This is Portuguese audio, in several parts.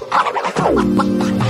Oh, my God.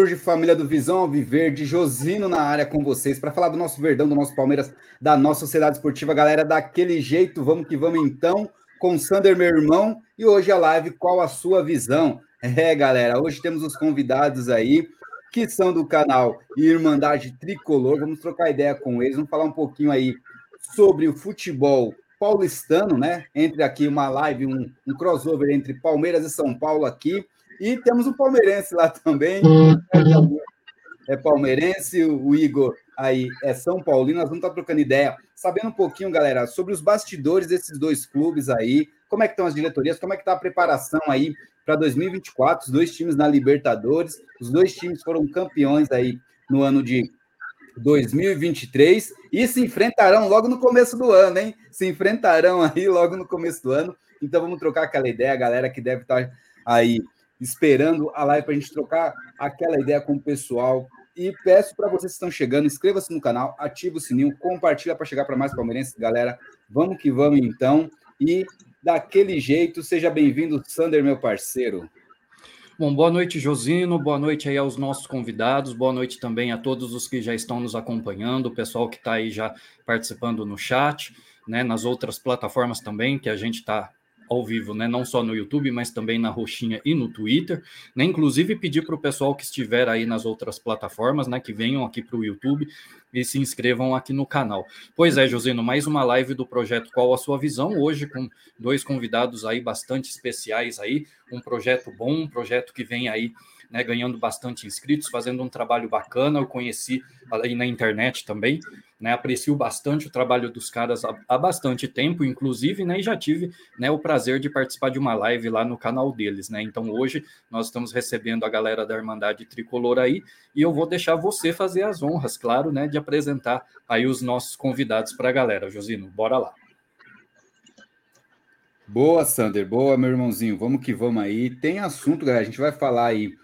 Surge família do Visão Alviverde, Josino na área com vocês para falar do nosso Verdão, do nosso Palmeiras, da nossa sociedade esportiva, galera, daquele jeito, vamos que vamos então, com Sander, meu irmão, e hoje a live, qual a sua visão? É, galera, hoje temos os convidados aí, que são do canal Irmandade Tricolor, vamos trocar ideia com eles, vamos falar um pouquinho aí sobre o futebol paulistano, né? Entre aqui uma live, um, um crossover entre Palmeiras e São Paulo aqui, e temos um palmeirense lá também. É palmeirense, o Igor aí é São Paulino. Nós vamos estar trocando ideia, sabendo um pouquinho, galera, sobre os bastidores desses dois clubes aí, como é que estão as diretorias, como é que está a preparação aí para 2024, os dois times na Libertadores, os dois times foram campeões aí no ano de 2023 e se enfrentarão logo no começo do ano, hein? Se enfrentarão aí logo no começo do ano. Então vamos trocar aquela ideia, galera que deve estar aí esperando a live para a gente trocar aquela ideia com o pessoal. E peço para vocês que estão chegando, inscreva-se no canal, ativa o sininho, compartilha para chegar para mais palmeirenses, galera. Vamos que vamos então. E daquele jeito, seja bem-vindo, Sander, meu parceiro. Bom, boa noite, Josino. Boa noite aí aos nossos convidados. Boa noite também a todos os que já estão nos acompanhando, o pessoal que está aí já participando no chat, né, nas outras plataformas também, que a gente está ao vivo, né? Não só no YouTube, mas também na Roxinha e no Twitter. Né? Inclusive pedir para o pessoal que estiver aí nas outras plataformas, né? Que venham aqui para o YouTube e se inscrevam aqui no canal. Pois é, Josino, mais uma live do projeto Qual a Sua Visão, hoje com dois convidados aí bastante especiais aí, um projeto bom, um projeto que vem aí né, ganhando bastante inscritos, fazendo um trabalho bacana. Eu conheci aí na internet também, né, aprecio bastante o trabalho dos caras há, há, bastante tempo, inclusive, né, e já tive né, o prazer de participar de uma live lá no canal deles, né? Então hoje nós estamos recebendo a galera da Irmandade Tricolor aí, e eu vou deixar você fazer as honras, claro, né, de apresentar aí os nossos convidados para a galera. Josino, bora lá. Boa, Sander, boa, meu irmãozinho. Vamos que vamos aí. Tem assunto, galera. A gente vai falar aí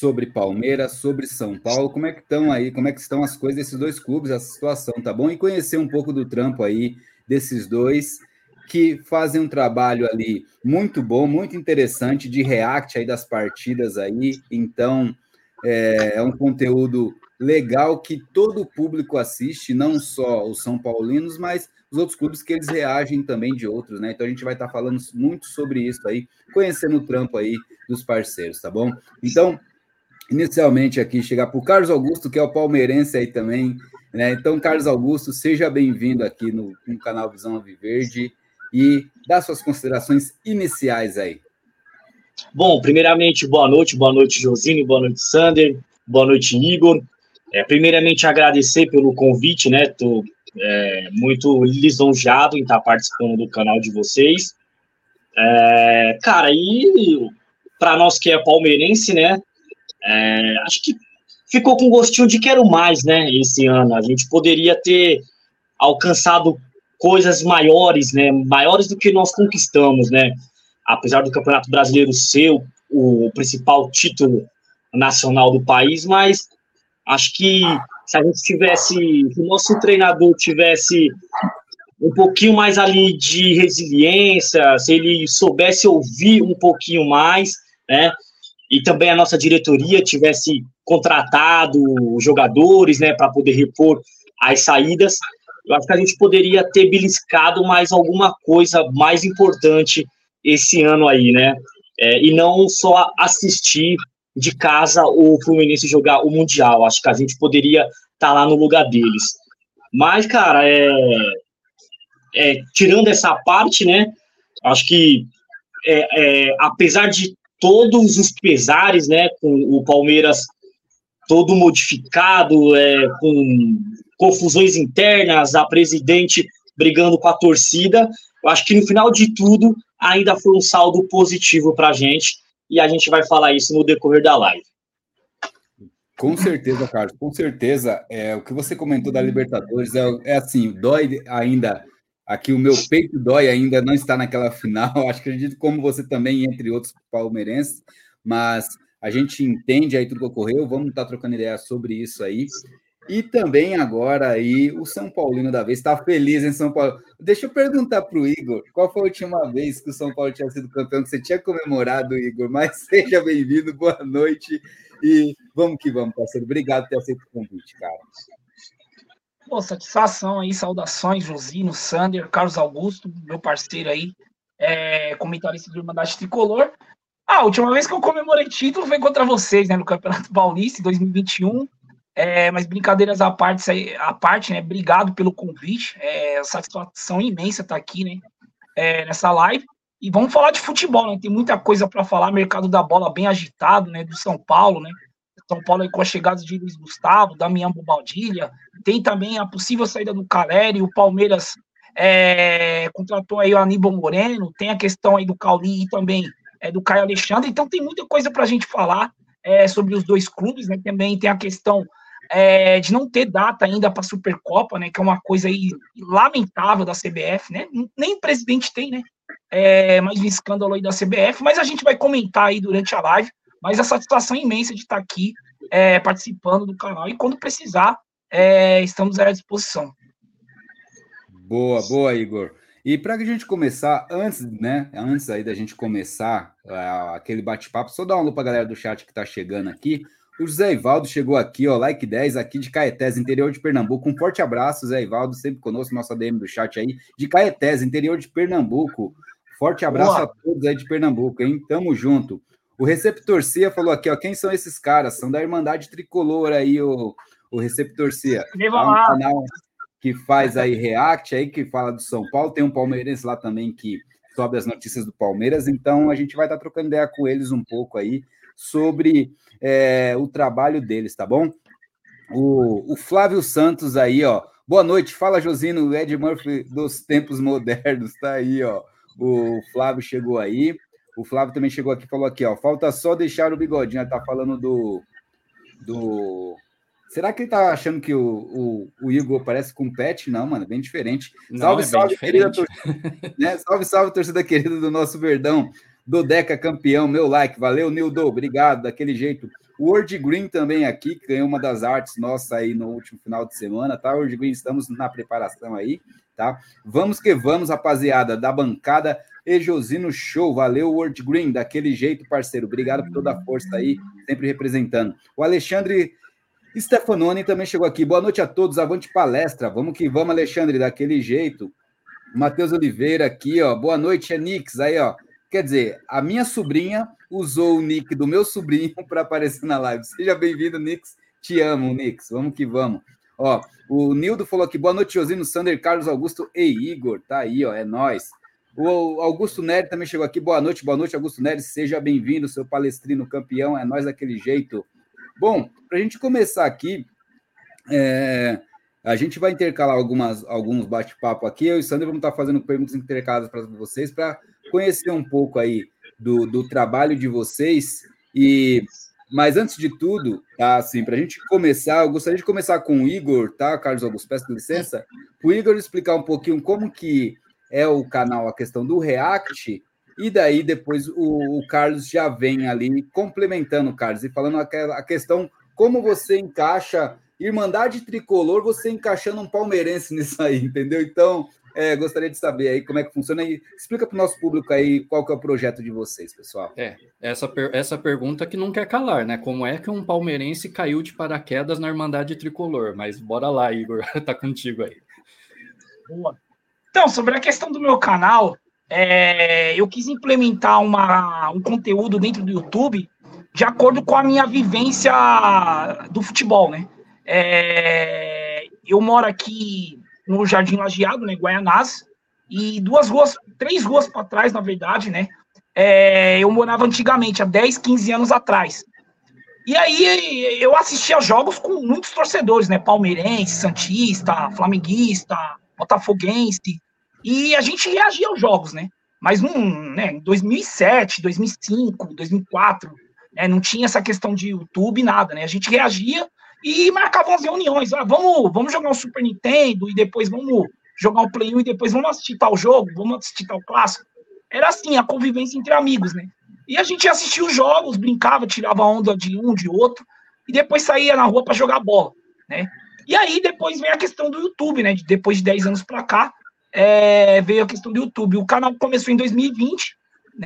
sobre Palmeiras, sobre São Paulo, como é que estão aí, como é que estão as coisas desses dois clubes, essa situação, tá bom? E conhecer um pouco do trampo aí desses dois que fazem um trabalho ali muito bom, muito interessante de react aí das partidas aí. Então, É, é um conteúdo legal que todo o público assiste, não só os São Paulinos, mas os outros clubes que eles reagem também de outros, né? Então a gente vai estar falando muito sobre isso aí, conhecendo o trampo aí dos parceiros, tá bom? Então, inicialmente aqui chegar para o Carlos Augusto, que é o palmeirense aí também, né? Então, Carlos Augusto, seja bem-vindo aqui no, no canal Visão Viverde e dá suas considerações iniciais aí. Bom, primeiramente, boa noite, boa noite, Josine, boa noite, Sander, boa noite, Igor. É, primeiramente, agradecer pelo convite, né? Tô é, muito lisonjeado em estar participando do canal de vocês. É, cara, e para nós que é palmeirense, né? É, acho que ficou com gostinho de quero mais, né? Esse ano a gente poderia ter alcançado coisas maiores, né? Maiores do que nós conquistamos, né? Apesar do Campeonato Brasileiro ser o, o principal título nacional do país, mas acho que se a gente tivesse, se o nosso treinador tivesse um pouquinho mais ali de resiliência, se ele soubesse ouvir um pouquinho mais, né? E também a nossa diretoria tivesse contratado jogadores, né, para poder repor as saídas, eu acho que a gente poderia ter beliscado mais alguma coisa mais importante esse ano aí, né? É, e não só assistir de casa o Fluminense jogar o Mundial. Acho que a gente poderia estar tá lá no lugar deles. Mas, cara, é, é, tirando essa parte, né? Acho que é, é, apesar de todos os pesares, né? Com o Palmeiras todo modificado, é, com confusões internas, a presidente brigando com a torcida. Eu acho que no final de tudo ainda foi um saldo positivo para a gente e a gente vai falar isso no decorrer da live. Com certeza, Carlos, com certeza. É, o que você comentou da Libertadores é, é assim, dói ainda. Aqui o meu peito dói ainda, não está naquela final. Acho que acredito como você também, entre outros palmeirenses, mas a gente entende aí tudo que ocorreu. Vamos estar trocando ideia sobre isso aí. E também agora aí o São Paulino da vez está feliz em São Paulo. Deixa eu perguntar para o Igor, qual foi a última vez que o São Paulo tinha sido campeão que você tinha comemorado, Igor? Mas seja bem-vindo, boa noite e vamos que vamos, parceiro. Obrigado por ter aceito o convite, cara. Pô, satisfação aí, saudações, Josino, Sander, Carlos Augusto, meu parceiro aí, é, comentarista do Irmandade Tricolor. Ah, a última vez que eu comemorei título foi contra vocês, né, no Campeonato Paulista, em 2021. É, mas brincadeiras à parte, à parte, né? Obrigado pelo convite. É satisfação imensa estar aqui, né? É, nessa live. E vamos falar de futebol, né? Tem muita coisa para falar. Mercado da bola bem agitado, né? Do São Paulo, né? São Paulo aí com a chegada de Luiz Gustavo, Damião Bobaldilha. Tem também a possível saída do Caleri. O Palmeiras é, contratou aí o Aníbal Moreno. Tem a questão aí do Cauli e também é, do Caio Alexandre. Então tem muita coisa para a gente falar é, sobre os dois clubes, né? Também tem a questão é, de não ter data ainda para a Supercopa, né? Que é uma coisa aí lamentável da CBF, né? Nem o presidente tem, né? É, mais um escândalo aí da CBF, mas a gente vai comentar aí durante a live. Mas a satisfação imensa de estar aqui é, participando do canal e quando precisar, é, estamos à disposição. Boa, boa, Igor. E para a gente começar, antes, né? Antes aí da gente começar uh, aquele bate-papo, só dar uma lupa galera do chat que está chegando aqui. O José Ivaldo chegou aqui, ó, like 10, aqui de Caetés, interior de Pernambuco. Um forte abraço, Zé Ivaldo, sempre conosco, nosso ADM do chat aí, de Caetés, interior de Pernambuco. Forte abraço Boa. a todos aí de Pernambuco, hein? Tamo junto. O Receptor Cia falou aqui, ó, quem são esses caras? São da Irmandade Tricolor aí, o, o Receptor Cia. É um canal que faz aí react aí, que fala do São Paulo. Tem um palmeirense lá também que sobe as notícias do Palmeiras. Então a gente vai estar trocando ideia com eles um pouco aí sobre é, o trabalho deles, tá bom? O, o, Flávio Santos aí, ó. Boa noite, fala Josino, Ed Murphy dos tempos modernos, tá aí, ó. O Flávio chegou aí. O Flávio também chegou aqui, falou aqui, ó. Falta só deixar o bigodinho. Tá falando do. do... Será que ele tá achando que o, o, o Igor parece com o Pet? Não, mano, bem diferente. Não, salve, é salve, querida torcida. né? Salve, salve, torcida querida do nosso Verdão. Dodeca campeão, meu like, valeu, Nildo, obrigado, daquele jeito. O Word Green também aqui, que ganhou uma das artes nossa aí no último final de semana, tá? Word Green, estamos na preparação aí, tá? Vamos que vamos, rapaziada, da bancada e Josino Show, valeu, Word Green, daquele jeito, parceiro, obrigado por toda a força aí, sempre representando. O Alexandre Stefanoni também chegou aqui, boa noite a todos, avante palestra, vamos que vamos, Alexandre, daquele jeito. Matheus Oliveira aqui, ó, boa noite, Enix, aí, ó, Quer dizer, a minha sobrinha usou o nick do meu sobrinho para aparecer na live. Seja bem-vindo, Nix. Te amo, Nix. Vamos que vamos. Ó, o Nildo falou aqui, boa noite, Josino, Sander, Carlos Augusto e Igor. Tá aí, ó, é nós. O Augusto Nery também chegou aqui. Boa noite, boa noite, Augusto Nery. Seja bem-vindo, seu palestrino campeão. É nós daquele jeito. Bom, para a gente começar aqui, é, a gente vai intercalar algumas, alguns bate-papo aqui. Eu e o Sander vamos estar fazendo perguntas intercaladas para vocês para conhecer um pouco aí do, do trabalho de vocês. E mas antes de tudo, tá, assim, para a gente começar, eu gostaria de começar com o Igor, tá, Carlos Augusto? Peço licença, o Igor explicar um pouquinho como que é o canal, a questão do React, e daí depois o, o Carlos já vem ali complementando, Carlos, e falando aquela, a questão como você encaixa Irmandade Tricolor, você encaixando um palmeirense nisso aí, entendeu? Então, é, gostaria de saber aí como é que funciona e explica para o nosso público aí qual que é o projeto de vocês, pessoal. É, essa, per essa pergunta que não quer calar, né? Como é que um palmeirense caiu de paraquedas na Irmandade Tricolor? Mas bora lá, Igor, tá contigo aí. Boa. Então, sobre a questão do meu canal, é, eu quis implementar uma, um conteúdo dentro do YouTube de acordo com a minha vivência do futebol, né? É, eu moro aqui no Jardim Lajeado, né, Guaianás, e duas ruas, três ruas para trás, na verdade, né, é, eu morava antigamente, há 10, 15 anos atrás. E aí eu assistia jogos com muitos torcedores, né, palmeirense, santista, flamenguista, botafoguense, e a gente reagia aos jogos, né, mas num, né, em 2007, 2005, 2004, né, não tinha essa questão de YouTube, nada, né, a gente reagia e marcavam as reuniões. Ah, vamos, vamos jogar um Super Nintendo e depois vamos jogar um Play 1 e depois vamos assistir tal jogo, vamos assistir tal clássico. Era assim, a convivência entre amigos, né? E a gente assistia os jogos, brincava, tirava onda de um, de outro, e depois saía na rua para jogar bola, né? E aí depois vem a questão do YouTube, né? Depois de 10 anos para cá, é, veio a questão do YouTube. O canal começou em 2020,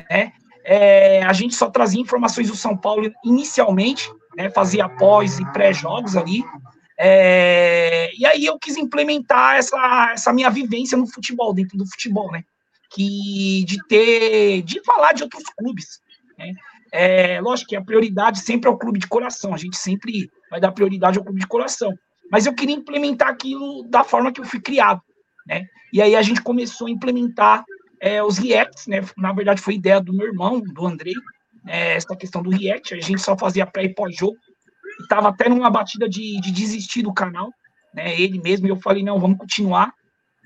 né? É, a gente só trazia informações do São Paulo inicialmente, né, fazia pós e pré-jogos ali. É, e aí eu quis implementar essa, essa minha vivência no futebol, dentro do futebol, né? Que de ter, de falar de outros clubes. Né? É, lógico que a prioridade sempre é o clube de coração, a gente sempre vai dar prioridade ao clube de coração. Mas eu queria implementar aquilo da forma que eu fui criado, né? E aí a gente começou a implementar é, os reacts, né? Na verdade foi ideia do meu irmão, do Andrei, é, essa questão do React, a gente só fazia pré e pós-jogo, e tava até numa batida de, de desistir do canal, né, ele mesmo, e eu falei, não, vamos continuar.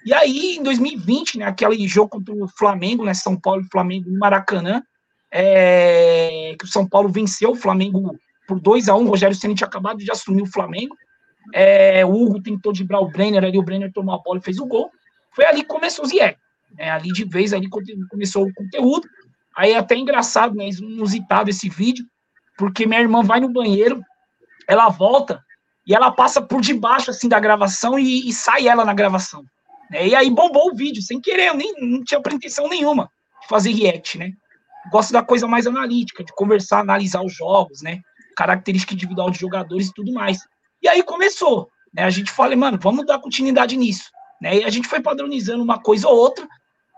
E aí, em 2020, né, aquele jogo contra o Flamengo, né, São Paulo e Flamengo no Maracanã, é, que o São Paulo venceu o Flamengo por 2 a 1 um, Rogério Ceni tinha acabado de assumir o Flamengo, é, o Hugo tentou driblar o Brenner ali, o Brenner tomou a bola e fez o gol, foi ali que começou o Ziek, né, ali de vez, ali começou o conteúdo, Aí é até engraçado, né? Inusitado esse vídeo, porque minha irmã vai no banheiro, ela volta e ela passa por debaixo assim da gravação e, e sai ela na gravação. Né? E aí bombou o vídeo, sem querer, eu nem não tinha pretensão nenhuma de fazer react, né? Gosto da coisa mais analítica, de conversar, analisar os jogos, né? Característica individual de jogadores e tudo mais. E aí começou, né? A gente falou, mano, vamos dar continuidade nisso, né? E a gente foi padronizando uma coisa ou outra,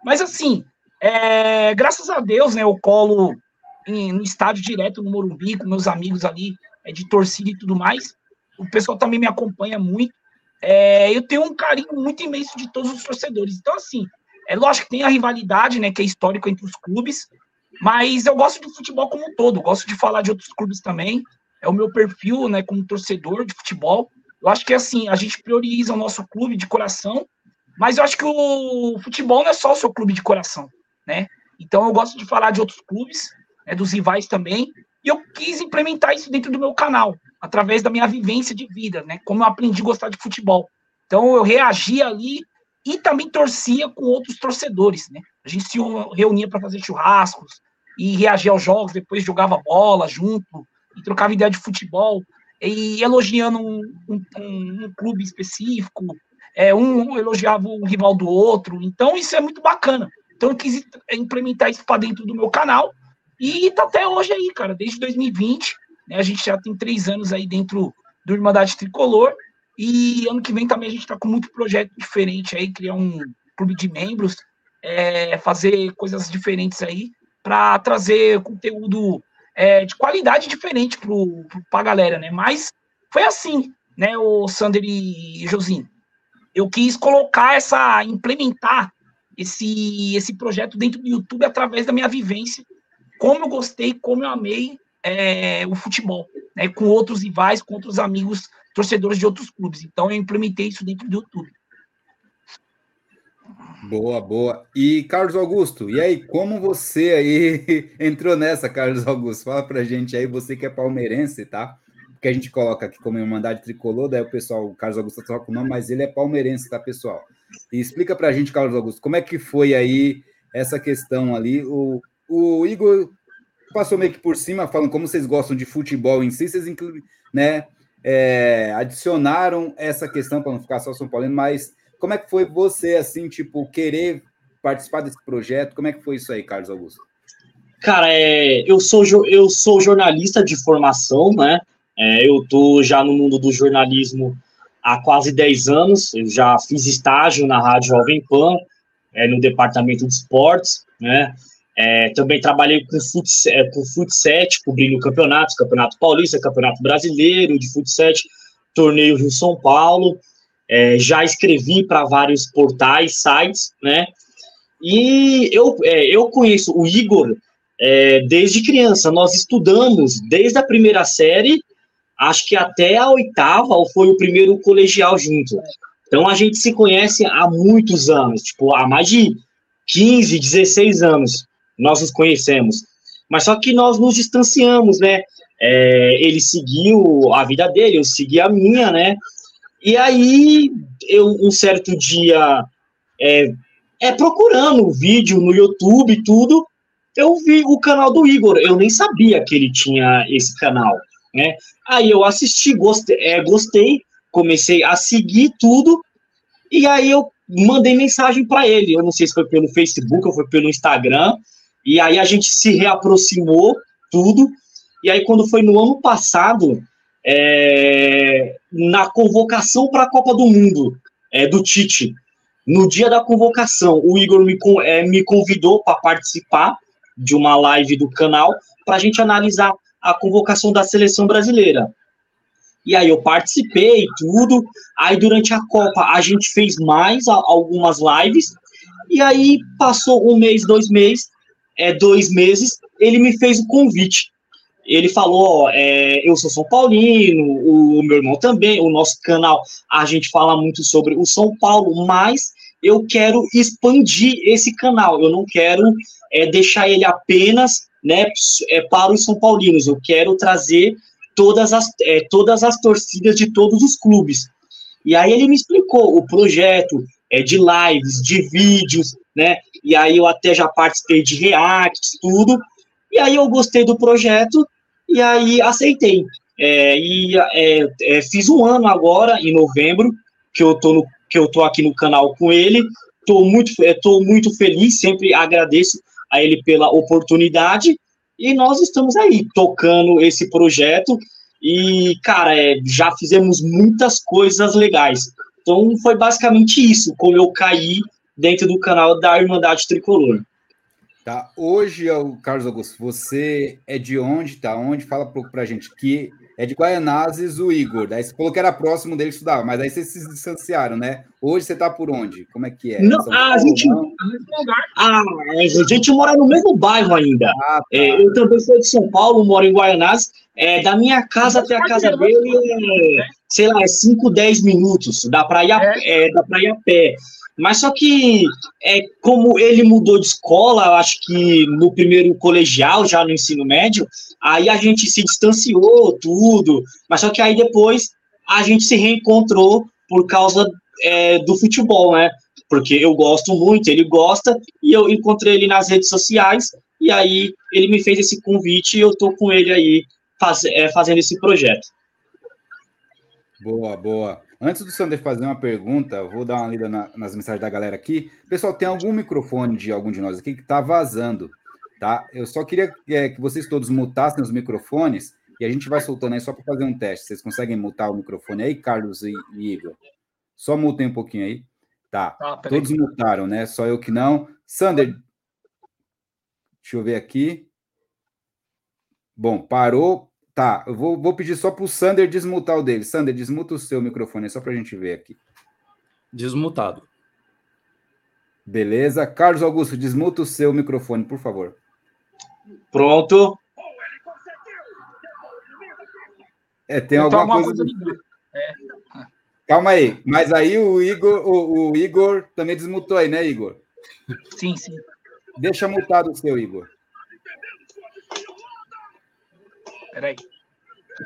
mas assim, é, graças a Deus, né, eu colo em, no estádio direto no Morumbi, com meus amigos ali é, de torcida e tudo mais. O pessoal também me acompanha muito. É, eu tenho um carinho muito imenso de todos os torcedores. Então, assim, é lógico que tem a rivalidade, né, que é histórica entre os clubes, mas eu gosto do futebol como um todo, gosto de falar de outros clubes também. É o meu perfil, né, como torcedor de futebol. Eu acho que assim, a gente prioriza o nosso clube de coração, mas eu acho que o futebol não é só o seu clube de coração né? Então eu gosto de falar de outros clubes, né, dos rivais também, e eu quis implementar isso dentro do meu canal, através da minha vivência de vida, né? Como eu aprendi a gostar de futebol. Então eu reagia ali e também torcia com outros torcedores, né? A gente se reunia para fazer churrascos, e reagia aos jogos, depois jogava bola junto, e trocava ideia de futebol, e elogiando um, um, um, um clube específico, é, um elogiava o rival do outro, então isso é muito bacana. Então eu quis implementar isso para dentro do meu canal, e tá até hoje aí, cara, desde 2020, né, a gente já tem três anos aí dentro do Irmandade Tricolor, e ano que vem também a gente está com muito projeto diferente aí, criar um clube de membros, é, fazer coisas diferentes aí, para trazer conteúdo é, de qualidade diferente para a galera, né? Mas foi assim, né, o Sander e Josinho. Eu quis colocar essa, implementar esse, esse projeto dentro do YouTube através da minha vivência, como eu gostei, como eu amei é, o futebol, né, com outros rivais, com outros amigos, torcedores de outros clubes. Então eu implementei isso dentro do YouTube. Boa, boa. E Carlos Augusto, e aí, como você aí entrou nessa, Carlos Augusto? Fala pra gente aí, você que é palmeirense, tá? Porque a gente coloca aqui como Irmandade Tricolor, daí o pessoal, o Carlos Augusto com o nome, mas ele é palmeirense, tá, pessoal? E explica pra gente, Carlos Augusto, como é que foi aí essa questão ali? O, o Igor passou meio que por cima, falando como vocês gostam de futebol em si, vocês né, é, adicionaram essa questão para não ficar só São Paulino, mas como é que foi você, assim, tipo, querer participar desse projeto? Como é que foi isso aí, Carlos Augusto? Cara, é, eu, sou, eu sou jornalista de formação, né? É, eu tô já no mundo do jornalismo há quase 10 anos. Eu já fiz estágio na Rádio Jovem Pan, é, no departamento de esportes, né? É, também trabalhei com fut, é, com futset, cobrindo campeonatos, Campeonato Paulista, Campeonato Brasileiro de futset, torneio Rio São Paulo. É, já escrevi para vários portais, sites, né? E eu, é, eu conheço o Igor é, desde criança. Nós estudamos desde a primeira série, acho que até a oitava, ou foi o primeiro colegial junto. Então a gente se conhece há muitos anos, tipo, há mais de 15, 16 anos nós nos conhecemos. Mas só que nós nos distanciamos, né? É, ele seguiu a vida dele, eu segui a minha, né? E aí, eu, um certo dia, é, é procurando o vídeo no YouTube e tudo, eu vi o canal do Igor. Eu nem sabia que ele tinha esse canal, né? Aí eu assisti, gostei, é, gostei comecei a seguir tudo, e aí eu mandei mensagem para ele. Eu não sei se foi pelo Facebook ou foi pelo Instagram. E aí a gente se reaproximou, tudo. E aí, quando foi no ano passado, é, na convocação para a Copa do Mundo é, do Tite. No dia da convocação, o Igor me, é, me convidou para participar de uma live do canal para a gente analisar a convocação da seleção brasileira. E aí eu participei, tudo. Aí durante a Copa a gente fez mais algumas lives. E aí passou um mês, dois meses, é, dois meses, ele me fez o convite ele falou: é, eu sou São Paulino, o meu irmão também, o nosso canal, a gente fala muito sobre o São Paulo, mas eu quero expandir esse canal, eu não quero é, deixar ele apenas né, é, para os São Paulinos, eu quero trazer todas as, é, todas as torcidas de todos os clubes. E aí ele me explicou o projeto é, de lives, de vídeos, né? E aí eu até já participei de reacts, tudo. E aí eu gostei do projeto e aí aceitei. É, e é, é, fiz um ano agora, em novembro, que eu tô, no, que eu tô aqui no canal com ele. Tô muito, é, tô muito feliz, sempre agradeço a ele pela oportunidade. E nós estamos aí tocando esse projeto. E, cara, é, já fizemos muitas coisas legais. Então, foi basicamente isso, como eu caí dentro do canal da Irmandade Tricolor. Tá, hoje, Carlos Augusto, você é de onde? Tá onde? Fala um pouco pra gente. Que é de Guaianazes, o Igor. Daí você falou que era próximo dele estudar, mas aí vocês se distanciaram, né? Hoje você tá por onde? Como é que é? Não, a, gente, a, a gente mora no mesmo bairro ainda. Ah, tá. é, eu também sou de São Paulo, moro em Guaianazes. É, da minha casa até a casa dele, é, sei lá, é 5, 10 minutos. Dá para ir, é. é, dá pra ir a pé. Mas só que, é, como ele mudou de escola, eu acho que no primeiro colegial, já no ensino médio, aí a gente se distanciou, tudo. Mas só que aí depois a gente se reencontrou por causa é, do futebol, né? porque eu gosto muito, ele gosta, e eu encontrei ele nas redes sociais, e aí ele me fez esse convite e eu tô com ele aí faz, é, fazendo esse projeto. Boa, boa. Antes do Sander fazer uma pergunta, vou dar uma lida na, nas mensagens da galera aqui. Pessoal, tem algum microfone de algum de nós aqui que está vazando, tá? Eu só queria é, que vocês todos mutassem os microfones e a gente vai soltando aí só para fazer um teste. Vocês conseguem mutar o microfone aí, Carlos e, e Igor? Só mutem um pouquinho aí. Tá. Ah, todos aí. mutaram, né? Só eu que não. Sander, deixa eu ver aqui. Bom, parou. Tá, eu vou, vou pedir só para o Sander desmutar o dele. Sander, desmuta o seu microfone, só para a gente ver aqui. Desmutado. Beleza. Carlos Augusto, desmuta o seu microfone, por favor. Pronto. É, tem alguma, coisa. coisa é. Calma aí, mas aí o Igor, o, o, Igor também desmutou aí, né, Igor? Sim, sim. Deixa mutado o seu, Igor. Peraí.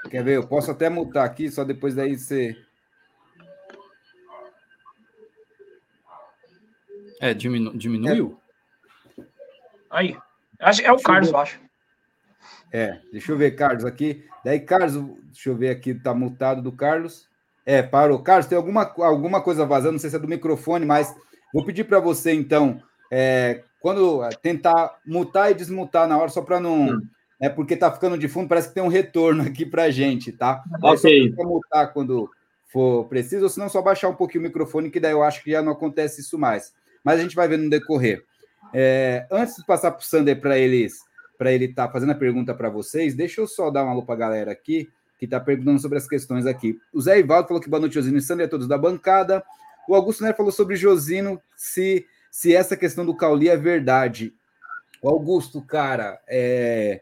Quer ver? Eu posso até mutar aqui, só depois daí você. É, diminu... diminuiu? É. Aí. É o Carlos, eu acho. É, deixa eu ver, Carlos, aqui. Daí, Carlos, deixa eu ver aqui, tá mutado do Carlos. É, parou. Carlos, tem alguma, alguma coisa vazando, não sei se é do microfone, mas vou pedir para você, então, é, quando tentar mutar e desmutar na hora, só para não. É porque tá ficando de fundo, parece que tem um retorno aqui para gente, tá? Ok. Mutar quando for preciso, ou senão só baixar um pouquinho o microfone, que daí eu acho que já não acontece isso mais. Mas a gente vai ver no decorrer. É, antes de passar para o Sander para eles para ele estar tá fazendo a pergunta para vocês, deixa eu só dar uma lupa galera aqui, que está perguntando sobre as questões aqui. O Zé Ivaldo falou que boa noite, Josino e Sandra, a todos da bancada. O Augusto Neto falou sobre Josino, se, se essa questão do Cauli é verdade. O Augusto, cara, é,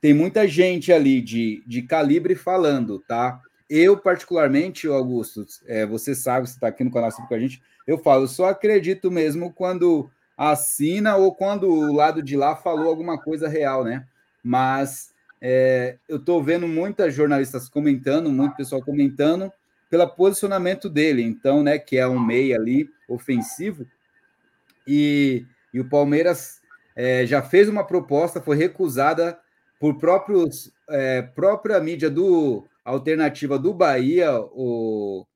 tem muita gente ali de, de calibre falando, tá? Eu, particularmente, Augusto, é, você sabe, você está aqui no canal com a gente, eu falo, só acredito mesmo quando assina ou quando o lado de lá falou alguma coisa real, né? Mas é, eu estou vendo muitas jornalistas comentando, muito pessoal comentando pelo posicionamento dele, então, né, que é um meio ali ofensivo, e, e o Palmeiras é, já fez uma proposta, foi recusada por próprios é, própria mídia do alternativa do Bahia, o,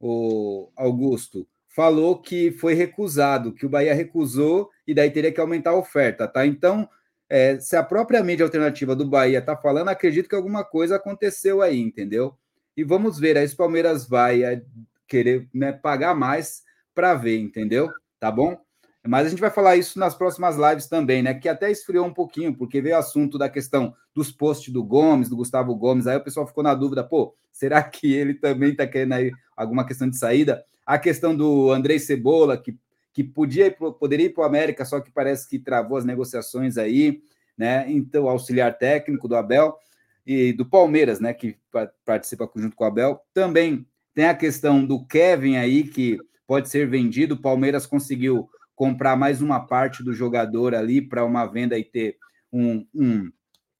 o Augusto, falou que foi recusado, que o Bahia recusou e daí teria que aumentar a oferta, tá? Então, é, se a própria mídia alternativa do Bahia tá falando, acredito que alguma coisa aconteceu aí, entendeu? E vamos ver aí se o Palmeiras vai é, querer né, pagar mais para ver, entendeu? Tá bom? Mas a gente vai falar isso nas próximas lives também, né? Que até esfriou um pouquinho, porque veio o assunto da questão dos posts do Gomes, do Gustavo Gomes. Aí o pessoal ficou na dúvida, pô, será que ele também tá querendo aí alguma questão de saída? A questão do Andrei Cebola, que, que podia poderia ir para o América, só que parece que travou as negociações aí, né? Então, auxiliar técnico do Abel e do Palmeiras, né? Que participa junto com o Abel. Também tem a questão do Kevin aí, que pode ser vendido. O Palmeiras conseguiu comprar mais uma parte do jogador ali para uma venda e ter um, um,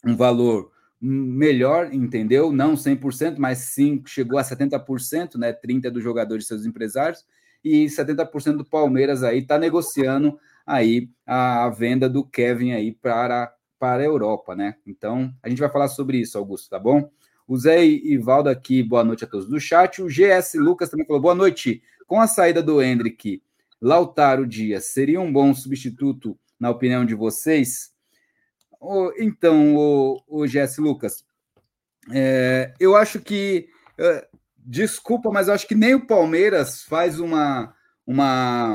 um valor melhor, entendeu? Não 100%, mas sim chegou a 70%, né? 30% dos jogadores e seus empresários, e 70% do Palmeiras aí está negociando aí a, a, venda do Kevin aí para, para a Europa, né? Então, a gente vai falar sobre isso, Augusto, tá bom? O Zé Ivaldo aqui, boa noite a todos do chat. O GS Lucas também falou, boa noite. Com a saída do Hendrick, Lautaro Dias seria um bom substituto, na opinião de vocês? então, o, o Jesse Lucas, é, eu acho que. É, desculpa, mas eu acho que nem o Palmeiras faz uma, uma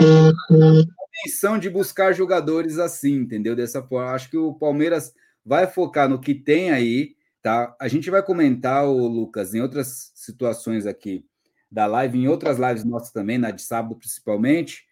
menção de buscar jogadores assim, entendeu? Dessa forma. Acho que o Palmeiras vai focar no que tem aí, tá? A gente vai comentar, o Lucas, em outras situações aqui da live, em outras lives nossas também, na de sábado principalmente,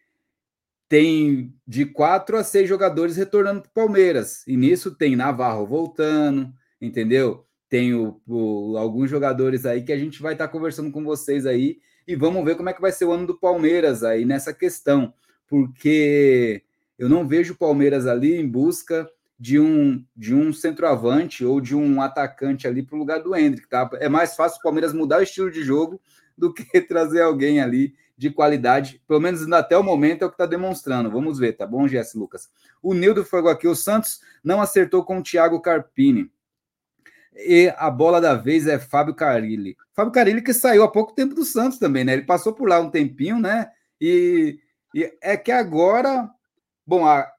tem de quatro a seis jogadores retornando para o Palmeiras. E nisso tem Navarro voltando, entendeu? Tem o, o, alguns jogadores aí que a gente vai estar tá conversando com vocês aí e vamos ver como é que vai ser o ano do Palmeiras aí nessa questão, porque eu não vejo o Palmeiras ali em busca de um de um centroavante ou de um atacante ali para o lugar do Hendrick, tá? É mais fácil o Palmeiras mudar o estilo de jogo do que trazer alguém ali de qualidade, pelo menos até o momento é o que está demonstrando. Vamos ver, tá bom, Jess Lucas? O Nildo foi aqui, o Santos não acertou com o Thiago Carpini. E a bola da vez é Fábio Carilli. Fábio Carilli que saiu há pouco tempo do Santos também, né? Ele passou por lá um tempinho, né? E, e é que agora, bom, a,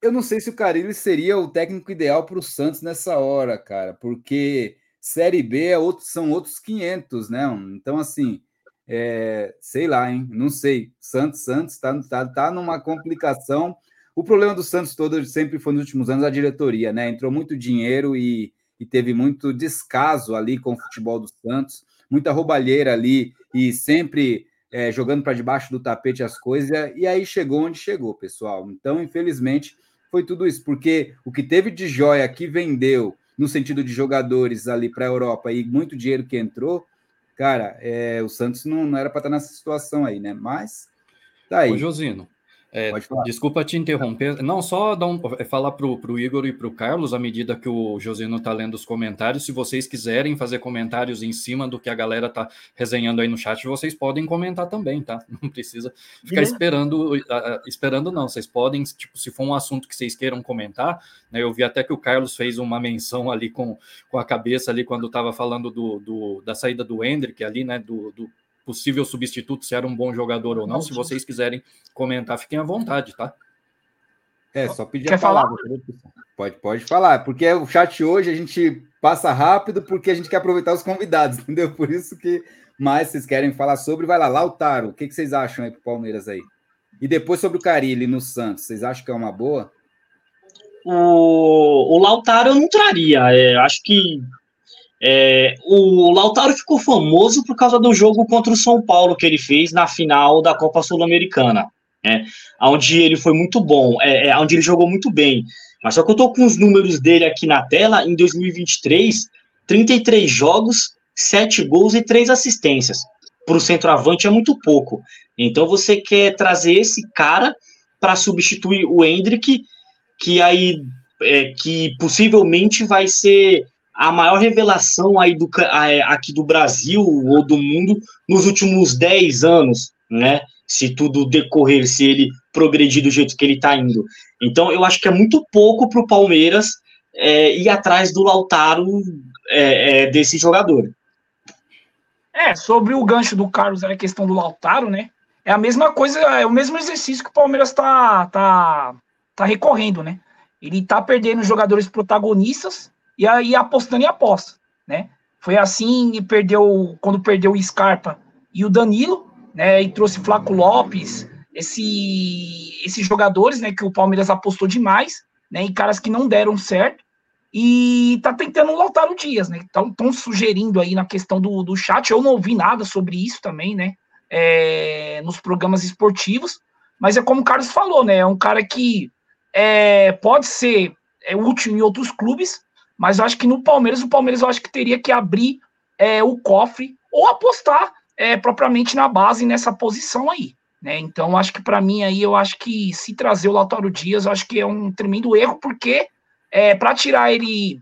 eu não sei se o Carilli seria o técnico ideal para o Santos nessa hora, cara, porque Série B é outro, são outros 500, né? Então, assim, é, sei lá, hein? Não sei. Santos, Santos tá, tá, tá numa complicação. O problema do Santos todo sempre foi nos últimos anos a diretoria, né? Entrou muito dinheiro e, e teve muito descaso ali com o futebol do Santos, muita roubalheira ali e sempre é, jogando para debaixo do tapete as coisas. E aí chegou onde chegou, pessoal. Então, infelizmente, foi tudo isso, porque o que teve de joia que vendeu no sentido de jogadores ali para a Europa e muito dinheiro que entrou, cara, é, o Santos não, não era para estar nessa situação aí, né? Mas tá aí. Ô, Josino, é, desculpa te interromper. Não, só um, é, falar para o Igor e para o Carlos, à medida que o Josino está lendo os comentários, se vocês quiserem fazer comentários em cima do que a galera está resenhando aí no chat, vocês podem comentar também, tá? Não precisa ficar é. esperando, esperando não. Vocês podem, tipo, se for um assunto que vocês queiram comentar, né? Eu vi até que o Carlos fez uma menção ali com, com a cabeça ali quando estava falando do, do, da saída do Hendrick ali, né? Do, do possível substituto, se era um bom jogador ou não. Se vocês quiserem comentar, fiquem à vontade, tá? É, só pedir Quer a palavra. Falar? Pode, pode falar, porque o chat hoje a gente passa rápido porque a gente quer aproveitar os convidados, entendeu? Por isso que mais vocês querem falar sobre, vai lá, Lautaro, o que, que vocês acham aí pro Palmeiras aí? E depois sobre o Carilli no Santos, vocês acham que é uma boa? O, o Lautaro eu não traria, é, acho que é, o Lautaro ficou famoso por causa do jogo contra o São Paulo que ele fez na final da Copa Sul-Americana, né? Onde ele foi muito bom, é, é, onde ele jogou muito bem. Mas só que eu tô com os números dele aqui na tela, em 2023, 33 jogos, 7 gols e 3 assistências. Para o centroavante é muito pouco. Então você quer trazer esse cara para substituir o Hendrick, que aí é, que possivelmente vai ser a maior revelação aí do, aqui do Brasil ou do mundo nos últimos 10 anos, né? Se tudo decorrer, se ele progredir do jeito que ele está indo. Então, eu acho que é muito pouco para o Palmeiras é, ir atrás do Lautaro é, é, desse jogador. É, sobre o gancho do Carlos, a questão do Lautaro, né? É a mesma coisa, é o mesmo exercício que o Palmeiras está tá, tá recorrendo, né? Ele está perdendo jogadores protagonistas e aí apostando em aposta, né? Foi assim e perdeu quando perdeu o Scarpa e o Danilo, né? E trouxe Flaco Lopes, esse, esses jogadores, né? Que o Palmeiras apostou demais, né? E caras que não deram certo. E tá tentando lotar o Dias, né? Estão sugerindo aí na questão do, do chat. Eu não ouvi nada sobre isso também, né? É, nos programas esportivos. Mas é como o Carlos falou, né? É um cara que é, pode ser é, útil em outros clubes, mas eu acho que no Palmeiras, o Palmeiras eu acho que teria que abrir é, o cofre ou apostar é, propriamente na base nessa posição aí. Né? Então, acho que para mim aí, eu acho que se trazer o Lautaro Dias, eu acho que é um tremendo erro, porque é, para tirar ele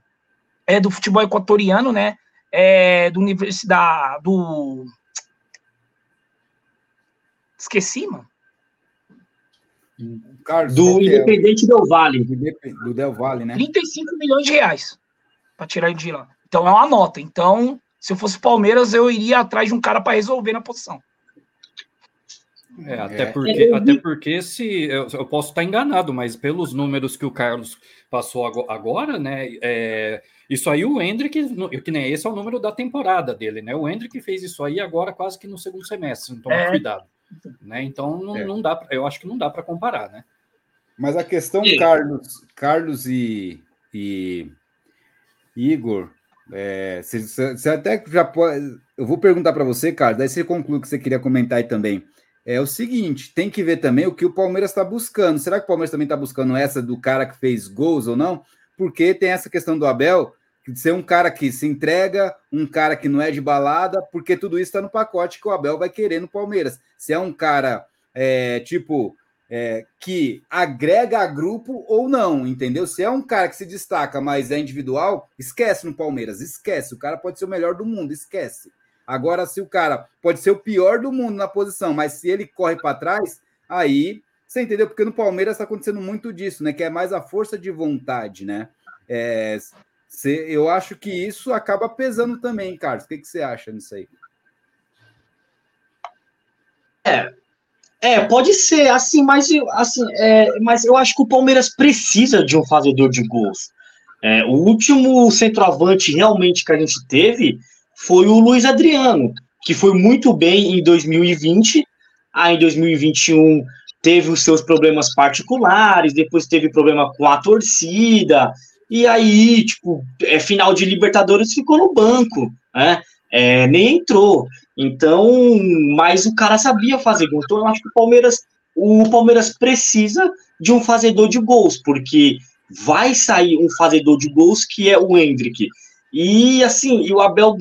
é, do futebol equatoriano, né? É, do universidade do esqueci, mano. Carlos, do é Independente Del Vale. Do Del Vale, né? 35 milhões de reais para tirar ele de lá. Então é uma nota. Então, se eu fosse Palmeiras, eu iria atrás de um cara para resolver na posição. É, até porque, é. até porque se eu, eu, posso estar enganado, mas pelos números que o Carlos passou agora, né? É, isso aí o Hendrick, que nem esse é o número da temporada dele, né? O Hendrick fez isso aí agora quase que no segundo semestre, então é. cuidado. Né? Então não, é. não dá, eu acho que não dá para comparar, né? Mas a questão, Carlos, Carlos e, e Igor, é, você, você, até já pode. Eu vou perguntar para você, Carlos, daí você conclui o que você queria comentar aí também. É o seguinte: tem que ver também o que o Palmeiras está buscando. Será que o Palmeiras também está buscando essa do cara que fez gols ou não? Porque tem essa questão do Abel, de ser um cara que se entrega, um cara que não é de balada, porque tudo isso está no pacote que o Abel vai querer no Palmeiras. Se é um cara é, tipo é, que agrega a grupo ou não, entendeu? Se é um cara que se destaca, mas é individual, esquece no Palmeiras, esquece. O cara pode ser o melhor do mundo, esquece. Agora, se o cara pode ser o pior do mundo na posição, mas se ele corre para trás, aí você entendeu? Porque no Palmeiras está acontecendo muito disso, né? Que é mais a força de vontade, né? É, cê, eu acho que isso acaba pesando também, Carlos. O que, que você acha nisso aí? É, é, pode ser, assim, mas, assim, é, mas eu acho que o Palmeiras precisa de um fazedor de gols. É, o último centroavante realmente que a gente teve foi o Luiz Adriano, que foi muito bem em 2020, aí em 2021 teve os seus problemas particulares, depois teve problema com a torcida, e aí, tipo, é final de Libertadores ficou no banco, né? É, nem entrou. Então, mas o cara sabia fazer gol. Então, eu acho que o Palmeiras, o Palmeiras precisa de um fazedor de gols, porque vai sair um fazedor de gols que é o Hendrick. E assim, e o Abel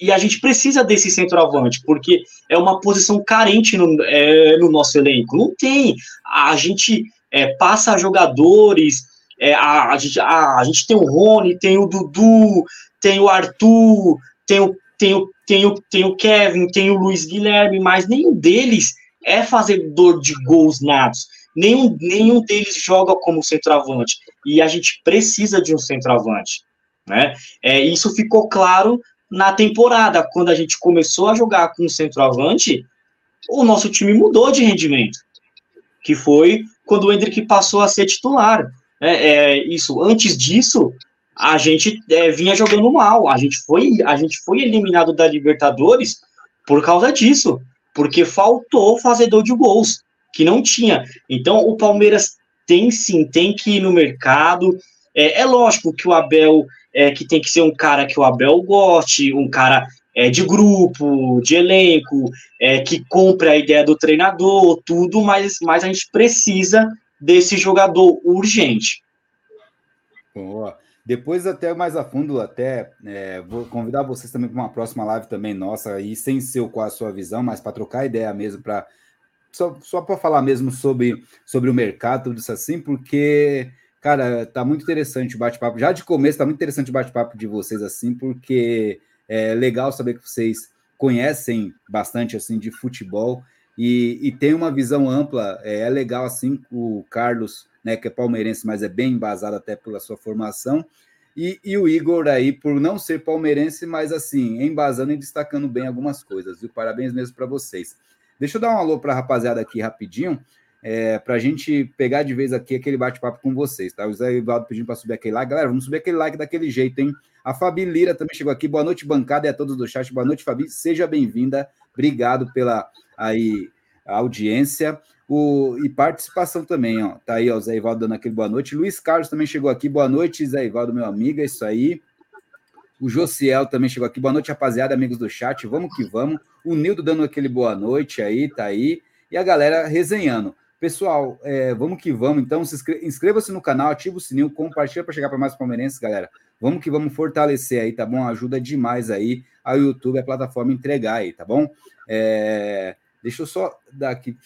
e a gente precisa desse centroavante, porque é uma posição carente no, é, no nosso elenco. Não tem. A gente é, passa jogadores, é, a, a, a, a gente tem o Rony, tem o Dudu, tem o Arthur, tem o, tem o, tem o, tem o Kevin, tem o Luiz Guilherme, mas nenhum deles é fazedor de gols natos. Nenhum, nenhum deles joga como centroavante. E a gente precisa de um centroavante. Né? É, isso ficou claro na temporada, quando a gente começou a jogar com centroavante, o nosso time mudou de rendimento, que foi quando o Hendrick passou a ser titular. É, é isso. Antes disso, a gente é, vinha jogando mal. A gente foi, a gente foi eliminado da Libertadores por causa disso, porque faltou fazedor de gols, que não tinha. Então, o Palmeiras tem sim, tem que ir no mercado. É, é lógico que o Abel é, que tem que ser um cara que o Abel goste, um cara é, de grupo, de elenco, é, que compre a ideia do treinador, tudo, mas, mas a gente precisa desse jogador urgente. Boa. Depois, até mais a fundo, até é, vou convidar vocês também para uma próxima live também nossa, aí sem ser qual a sua visão, mas para trocar ideia mesmo, para só, só para falar mesmo sobre, sobre o mercado, tudo isso assim, porque Cara, tá muito interessante o bate-papo. Já de começo, tá muito interessante o bate-papo de vocês, assim, porque é legal saber que vocês conhecem bastante, assim, de futebol e, e tem uma visão ampla. É, é legal, assim, o Carlos, né, que é palmeirense, mas é bem embasado até pela sua formação. E, e, o Igor aí, por não ser palmeirense, mas assim, embasando e destacando bem algumas coisas, viu? Parabéns mesmo para vocês. Deixa eu dar um alô para a rapaziada aqui rapidinho é, para a gente pegar de vez aqui aquele bate-papo com vocês, tá? O Zé Ivaldo pedindo para subir aquele like. Galera, vamos subir aquele like daquele jeito, hein? A Fabi Lira também chegou aqui. Boa noite, bancada, e a todos do chat. Boa noite, Fabi. Seja bem-vinda. Obrigado pela aí, audiência o, e participação também, ó. Tá aí, ó, o Zé Ivaldo dando aquele boa noite. Luiz Carlos também chegou aqui. Boa noite, Zé Ivaldo, meu amigo. É isso aí. O Josiel também chegou aqui. Boa noite, rapaziada, amigos do chat. Vamos que vamos. O Nildo dando aquele boa noite aí, tá aí. E a galera resenhando. Pessoal, é, vamos que vamos. Então, se inscreva-se no canal, ativa o sininho, compartilha para chegar para mais palmeirenses, galera. Vamos que vamos fortalecer aí, tá bom? Ajuda demais aí a YouTube, a plataforma entregar aí, tá bom? É, deixa eu só dar aqui.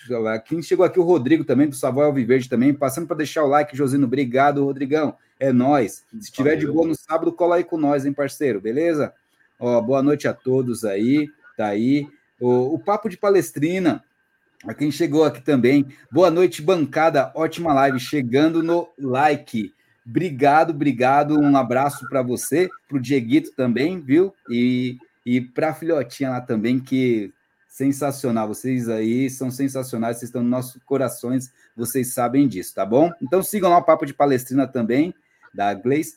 Quem chegou aqui, o Rodrigo também, do Savoy Alviverde também, passando para deixar o like, Josino. Obrigado, Rodrigão. É nós. Se tiver de boa no sábado, cola aí com nós, hein, parceiro? Beleza? Ó, boa noite a todos aí. Tá aí. O, o Papo de Palestrina. A quem chegou aqui também. Boa noite, bancada. Ótima live. Chegando no like. Obrigado, obrigado. Um abraço para você, para o Dieguito também, viu? E, e para a filhotinha lá também, que sensacional. Vocês aí são sensacionais, vocês estão nos nossos corações, vocês sabem disso, tá bom? Então sigam lá o Papo de Palestrina também, da Gleice.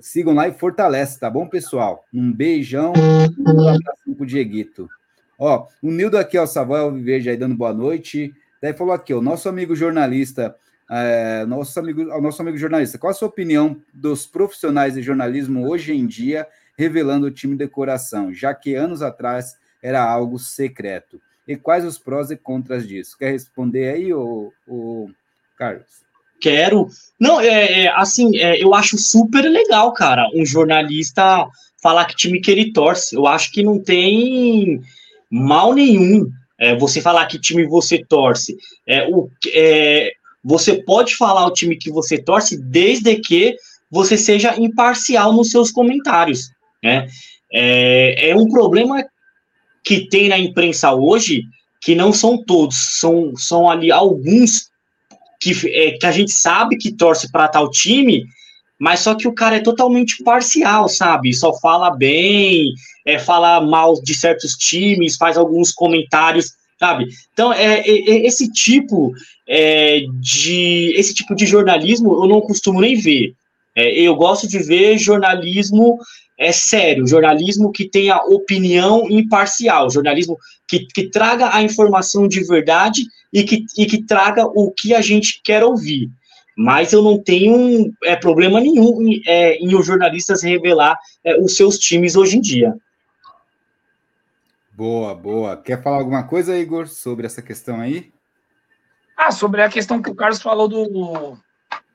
Sigam lá e fortalece, tá bom, pessoal? Um beijão, um abraço pro Dieguito. Ó, o Nildo aqui, ó, Samuel Verde aí dando boa noite. Daí falou aqui, o nosso amigo jornalista, é, nosso amigo, nosso amigo jornalista, qual a sua opinião dos profissionais de jornalismo hoje em dia revelando o time de coração, já que anos atrás era algo secreto? E quais os prós e contras disso? Quer responder aí, o, o Carlos? Quero. Não, é, é assim, é, eu acho super legal, cara, um jornalista falar que time que ele torce. Eu acho que não tem mal nenhum é, você falar que time você torce. É, o, é, você pode falar o time que você torce desde que você seja imparcial nos seus comentários. Né? É, é um problema que tem na imprensa hoje, que não são todos, são, são ali alguns que, é, que a gente sabe que torce para tal time, mas só que o cara é totalmente parcial, sabe? Só fala bem, é, fala mal de certos times, faz alguns comentários, sabe? Então, é, é, é esse tipo é, de esse tipo de jornalismo eu não costumo nem ver. É, eu gosto de ver jornalismo é sério, jornalismo que tenha opinião imparcial, jornalismo que, que traga a informação de verdade e que, e que traga o que a gente quer ouvir. Mas eu não tenho é, problema nenhum em, é, em os jornalistas revelar é, os seus times hoje em dia. Boa, boa. Quer falar alguma coisa, Igor, sobre essa questão aí? Ah, sobre a questão que o Carlos falou do,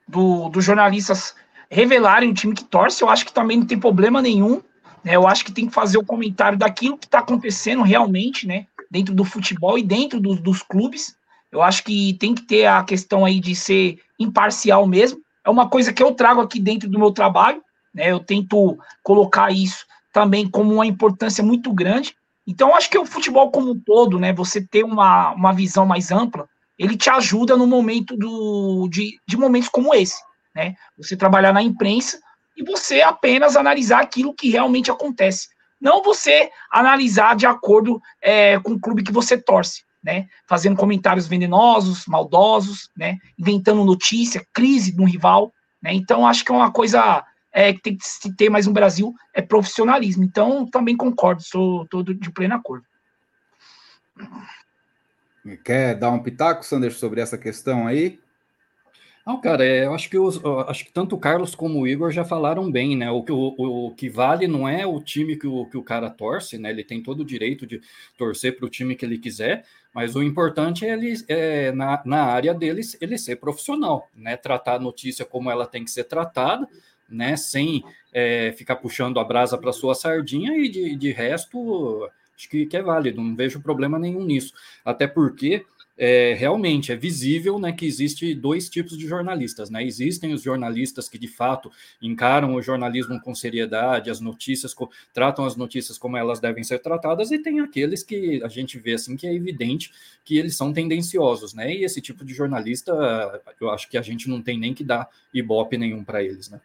do, do jornalistas revelarem o time que torce, eu acho que também não tem problema nenhum. Né? Eu acho que tem que fazer o comentário daquilo que está acontecendo realmente, né? Dentro do futebol e dentro do, dos clubes. Eu acho que tem que ter a questão aí de ser imparcial mesmo. É uma coisa que eu trago aqui dentro do meu trabalho, né? Eu tento colocar isso também como uma importância muito grande. Então, acho que o futebol como um todo, né? Você ter uma, uma visão mais ampla, ele te ajuda no momento do, de, de momentos como esse né? Você trabalhar na imprensa e você apenas analisar aquilo que realmente acontece. Não você analisar de acordo é, com o clube que você torce, né? Fazendo comentários venenosos, maldosos, né? Inventando notícia, crise de um rival, né? Então, acho que é uma coisa é, que tem que se ter mais no Brasil é profissionalismo. Então, também concordo, sou todo de pleno acordo. Quer dar um pitaco, Sanders, sobre essa questão aí? Não, cara, é, eu acho que, os, acho que tanto o Carlos como o Igor já falaram bem, né? O, o, o que vale não é o time que o, que o cara torce, né? Ele tem todo o direito de torcer para o time que ele quiser, mas o importante é ele, é, na, na área deles, ele ser profissional, né? Tratar a notícia como ela tem que ser tratada, né? Sem é, ficar puxando a brasa para sua sardinha e de, de resto, acho que, que é válido, não vejo problema nenhum nisso. Até porque é, realmente é visível né, que existe dois tipos de jornalistas. Né? Existem os jornalistas que de fato encaram o jornalismo com seriedade, as notícias tratam as notícias como elas devem ser tratadas, e tem aqueles que a gente vê assim que é evidente que eles são tendenciosos, né? E esse tipo de jornalista, eu acho que a gente não tem nem que dar ibope nenhum para eles, né?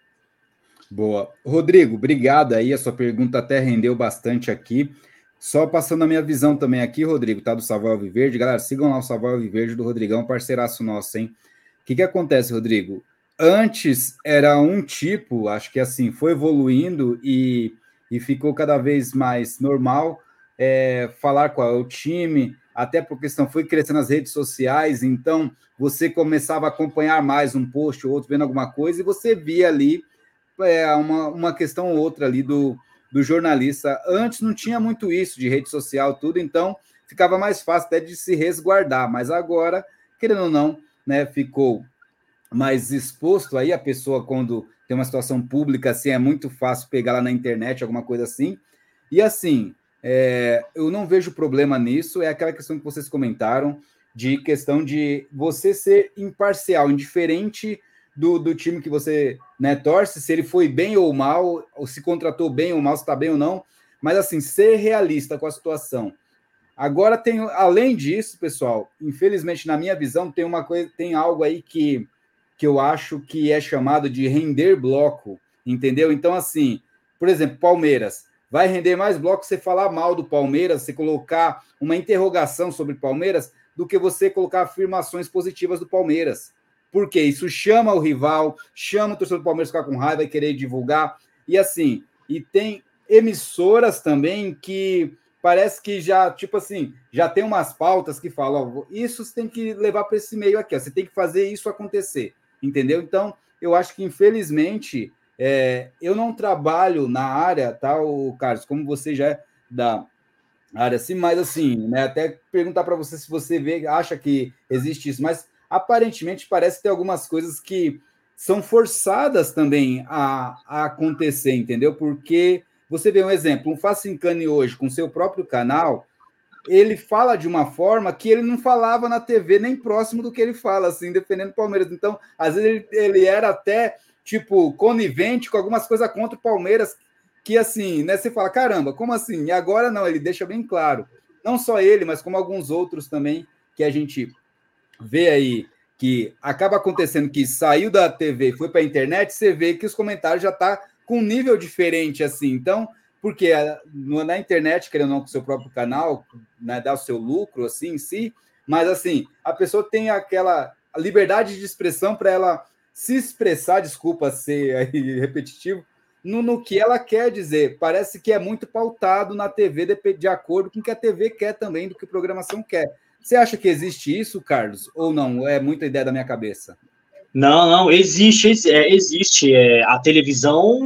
Boa. Rodrigo, obrigado aí. A sua pergunta até rendeu bastante aqui. Só passando a minha visão também aqui, Rodrigo, tá? Do Savoy Viverde. Galera, sigam lá o Savoy Viverde do Rodrigão, parceiraço nosso, hein? O que, que acontece, Rodrigo? Antes era um tipo, acho que assim, foi evoluindo e, e ficou cada vez mais normal é, falar qual é o time, até por questão, foi crescendo as redes sociais, então você começava a acompanhar mais um post ou outro, vendo alguma coisa, e você via ali é, uma, uma questão ou outra ali do, do jornalista. Antes não tinha muito isso de rede social, tudo, então ficava mais fácil até de se resguardar, mas agora, querendo ou não, né, ficou mais exposto aí a pessoa quando tem uma situação pública assim, é muito fácil pegar lá na internet, alguma coisa assim. E assim, é, eu não vejo problema nisso, é aquela questão que vocês comentaram, de questão de você ser imparcial, indiferente do, do time que você né, torce, se ele foi bem ou mal, ou se contratou bem ou mal, se está bem ou não, mas assim, ser realista com a situação. Agora tem, além disso, pessoal, infelizmente, na minha visão, tem uma coisa, tem algo aí que, que eu acho que é chamado de render bloco, entendeu? Então, assim, por exemplo, Palmeiras. Vai render mais bloco você falar mal do Palmeiras, você colocar uma interrogação sobre Palmeiras, do que você colocar afirmações positivas do Palmeiras. Porque isso chama o rival, chama o torcedor do Palmeiras ficar com raiva e querer divulgar. E assim, e tem emissoras também que parece que já, tipo assim, já tem umas pautas que falam, ó, isso você tem que levar para esse meio aqui, ó, você tem que fazer isso acontecer, entendeu? Então, eu acho que infelizmente é, eu não trabalho na área, tá, o Carlos, como você já é da área assim, mas assim, né, até perguntar para você se você vê, acha que existe isso, mas aparentemente parece ter algumas coisas que são forçadas também a, a acontecer, entendeu? Porque você vê um exemplo, um Facincane hoje, com seu próprio canal, ele fala de uma forma que ele não falava na TV, nem próximo do que ele fala, assim, defendendo o Palmeiras. Então, às vezes, ele, ele era até, tipo, conivente com algumas coisas contra o Palmeiras, que assim, né? Você fala, caramba, como assim? E agora não, ele deixa bem claro. Não só ele, mas como alguns outros também que a gente vê aí que acaba acontecendo que saiu da TV e foi para a internet, você vê que os comentários já tá com um nível diferente assim. Então, porque na internet, querendo ou não, com o seu próprio canal, né, dá o seu lucro assim em si, mas assim, a pessoa tem aquela liberdade de expressão para ela se expressar, desculpa ser repetitivo, no, no, que ela quer dizer. Parece que é muito pautado na TV de, de acordo com o que a TV quer também, do que a programação quer. Você acha que existe isso, Carlos? Ou não? É muita ideia da minha cabeça? Não, não, existe, é, existe. É, a televisão,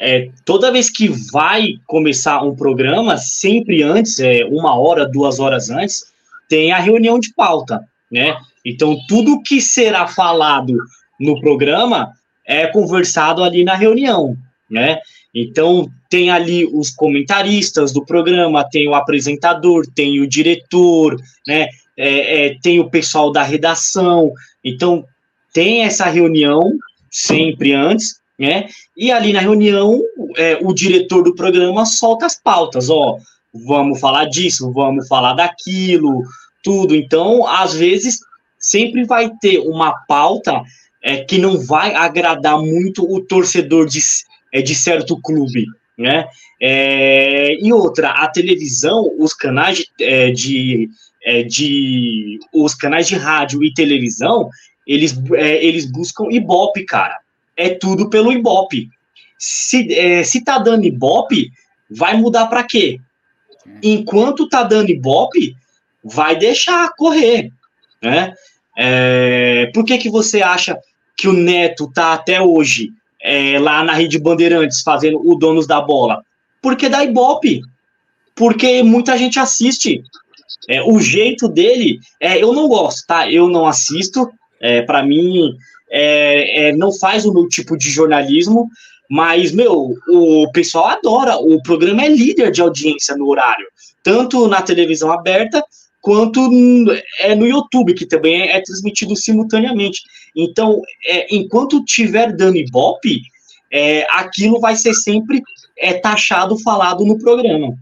é, toda vez que vai começar um programa, sempre antes, é, uma hora, duas horas antes, tem a reunião de pauta, né? Então, tudo que será falado no programa é conversado ali na reunião, né? Então, tem ali os comentaristas do programa, tem o apresentador, tem o diretor, né? É, é, tem o pessoal da redação. Então, tem essa reunião sempre antes, né? E ali na reunião, é, o diretor do programa solta as pautas, ó, vamos falar disso, vamos falar daquilo, tudo. Então, às vezes, sempre vai ter uma pauta é, que não vai agradar muito o torcedor de, é, de certo clube, né? É, e outra, a televisão, os canais de, é, de, é, de, os canais de rádio e televisão, eles, é, eles buscam ibope, cara. É tudo pelo ibope. Se, é, se tá dando ibope, vai mudar para quê? Enquanto tá dando ibope, vai deixar correr, né? É, por que, que você acha que o Neto tá até hoje é, lá na Rede Bandeirantes fazendo o Donos da Bola? Porque dá Ibope. Porque muita gente assiste. É, o jeito dele, é, eu não gosto, tá? Eu não assisto. É, para mim, é, é, não faz o meu tipo de jornalismo. Mas, meu, o pessoal adora. O programa é líder de audiência no horário, tanto na televisão aberta quanto é no YouTube, que também é, transmitido simultaneamente. Então, é, enquanto tiver dando ibope, é, aquilo vai ser sempre é, taxado, falado no programa.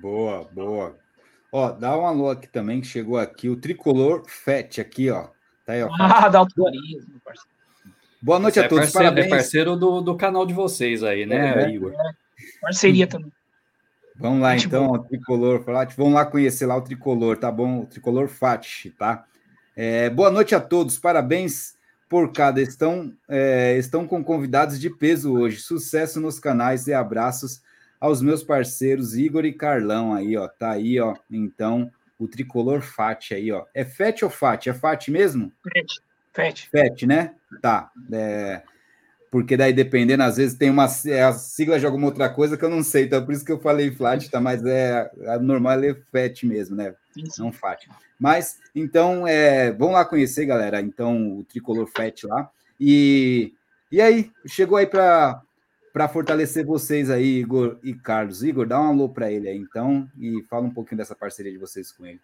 Boa, boa. Ó, dá um alô aqui também, que chegou aqui, o Tricolor Fett aqui, ó. Tá aí, ó. Ah, da autorismo, parceiro. Boa noite Você a é todos, é parceiro, parabéns. É parceiro do, do canal de vocês aí, né, é, Igor? É. Parceria também. Vamos lá, então, o Tricolor, vamos lá conhecer lá o Tricolor, tá bom? O Tricolor Fat, tá? É, boa noite a todos, parabéns por cada. Estão, é, estão com convidados de peso hoje. Sucesso nos canais e abraços aos meus parceiros Igor e Carlão aí, ó. Tá aí, ó. Então, o Tricolor Fat aí, ó. É Fat ou Fat? É Fat mesmo? Fat. Fat. Fat, né? Tá. É porque daí dependendo, às vezes tem uma é a sigla de alguma outra coisa que eu não sei, então por isso que eu falei flat, tá? Mas é a normal é FAT mesmo, né? Não FAT. Mas então é, vamos lá conhecer, galera. Então o tricolor FAT lá. E e aí, chegou aí para para fortalecer vocês aí, Igor e Carlos. Igor, dá um alô para ele aí, então, e fala um pouquinho dessa parceria de vocês com ele.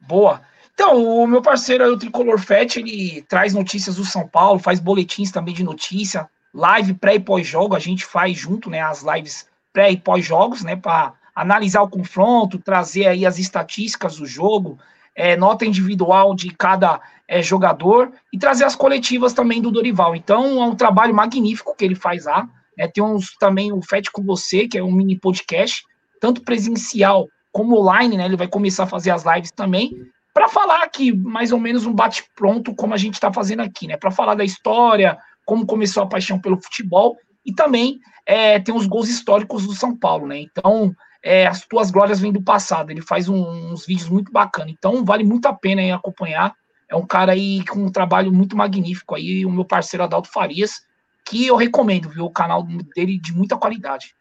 Boa. Então, o meu parceiro aí, o Tricolor Fett, ele traz notícias do São Paulo, faz boletins também de notícia, live pré e pós-jogo, a gente faz junto, né, as lives pré e pós-jogos, né, para analisar o confronto, trazer aí as estatísticas do jogo, é, nota individual de cada é, jogador e trazer as coletivas também do Dorival. Então, é um trabalho magnífico que ele faz lá. Né, tem uns também o Fett com você, que é um mini podcast, tanto presencial como online, né? Ele vai começar a fazer as lives também para falar aqui mais ou menos um bate pronto como a gente está fazendo aqui, né? Para falar da história, como começou a paixão pelo futebol e também é, tem os gols históricos do São Paulo, né? Então é, as tuas glórias vêm do passado. Ele faz um, uns vídeos muito bacanas. Então vale muito a pena aí acompanhar. É um cara aí com um trabalho muito magnífico aí, o meu parceiro Adalto Farias, que eu recomendo, viu? O canal dele de muita qualidade.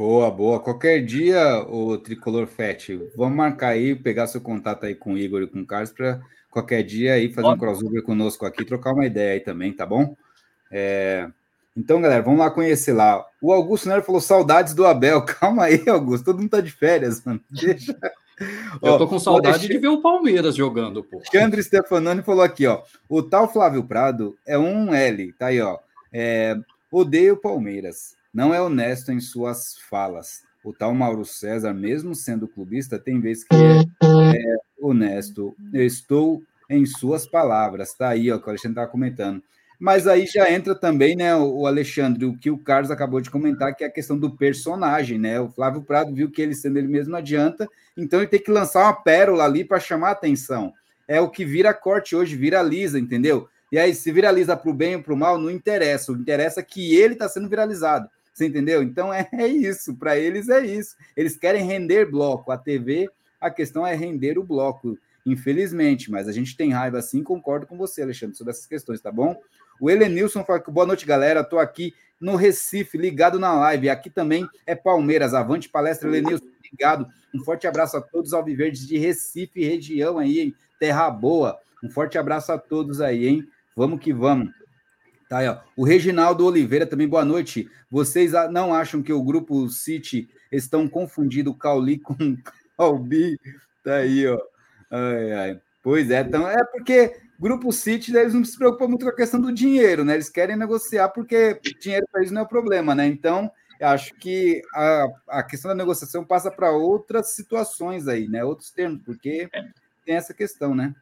Boa, boa. Qualquer dia, o Tricolor Fett, vamos marcar aí, pegar seu contato aí com o Igor e com o Carlos para qualquer dia aí fazer um crossover conosco aqui, trocar uma ideia aí também, tá bom? É... Então, galera, vamos lá conhecer lá. O Augusto Nero falou saudades do Abel. Calma aí, Augusto, todo mundo tá de férias, mano. Deixa. Eu tô com saudade de ver o Palmeiras jogando, pô. Alexandre Stefanani falou aqui, ó. O tal Flávio Prado é um L, tá aí, ó. É, odeia o Palmeiras. Não é honesto em suas falas. O tal Mauro César, mesmo sendo clubista, tem vezes que é, é honesto. Eu estou em suas palavras. Tá aí, ó, que o Alexandre estava comentando. Mas aí já entra também, né, o Alexandre, o que o Carlos acabou de comentar, que é a questão do personagem, né? O Flávio Prado viu que ele sendo ele mesmo não adianta, então ele tem que lançar uma pérola ali para chamar a atenção. É o que vira corte hoje, viraliza, entendeu? E aí, se viraliza para o bem ou para o mal, não interessa. O interessa é que ele está sendo viralizado. Você entendeu? Então é, é isso. Para eles é isso. Eles querem render bloco. A TV, a questão é render o bloco, infelizmente. Mas a gente tem raiva assim. Concordo com você, Alexandre, sobre essas questões, tá bom? O Helenilson fala que boa noite, galera. Estou aqui no Recife, ligado na live. Aqui também é Palmeiras. Avante palestra, Helenilson. Obrigado. Um forte abraço a todos alviverdes de Recife, região aí, hein? Terra Boa. Um forte abraço a todos aí, hein? Vamos que vamos. Tá aí, ó. O Reginaldo Oliveira também, boa noite. Vocês não acham que o grupo City estão confundindo Cauli com Calbi? Tá aí, ó. Ai, ai. Pois é, então é porque Grupo City, eles não se preocupam muito com a questão do dinheiro, né? Eles querem negociar porque dinheiro para eles não é o problema, né? Então, eu acho que a, a questão da negociação passa para outras situações aí, né? Outros termos, porque tem essa questão, né?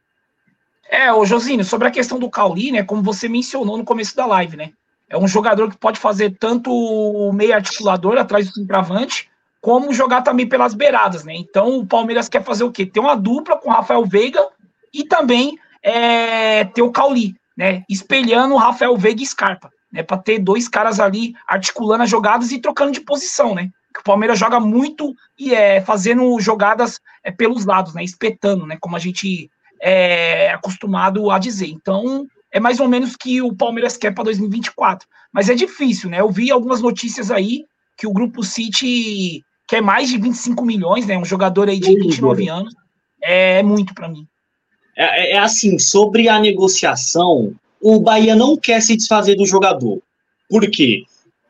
É, o Josino, sobre a questão do Cauli, né? Como você mencionou no começo da live, né? É um jogador que pode fazer tanto o meio articulador atrás do centroavante, como jogar também pelas beiradas, né? Então o Palmeiras quer fazer o quê? Ter uma dupla com o Rafael Veiga e também é, ter o Cauli, né? Espelhando o Rafael Veiga e Scarpa, né? Para ter dois caras ali articulando as jogadas e trocando de posição, né? O Palmeiras joga muito e é fazendo jogadas é, pelos lados, né? Espetando, né? Como a gente é acostumado a dizer. Então, é mais ou menos que o Palmeiras quer para 2024. Mas é difícil, né? Eu vi algumas notícias aí que o Grupo City quer mais de 25 milhões, né? Um jogador aí de 29 anos. É muito para mim. É, é, é, assim, sobre a negociação, o Bahia não quer se desfazer do jogador. Por quê?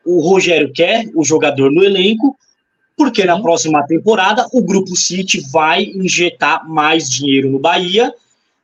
O Rogério quer o jogador no elenco, porque na próxima temporada o Grupo City vai injetar mais dinheiro no Bahia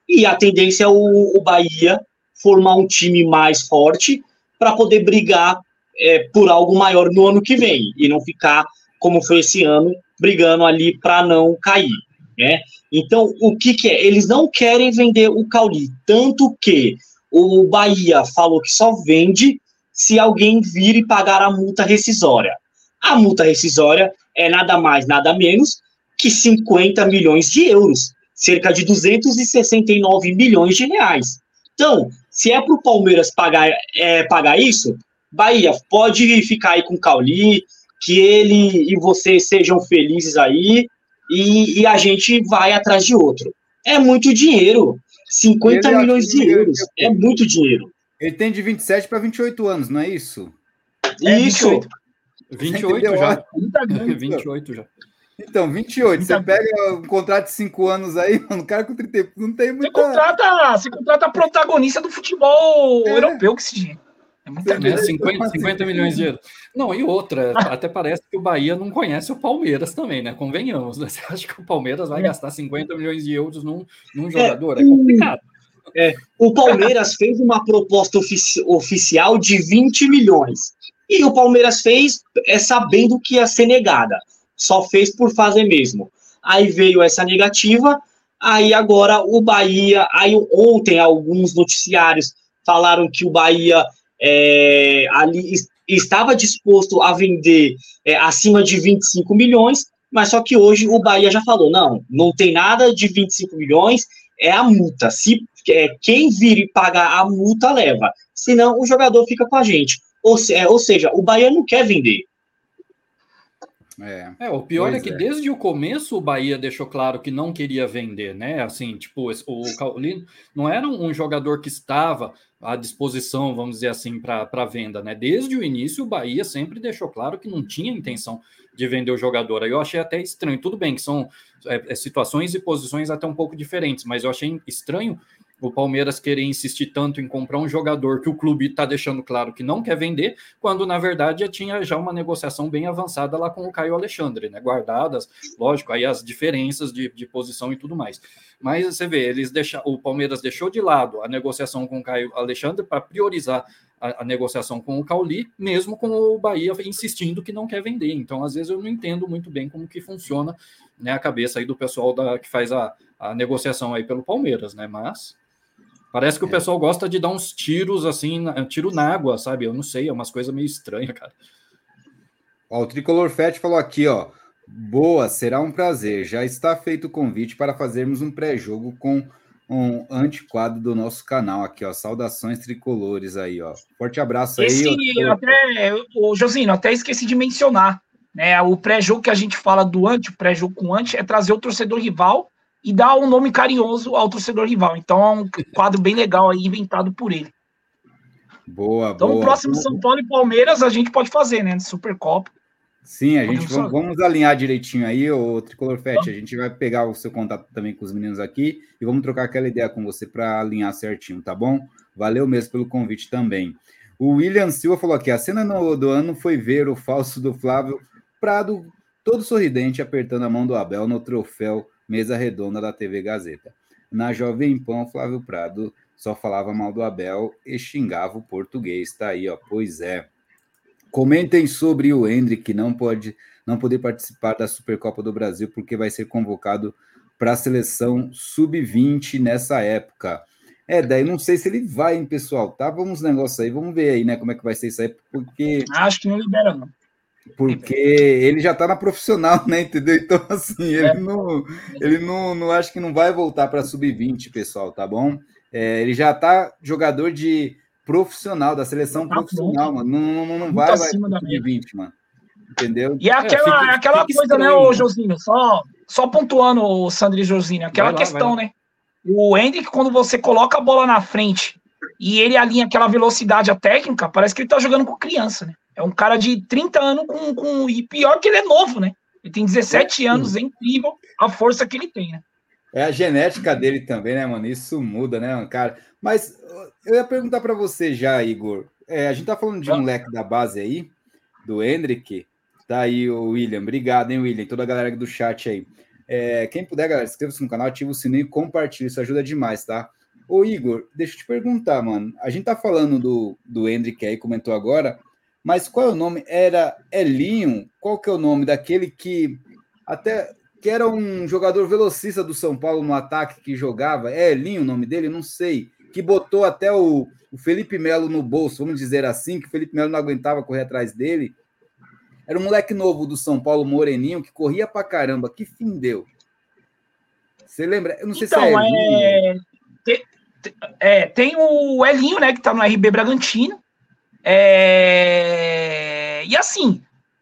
e a tendência é o, o Bahia formar um time mais forte para poder brigar é, por algo maior no ano que vem e não ficar como foi esse ano brigando ali para não cair, né? Então, o que, que, é? Eles não querem vender o Cauli, tanto que o Bahia falou que só vende se alguém vir e pagar a multa rescisória. A multa rescisória é nada mais, nada menos que 50 milhões de euros, cerca de 269 milhões de reais. Então, se é para o Palmeiras pagar, é, pagar isso, Bahia, pode ficar aí com o Cauli, que ele e você sejam felizes aí, e, e a gente vai atrás de outro. É muito dinheiro. 50 ele milhões de euros. É muito dinheiro. Ele tem de 27 para 28 anos, não é isso? É isso. 28, já. 28 já. Então, 28. Você pega um contrato de 5 anos aí, mano, o cara com 30 não tem muita... Você contrata, você contrata protagonista do futebol é. europeu que se é muita grana. 50, 50 milhões de euros. Não, e outra, até parece que o Bahia não conhece o Palmeiras também, né? Convenhamos. Né? Você acha que o Palmeiras vai gastar 50 milhões de euros num, num jogador? É, é complicado. É, o Palmeiras fez uma proposta ofici oficial de 20 milhões. E o Palmeiras fez é, sabendo que ia ser negada. Só fez por fazer mesmo. Aí veio essa negativa, aí agora o Bahia. Aí ontem alguns noticiários falaram que o Bahia é, ali estava disposto a vender é, acima de 25 milhões, mas só que hoje o Bahia já falou: não, não tem nada de 25 milhões, é a multa. Se é, quem vir e pagar a multa, leva. Senão o jogador fica com a gente. Ou, se, é, ou seja, o Bahia não quer vender. É, é, o pior é que é. desde o começo o Bahia deixou claro que não queria vender, né? Assim, tipo, o Caulino não era um jogador que estava à disposição, vamos dizer assim, para venda, né? Desde o início o Bahia sempre deixou claro que não tinha intenção de vender o jogador. Aí eu achei até estranho. Tudo bem que são é, é situações e posições até um pouco diferentes, mas eu achei estranho o Palmeiras querer insistir tanto em comprar um jogador que o clube está deixando claro que não quer vender, quando na verdade já tinha já uma negociação bem avançada lá com o Caio Alexandre, né? Guardadas, lógico, aí as diferenças de, de posição e tudo mais. Mas você vê, eles deixam, o Palmeiras deixou de lado a negociação com o Caio Alexandre para priorizar a, a, negociação com o Cauli, mesmo com o Bahia insistindo que não quer vender. Então, às vezes, eu não entendo muito bem como que funciona né, a cabeça aí do pessoal da, que faz a, a negociação aí pelo Palmeiras, né? Mas parece que o é. pessoal gosta de dar uns tiros assim, tiro na água, sabe? Eu não sei, é umas coisas meio estranhas, cara. Ó, o Tricolor Fett falou aqui, ó. Boa, será um prazer. Já está feito o convite para fazermos um pré-jogo com um antiquado do nosso canal aqui, ó. Saudações tricolores aí, ó. Forte abraço aí. Esse, eu... até, o Josino, até esqueci de mencionar, né? O pré-jogo que a gente fala do anti, o pré-jogo com anti, é trazer o torcedor rival e dar um nome carinhoso ao torcedor rival. Então é um quadro bem legal aí, inventado por ele. Boa, então, boa. Então, o próximo boa. São Paulo e Palmeiras a gente pode fazer, né? Supercopa. Sim, a gente vamos, vamos, alinhar direitinho aí, o Tricolor Fett. A gente vai pegar o seu contato também com os meninos aqui e vamos trocar aquela ideia com você para alinhar certinho, tá bom? Valeu mesmo pelo convite também. O William Silva falou aqui: a cena no, do ano foi ver o falso do Flávio Prado, todo sorridente, apertando a mão do Abel no troféu Mesa Redonda da TV Gazeta. Na Jovem Pan, Flávio Prado só falava mal do Abel e xingava o português. Tá aí, ó. Pois é. Comentem sobre o Hendrick não pode não poder participar da Supercopa do Brasil porque vai ser convocado para a seleção sub-20 nessa época. É, daí não sei se ele vai, hein, pessoal, tá? Vamos negócio aí, vamos ver aí, né, como é que vai ser isso aí, porque acho que não libera não. Porque ele já tá na profissional, né, entendeu? Então assim, ele é. não ele não, não acho que não vai voltar para sub-20, pessoal, tá bom? É, ele já tá jogador de profissional, da seleção tá profissional, bom. mano. Não, não, não vai, vai de 20, mano. Entendeu? E é aquela, é, fica, aquela fica coisa, né, estranho, né, ô Josinho? Só, só pontuando, o Sandro e Josinho, aquela lá, questão, né? O Hendrick, quando você coloca a bola na frente e ele alinha aquela velocidade a técnica, parece que ele tá jogando com criança, né? É um cara de 30 anos com, com. E pior que ele é novo, né? Ele tem 17 anos, é incrível a força que ele tem, né? É a genética dele também, né, mano? Isso muda, né, cara? Mas eu ia perguntar para você já, Igor. É, a gente tá falando de um leque da base aí, do Hendrick. Tá aí o William. Obrigado, hein, William? Toda a galera do chat aí. É, quem puder, galera, inscreva-se no canal, ativa o sininho e compartilhe. Isso ajuda demais, tá? Ô, Igor, deixa eu te perguntar, mano. A gente tá falando do, do Hendrick aí, comentou agora, mas qual é o nome? Era Elinho? Qual que é o nome daquele que até que era um jogador velocista do São Paulo no ataque que jogava, é Elinho o nome dele, não sei, que botou até o, o Felipe Melo no bolso, vamos dizer assim, que o Felipe Melo não aguentava correr atrás dele. Era um moleque novo do São Paulo, moreninho, que corria pra caramba. Que fim deu? Você lembra? Eu não sei então, se é Elinho. É... É, tem o Elinho, né, que tá no RB Bragantino. É... E assim,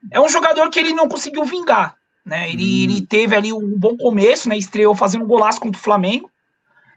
é um jogador que ele não conseguiu vingar. Né? Ele, hum. ele teve ali um bom começo, né? Estreou fazendo um golaço contra o Flamengo,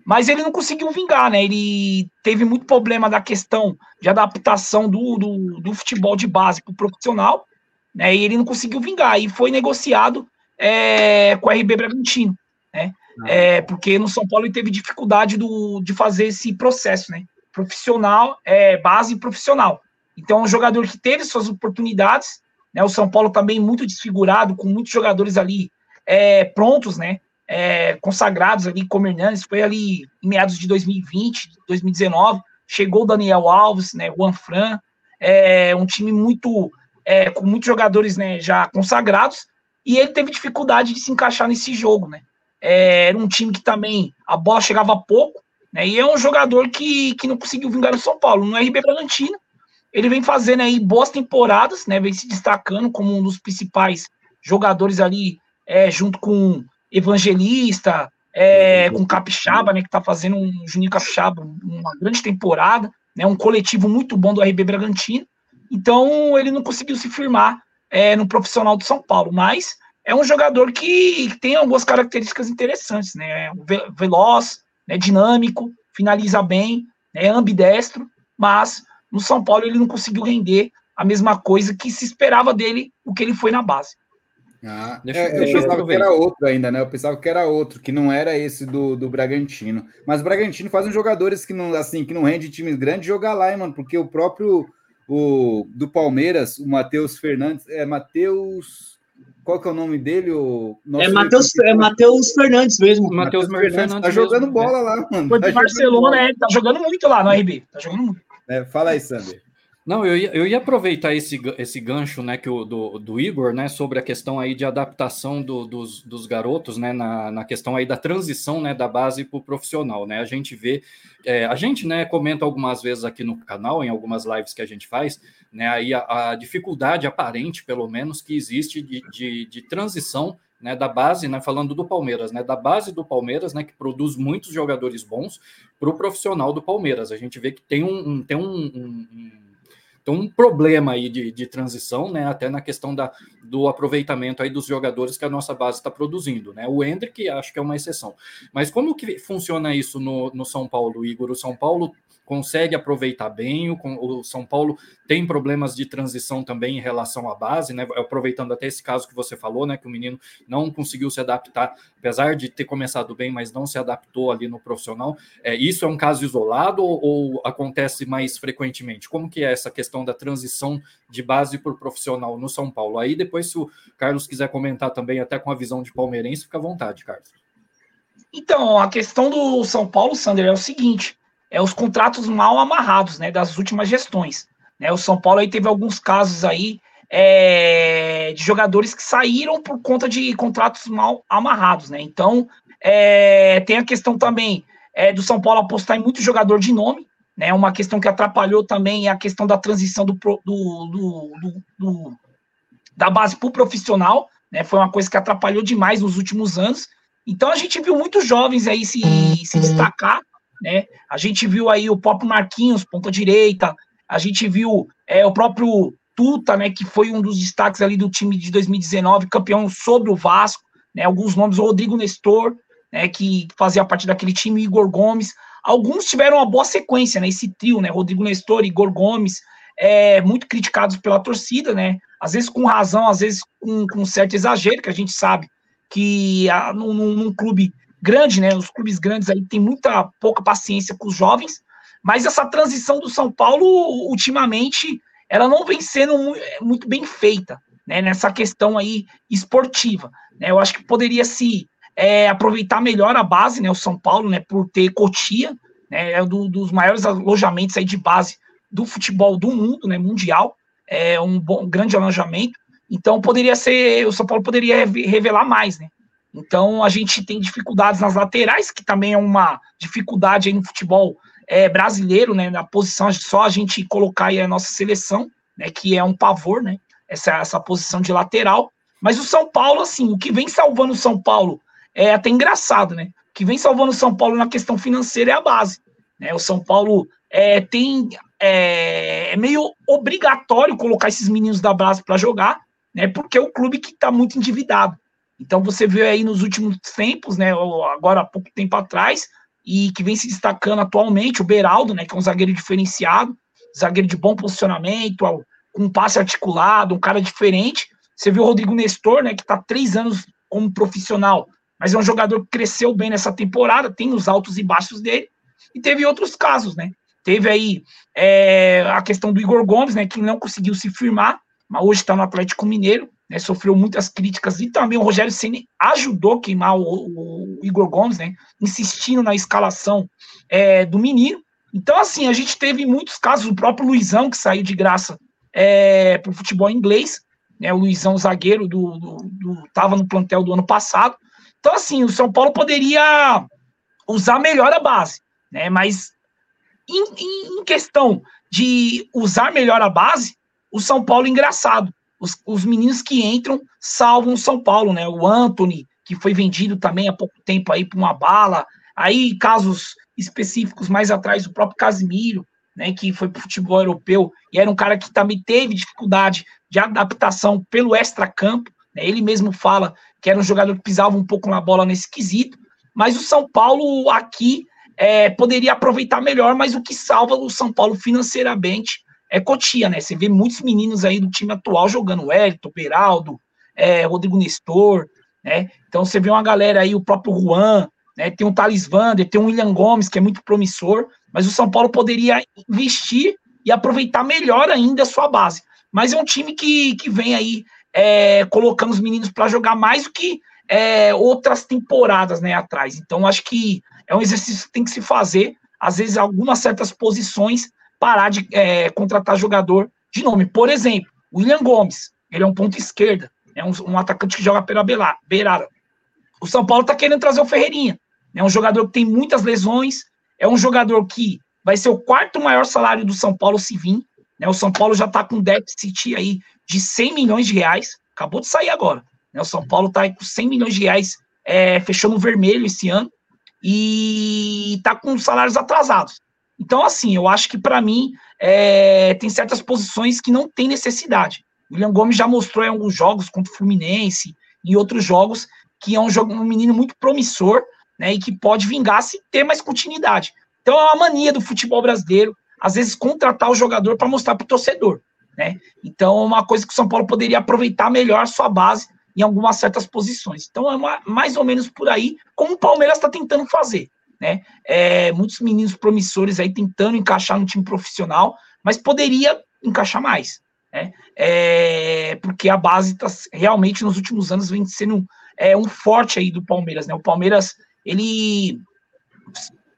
mas ele não conseguiu vingar, né? Ele teve muito problema da questão de adaptação do, do, do futebol de base para o profissional, né? E ele não conseguiu vingar. E foi negociado é, com o RB Bragantino, né? Ah. É, porque no São Paulo ele teve dificuldade do, de fazer esse processo, né? Profissional, é, base profissional. Então, é um jogador que teve suas oportunidades, né? O São Paulo também muito desfigurado, com muitos jogadores ali é, prontos, né? É, consagrados ali, como Hernandes, foi ali em meados de 2020, 2019, chegou o Daniel Alves, né, Juan Fran, é, um time muito, é, com muitos jogadores, né, já consagrados, e ele teve dificuldade de se encaixar nesse jogo, né, é, era um time que também, a bola chegava pouco, né, e é um jogador que, que não conseguiu vingar no São Paulo, no RB Bragantino, ele vem fazendo aí boas temporadas, né? Vem se destacando como um dos principais jogadores ali, é, junto com Evangelista, é, com Capixaba, né? Que tá fazendo um Juninho Capixaba, uma grande temporada, né? Um coletivo muito bom do RB Bragantino. Então ele não conseguiu se firmar é, no profissional do São Paulo, mas é um jogador que, tem algumas características interessantes, né? Veloz, né? dinâmico, finaliza bem, é ambidestro, mas no São Paulo ele não conseguiu render a mesma coisa que se esperava dele, o que ele foi na base. Ah, deixa, é, deixa eu pensava que era outro ainda, né? Eu pensava que era outro, que não era esse do, do Bragantino. Mas o Bragantino faz uns jogadores que não, assim, que não rende times grandes jogar lá, hein, mano? Porque o próprio o, do Palmeiras, o Matheus Fernandes, é Matheus. Qual que é o nome dele? O é Matheus é Matheus Fernandes mesmo. Matheus Fernandes, Fernandes tá jogando mesmo, bola é. lá, mano. Foi tá Barcelona, é, tá jogando muito lá no RB. Tá jogando muito. É, fala aí, Sander. Não, eu ia, eu ia aproveitar esse, esse gancho né, que o, do, do Igor, né, sobre a questão aí de adaptação do, dos, dos garotos, né, na, na questão aí da transição, né, da base para o profissional, né, a gente vê, é, a gente, né, comenta algumas vezes aqui no canal, em algumas lives que a gente faz, né, aí a, a dificuldade aparente, pelo menos, que existe de, de, de transição né, da base, né, falando do Palmeiras, né, da base do Palmeiras, né, que produz muitos jogadores bons para o profissional do Palmeiras. A gente vê que tem um, um tem um, um então, um problema aí de, de transição, né? Até na questão da, do aproveitamento aí dos jogadores que a nossa base está produzindo, né? O Hendrick acho que é uma exceção. Mas como que funciona isso no, no São Paulo, Igor? O São Paulo consegue aproveitar bem. O, o, São Paulo tem problemas de transição também em relação à base, né? Aproveitando até esse caso que você falou, né? Que o menino não conseguiu se adaptar, apesar de ter começado bem, mas não se adaptou ali no profissional. É, isso é um caso isolado ou, ou acontece mais frequentemente? Como que é essa questão da transição de base para o profissional no São Paulo? Aí depois, se o Carlos quiser comentar também, até com a visão de palmeirense, fica à vontade, Carlos. Então, a questão do São Paulo, Sander, é o seguinte: é os contratos mal amarrados, né, das últimas gestões. Né, o São Paulo aí teve alguns casos aí é, de jogadores que saíram por conta de contratos mal amarrados, né? Então é, tem a questão também é, do São Paulo apostar em muito jogador de nome, né? Uma questão que atrapalhou também é a questão da transição do, do, do, do da base para o profissional, né? Foi uma coisa que atrapalhou demais nos últimos anos. Então a gente viu muitos jovens aí se, se destacar né? A gente viu aí o próprio Marquinhos, ponta direita, a gente viu é, o próprio Tuta, né, que foi um dos destaques ali do time de 2019, campeão sobre o Vasco, né? Alguns nomes, o Rodrigo Nestor, né, que fazia parte daquele time, Igor Gomes. Alguns tiveram uma boa sequência, né? Esse trio, né? Rodrigo Nestor, Igor Gomes, é, muito criticados pela torcida, né? Às vezes com razão, às vezes com, com certo exagero, que a gente sabe que a, num, num clube grande, né? Os clubes grandes aí têm muita pouca paciência com os jovens, mas essa transição do São Paulo, ultimamente, ela não vem sendo muito bem feita, né? Nessa questão aí esportiva, né? Eu acho que poderia se é, aproveitar melhor a base, né? O São Paulo, né? Por ter Cotia, né? É um do, dos maiores alojamentos aí de base do futebol do mundo, né? Mundial, é um, bom, um grande alojamento. Então poderia ser, o São Paulo poderia revelar mais, né? Então a gente tem dificuldades nas laterais, que também é uma dificuldade no futebol é, brasileiro, né? Na posição, só a gente colocar aí a nossa seleção, né? Que é um pavor, né? Essa, essa posição de lateral. Mas o São Paulo, assim, o que vem salvando o São Paulo é até engraçado, né? O que vem salvando o São Paulo na questão financeira é a base. Né? O São Paulo é, tem é, é meio obrigatório colocar esses meninos da base para jogar, né? Porque é o clube que está muito endividado. Então você vê aí nos últimos tempos, né, agora há pouco tempo atrás, e que vem se destacando atualmente, o Beraldo, né, que é um zagueiro diferenciado, zagueiro de bom posicionamento, com um passe articulado, um cara diferente. Você viu o Rodrigo Nestor, né, que está três anos como profissional, mas é um jogador que cresceu bem nessa temporada, tem os altos e baixos dele, e teve outros casos, né? Teve aí é, a questão do Igor Gomes, né, que não conseguiu se firmar, mas hoje está no Atlético Mineiro, né, sofreu muitas críticas e também o Rogério Ceni ajudou a queimar o, o, Igor Gomes, né, insistindo na escalação é, do menino. Então, assim, a gente teve muitos casos, o próprio Luizão, que saiu de graça é, para o futebol inglês, né, o Luizão, zagueiro, do, do, do, tava no plantel do ano passado. Então, assim, o São Paulo poderia usar melhor a base, né, mas em, em questão de usar melhor a base, o São Paulo, engraçado, os, os meninos que entram salvam o São Paulo, né? O Anthony, que foi vendido também há pouco tempo aí por uma bala. Aí, casos específicos mais atrás, o próprio Casimiro, né? Que foi para o futebol europeu e era um cara que também teve dificuldade de adaptação pelo extra-campo. Né? Ele mesmo fala que era um jogador que pisava um pouco na bola nesse quesito. Mas o São Paulo aqui é, poderia aproveitar melhor, mas o que salva o São Paulo financeiramente é Cotia, né? Você vê muitos meninos aí do time atual jogando, o Elton, Beraldo, é, Rodrigo Nestor, né? Então você vê uma galera aí, o próprio Juan, né? Tem um Thales Vander, tem um William Gomes, que é muito promissor, mas o São Paulo poderia investir e aproveitar melhor ainda a sua base. Mas é um time que, que vem aí é, colocando os meninos para jogar mais do que é, outras temporadas né, atrás. Então, acho que é um exercício que tem que se fazer. Às vezes, algumas certas posições, parar de é, contratar jogador de nome. Por exemplo, William Gomes, ele é um ponto esquerda, é um, um atacante que joga pela beirada. O São Paulo está querendo trazer o Ferreirinha. É um jogador que tem muitas lesões, é um jogador que vai ser o quarto maior salário do São Paulo se vir. Né? O São Paulo já está com déficit aí de 100 milhões de reais, acabou de sair agora. Né? O São Paulo está com 100 milhões de reais, é, fechou no vermelho esse ano, e está com salários atrasados. Então, assim, eu acho que para mim é, tem certas posições que não tem necessidade. O William Gomes já mostrou em alguns jogos contra o Fluminense e outros jogos que é um, jogo, um menino muito promissor, né, e que pode vingar se ter mais continuidade. Então é uma mania do futebol brasileiro, às vezes contratar o jogador para mostrar para o torcedor, né? Então é uma coisa que o São Paulo poderia aproveitar melhor a sua base em algumas certas posições. Então é uma, mais ou menos por aí como o Palmeiras está tentando fazer, né? É, muitos meninos promissores aí tentando encaixar no time profissional, mas poderia encaixar mais, né? É, porque a base está realmente nos últimos anos vem sendo é, um forte aí do Palmeiras, né? O Palmeiras ele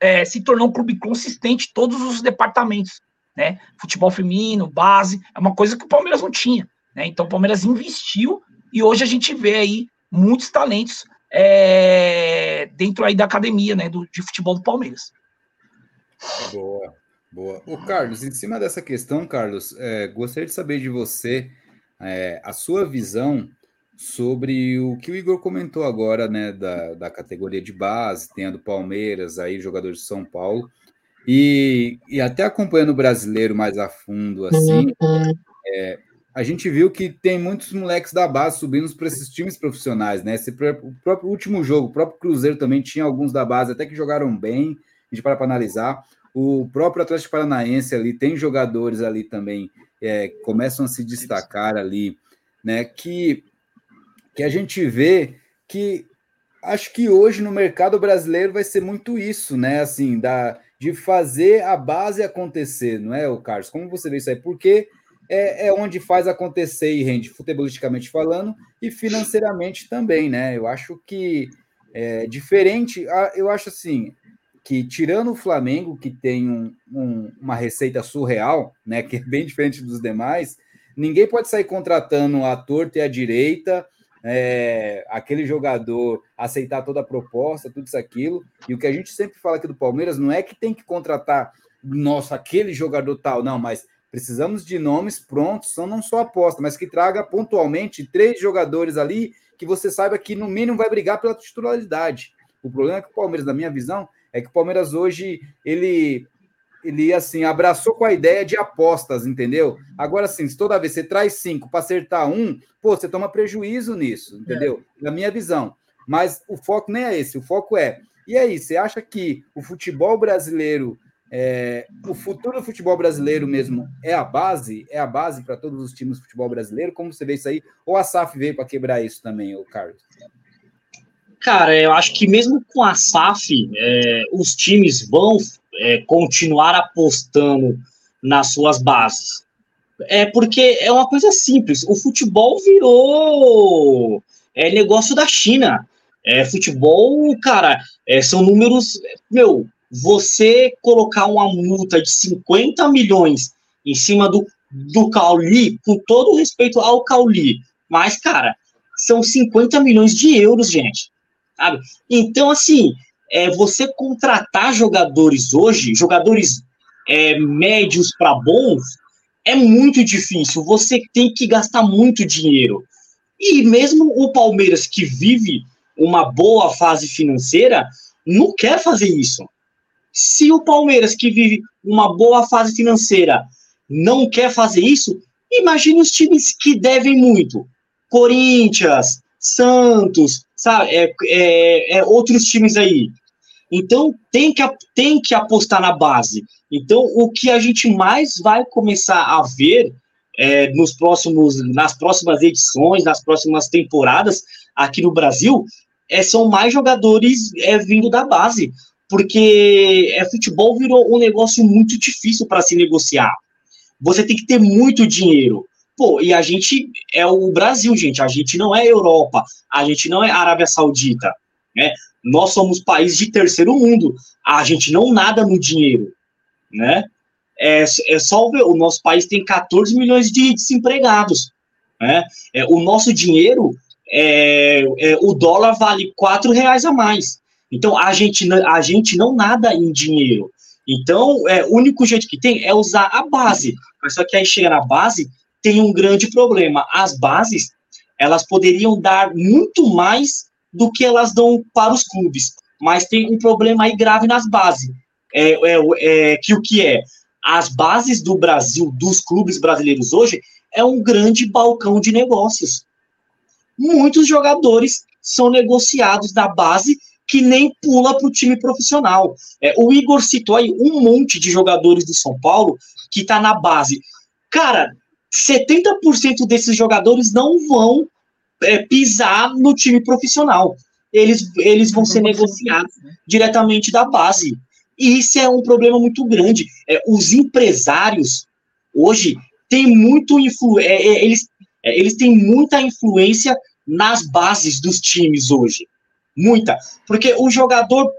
é, se tornou um clube consistente em todos os departamentos, né? Futebol feminino, base, é uma coisa que o Palmeiras não tinha, né? Então o Palmeiras investiu e hoje a gente vê aí muitos talentos é, dentro aí da academia, né, do, de futebol do Palmeiras. Boa, boa. O Carlos, em cima dessa questão, Carlos, é, gostaria de saber de você é, a sua visão sobre o que o Igor comentou agora, né, da, da categoria de base, tem a do Palmeiras, aí jogadores de São Paulo, e, e até acompanhando o brasileiro mais a fundo, assim, é, a gente viu que tem muitos moleques da base subindo para esses times profissionais, né? Esse, o próprio último jogo, o próprio Cruzeiro também tinha alguns da base, até que jogaram bem, a gente para para analisar. O próprio Atlético Paranaense ali tem jogadores ali também, é, começam a se destacar ali, né? Que que a gente vê que acho que hoje no mercado brasileiro vai ser muito isso, né? Assim, da, de fazer a base acontecer, não é, o Carlos? Como você vê isso aí? Porque é, é onde faz acontecer e rende futebolisticamente falando e financeiramente também, né? Eu acho que é diferente, eu acho assim, que tirando o Flamengo, que tem um, um, uma receita surreal, né? Que é bem diferente dos demais, ninguém pode sair contratando a torta e a direita é, aquele jogador aceitar toda a proposta, tudo isso, aquilo. E o que a gente sempre fala aqui do Palmeiras não é que tem que contratar, nossa, aquele jogador tal, não, mas precisamos de nomes prontos, são não só aposta, mas que traga pontualmente três jogadores ali que você saiba que no mínimo vai brigar pela titularidade. O problema é que o Palmeiras, na minha visão, é que o Palmeiras hoje ele ele assim abraçou com a ideia de apostas, entendeu? Agora sim, se toda vez você traz cinco para acertar um, pô, você toma prejuízo nisso, entendeu? É. Na minha visão. Mas o foco nem é esse, o foco é. E aí, você acha que o futebol brasileiro, é, o futuro do futebol brasileiro mesmo é a base? É a base para todos os times do futebol brasileiro? Como você vê isso aí? Ou a SAF veio para quebrar isso também, o Carlos? Cara, eu acho que mesmo com a SAF, é, os times vão é, continuar apostando nas suas bases. É porque é uma coisa simples. O futebol virou é negócio da China. É futebol, cara, é, são números. Meu, você colocar uma multa de 50 milhões em cima do, do Cauli, com todo respeito ao Cauli, mas, cara, são 50 milhões de euros, gente. Sabe? Então, assim, é, você contratar jogadores hoje, jogadores é, médios para bons, é muito difícil. Você tem que gastar muito dinheiro. E mesmo o Palmeiras, que vive uma boa fase financeira, não quer fazer isso. Se o Palmeiras, que vive uma boa fase financeira, não quer fazer isso, imagine os times que devem muito. Corinthians, Santos, sabe? É, é, é, outros times aí. Então tem que, tem que apostar na base. Então o que a gente mais vai começar a ver é, nos próximos, nas próximas edições, nas próximas temporadas aqui no Brasil, é, são mais jogadores é, vindo da base, porque é, futebol virou um negócio muito difícil para se negociar. Você tem que ter muito dinheiro. Pô, e a gente é o Brasil, gente. A gente não é Europa, a gente não é Arábia Saudita, né? Nós somos país de terceiro mundo. A gente não nada no dinheiro, né? É, é só ver, o nosso país tem 14 milhões de desempregados, né? É, o nosso dinheiro, é, é, o dólar vale 4 reais a mais. Então, a gente, a gente não nada em dinheiro. Então, é, o único jeito que tem é usar a base. Mas só que aí chega na base, tem um grande problema. As bases, elas poderiam dar muito mais do que elas dão para os clubes. Mas tem um problema aí grave nas bases. É, é, é, que o que é? As bases do Brasil, dos clubes brasileiros hoje, é um grande balcão de negócios. Muitos jogadores são negociados da base que nem pula para o time profissional. É, o Igor citou aí um monte de jogadores do São Paulo que está na base. Cara, 70% desses jogadores não vão é, pisar no time profissional. Eles, eles vão ser negociados diretamente da base. E isso é um problema muito grande. É, os empresários, hoje, têm muito influ é, é, eles, é, eles têm muita influência nas bases dos times hoje. Muita. Porque o jogador.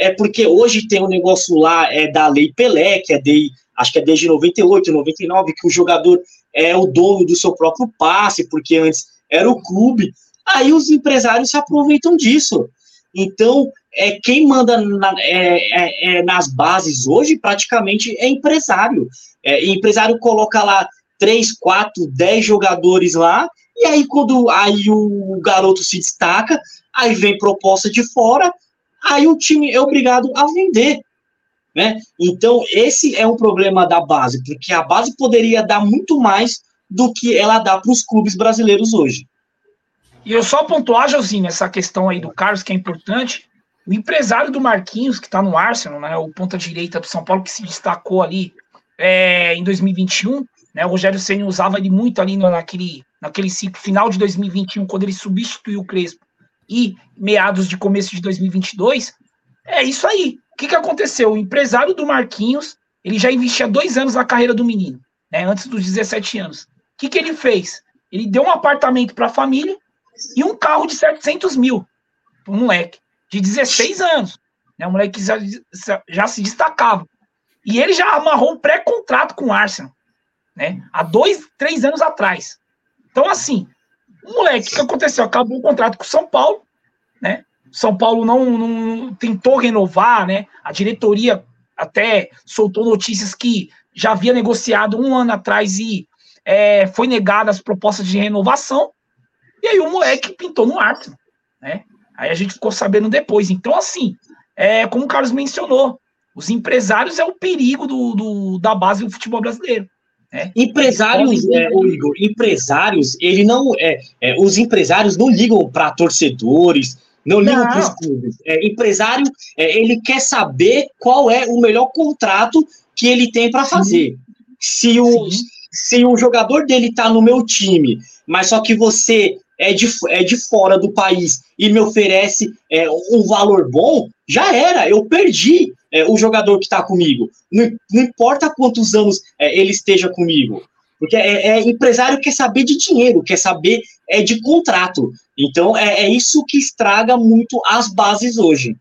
É porque hoje tem um negócio lá é da Lei Pelé, que é de, acho que é desde 98, 99, que o jogador é o dono do seu próprio passe, porque antes era o clube. Aí os empresários se aproveitam disso. Então, é quem manda na, é, é, é, nas bases hoje praticamente é empresário. É, empresário coloca lá três, quatro, dez jogadores lá, e aí quando aí o garoto se destaca, aí vem proposta de fora, aí o time é obrigado a vender. Né? Então, esse é um problema da base, porque a base poderia dar muito mais do que ela dá para os clubes brasileiros hoje. E eu só pontuar, Josinho, essa questão aí do Carlos, que é importante. O empresário do Marquinhos, que está no Arsenal, né, o ponta-direita do São Paulo, que se destacou ali é, em 2021, né, o Rogério Senna usava ele muito ali naquele, naquele ciclo final de 2021, quando ele substituiu o Crespo, e meados de começo de 2022, é isso aí. O que, que aconteceu? O empresário do Marquinhos, ele já investia dois anos na carreira do menino, né, antes dos 17 anos. O que, que ele fez? Ele deu um apartamento para a família e um carro de 700 mil para um moleque de 16 anos. Né, um moleque que já, já se destacava. E ele já amarrou um pré-contrato com o Arsenal, né? Há dois, três anos atrás. Então, assim, moleque, o que aconteceu? Acabou o contrato com o São Paulo, né? São Paulo não, não tentou renovar, né? A diretoria até soltou notícias que já havia negociado um ano atrás e é, foi negada as propostas de renovação. E aí o moleque pintou no Arsenal, né? Aí a gente ficou sabendo depois. Então, assim, é, como o Carlos mencionou, os empresários é o perigo do, do da base do futebol brasileiro. Né? Empresários, é, o Igor, empresários, ele não. É, é os empresários não ligam para torcedores, não ligam para os clubes. É, empresário, é, ele quer saber qual é o melhor contrato que ele tem para fazer. Se o, se o jogador dele está no meu time, mas só que você é de, é de fora do país e me oferece é, um valor bom, já era, eu perdi é, o jogador que está comigo. Não, não, importa quantos anos é, ele esteja comigo. Porque é, é, empresário quer saber de dinheiro, quer saber é, de contrato. Então é, é isso que estraga muito as bases hoje.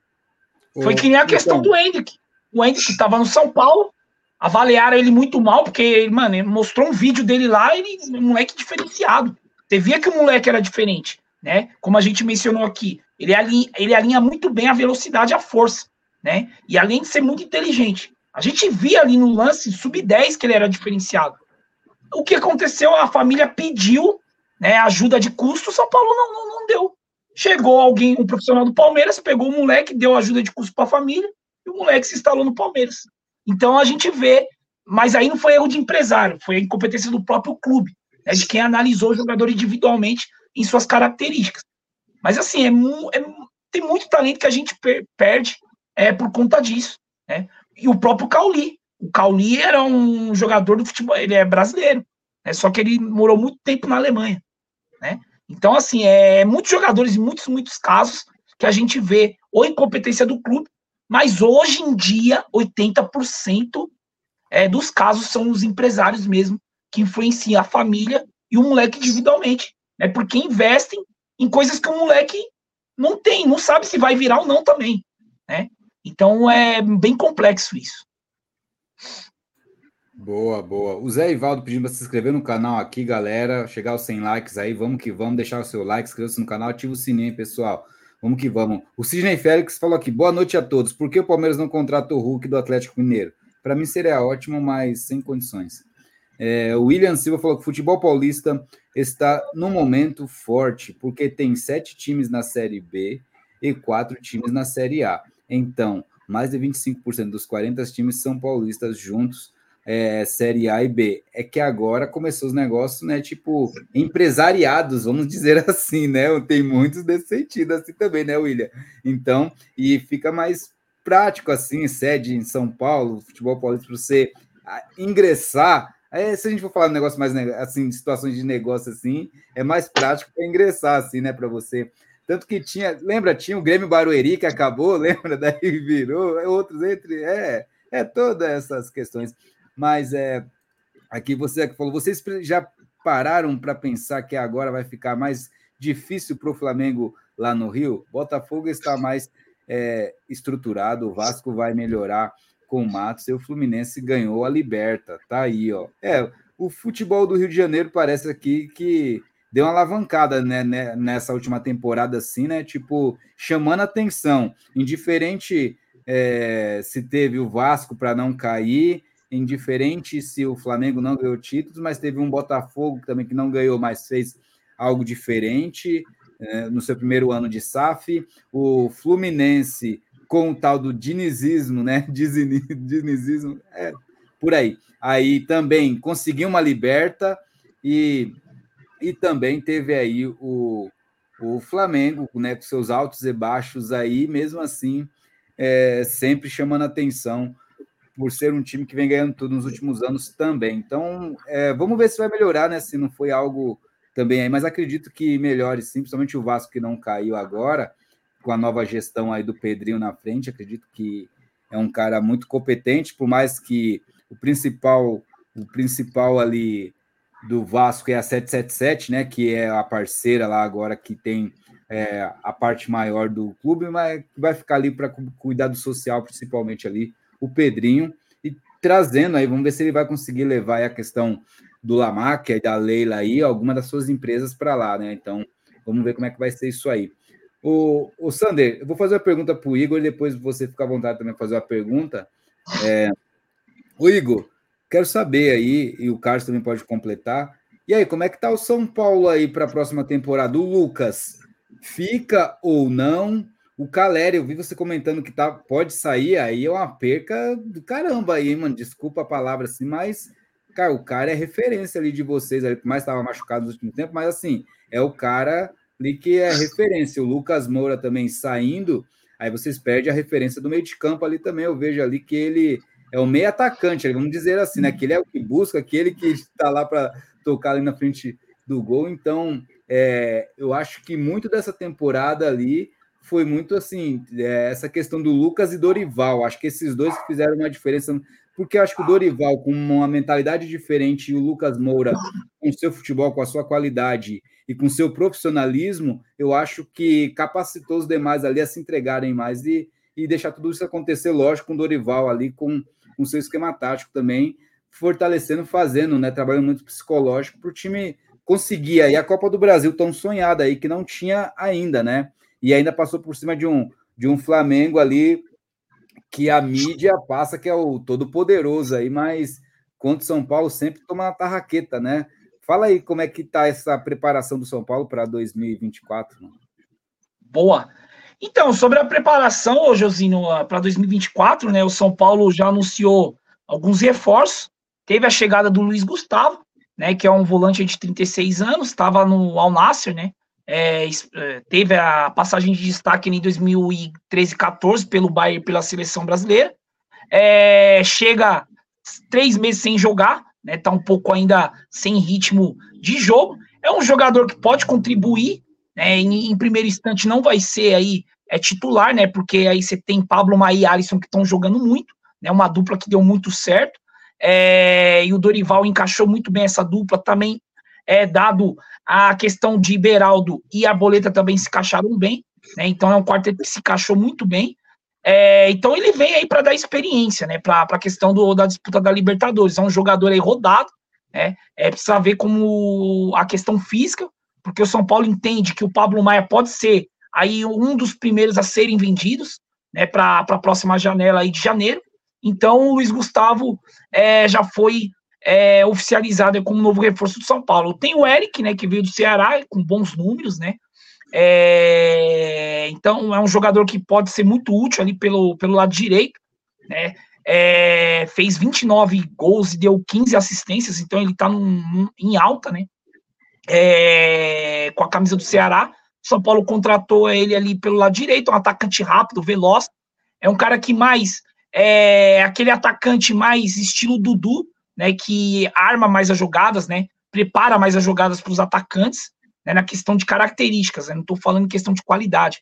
Foi que nem a questão então, do Hendrick. O Hendrick estava no São Paulo, avaliaram ele muito mal, porque, mano, ele mostrou um vídeo dele lá, ele um moleque diferenciado. Você via que o moleque era diferente, né? Como a gente mencionou aqui, ele alinha, ele alinha muito bem a velocidade e a força, né? E além de ser muito inteligente. A gente via ali no lance sub-10 que ele era diferenciado. O que aconteceu? A família pediu né, ajuda de custo, o São Paulo não, não, não deu. Chegou alguém, um profissional do Palmeiras, pegou o moleque, deu ajuda de custo para a família, e o moleque se instalou no Palmeiras. Então a gente vê, mas aí não foi erro de empresário, foi a incompetência do próprio clube né, de quem analisou o jogador individualmente em suas características. Mas assim, é, é tem muito talento que a gente per perde é, por conta disso. Né? E o próprio Cauli. O Cauli era um jogador do futebol, ele é brasileiro. né? Só que ele morou muito tempo na Alemanha, né? Então, assim, é muitos jogadores, muitos, muitos casos, que a gente vê ou incompetência do clube, mas hoje em dia, 80% é, dos casos são os empresários mesmo que influenciam a família e o moleque individualmente, né? Porque investem em coisas que o moleque não tem, não sabe se vai virar ou não também, né? Então é bem complexo isso. Boa, boa. O Zé Ivaldo pedindo para se inscrever no canal aqui, galera. Chegar aos 100 likes aí, vamos que vamos. Deixar o seu like, inscreva-se no canal, ativa o sininho, pessoal. Vamos que vamos. O Sidney Félix falou aqui: boa noite a todos. Por que o Palmeiras não contrata o Hulk do Atlético Mineiro? Para mim seria ótimo, mas sem condições. É, o William Silva falou que o futebol paulista está no momento forte, porque tem sete times na Série B e quatro times na Série A. Então, mais de 25% dos 40 times são paulistas juntos é, Série A e B. É que agora começou os negócios, né? Tipo, empresariados, vamos dizer assim, né? Tem muitos desse sentido assim também, né, William? Então, e fica mais prático assim, sede em São Paulo, futebol paulista, para você ingressar. É, se a gente for falar de negócio mais assim, situações de negócio assim, é mais prático para ingressar assim, né, para você. Tanto que tinha, lembra, tinha o Grêmio Barueri que acabou, lembra? Daí virou, outros entre, é, é todas essas questões. Mas é, aqui você falou, vocês já pararam para pensar que agora vai ficar mais difícil para o Flamengo lá no Rio? Botafogo está mais é, estruturado, o Vasco vai melhorar com o Matos e o Fluminense ganhou a Liberta. Tá aí, ó. É, o futebol do Rio de Janeiro parece aqui que deu uma alavancada né, né nessa última temporada, assim, né? Tipo, chamando atenção. Indiferente é, se teve o Vasco para não cair, indiferente se o Flamengo não ganhou títulos, mas teve um Botafogo também que não ganhou, mas fez algo diferente é, no seu primeiro ano de SAF. O Fluminense com o tal do dinizismo, né? Dinizismo, é, por aí. Aí também conseguiu uma liberta e, e também teve aí o, o Flamengo, né? Com seus altos e baixos aí, mesmo assim, é, sempre chamando atenção por ser um time que vem ganhando tudo nos últimos anos também. Então, é, vamos ver se vai melhorar, né? Se não foi algo também aí, mas acredito que melhore sim, principalmente o Vasco que não caiu agora, com a nova gestão aí do Pedrinho na frente. Acredito que é um cara muito competente, por mais que o principal, o principal ali do Vasco é a 777, né? Que é a parceira lá agora que tem é, a parte maior do clube, mas vai ficar ali para cuidar do social, principalmente ali o Pedrinho e trazendo aí, vamos ver se ele vai conseguir levar a questão do Lamac e da Leila aí, alguma das suas empresas para lá, né? Então, vamos ver como é que vai ser isso aí. O, o Sander, eu vou fazer uma pergunta para o Igor e depois você fica à vontade também para fazer uma pergunta. É, o Igor, quero saber aí, e o Carlos também pode completar. E aí, como é que tá o São Paulo aí para a próxima temporada? O Lucas fica ou não? O Caleri, eu vi você comentando que tá, pode sair, aí é uma perca do caramba aí, mano. Desculpa a palavra assim, mas, cara, o cara é referência ali de vocês, ali, mais estava machucado no último tempo, mas assim, é o cara ali que é referência. O Lucas Moura também saindo, aí vocês perdem a referência do meio de campo ali também. Eu vejo ali que ele é o meio atacante, vamos dizer assim, né? Que ele é o que busca, aquele que está lá para tocar ali na frente do gol. Então, é, eu acho que muito dessa temporada ali foi muito assim, é, essa questão do Lucas e Dorival. Acho que esses dois fizeram uma diferença, porque acho que o Dorival, com uma mentalidade diferente, e o Lucas Moura, com seu futebol, com a sua qualidade e com seu profissionalismo, eu acho que capacitou os demais ali a se entregarem mais e, e deixar tudo isso acontecer, lógico, com o Dorival ali, com o seu esquema tático também, fortalecendo, fazendo, né? Trabalhando muito psicológico para o time conseguir aí a Copa do Brasil tão sonhada aí, que não tinha ainda, né? e ainda passou por cima de um, de um Flamengo ali que a mídia passa que é o todo poderoso aí, mas contra o São Paulo sempre toma uma tarraqueta, né? Fala aí como é que tá essa preparação do São Paulo para 2024. Mano. Boa. Então, sobre a preparação, Josino, para 2024, né? O São Paulo já anunciou alguns reforços. Teve a chegada do Luiz Gustavo, né? Que é um volante de 36 anos, estava no Al Nasser, né? É, é, teve a passagem de destaque em 2013 14 pelo Bayern pela seleção brasileira. É, chega três meses sem jogar, né? Tá um pouco ainda sem ritmo de jogo. É um jogador que pode contribuir, né? Em, em primeiro instante não vai ser aí é titular, né? Porque aí você tem Pablo Maia e Alisson que estão jogando muito, né? Uma dupla que deu muito certo. É, e o Dorival encaixou muito bem essa dupla também, é dado a questão de Beraldo e Arboleta também se encaixaram bem, né? Então é um quarteto que se encaixou muito bem. É, então ele vem aí para dar experiência, né? Para a questão do, da disputa da Libertadores. É um jogador aí rodado, né? É, precisa ver como a questão física, porque o São Paulo entende que o Pablo Maia pode ser aí um dos primeiros a serem vendidos, né? Para a próxima janela aí de janeiro. Então o Luiz Gustavo é, já foi é, oficializado como novo reforço do São Paulo. Tem o Eric, né? Que veio do Ceará com bons números, né? É, então é um jogador que pode ser muito útil ali pelo, pelo lado direito, né? É, fez 29 gols e deu 15 assistências, então ele tá num, em alta, né? É, com a camisa do Ceará. São Paulo contratou ele ali pelo lado direito, um atacante rápido, veloz. É um cara que mais é aquele atacante mais estilo Dudu, né? Que arma mais as jogadas, né? Prepara mais as jogadas para os atacantes né, na questão de características, né, não estou falando em questão de qualidade.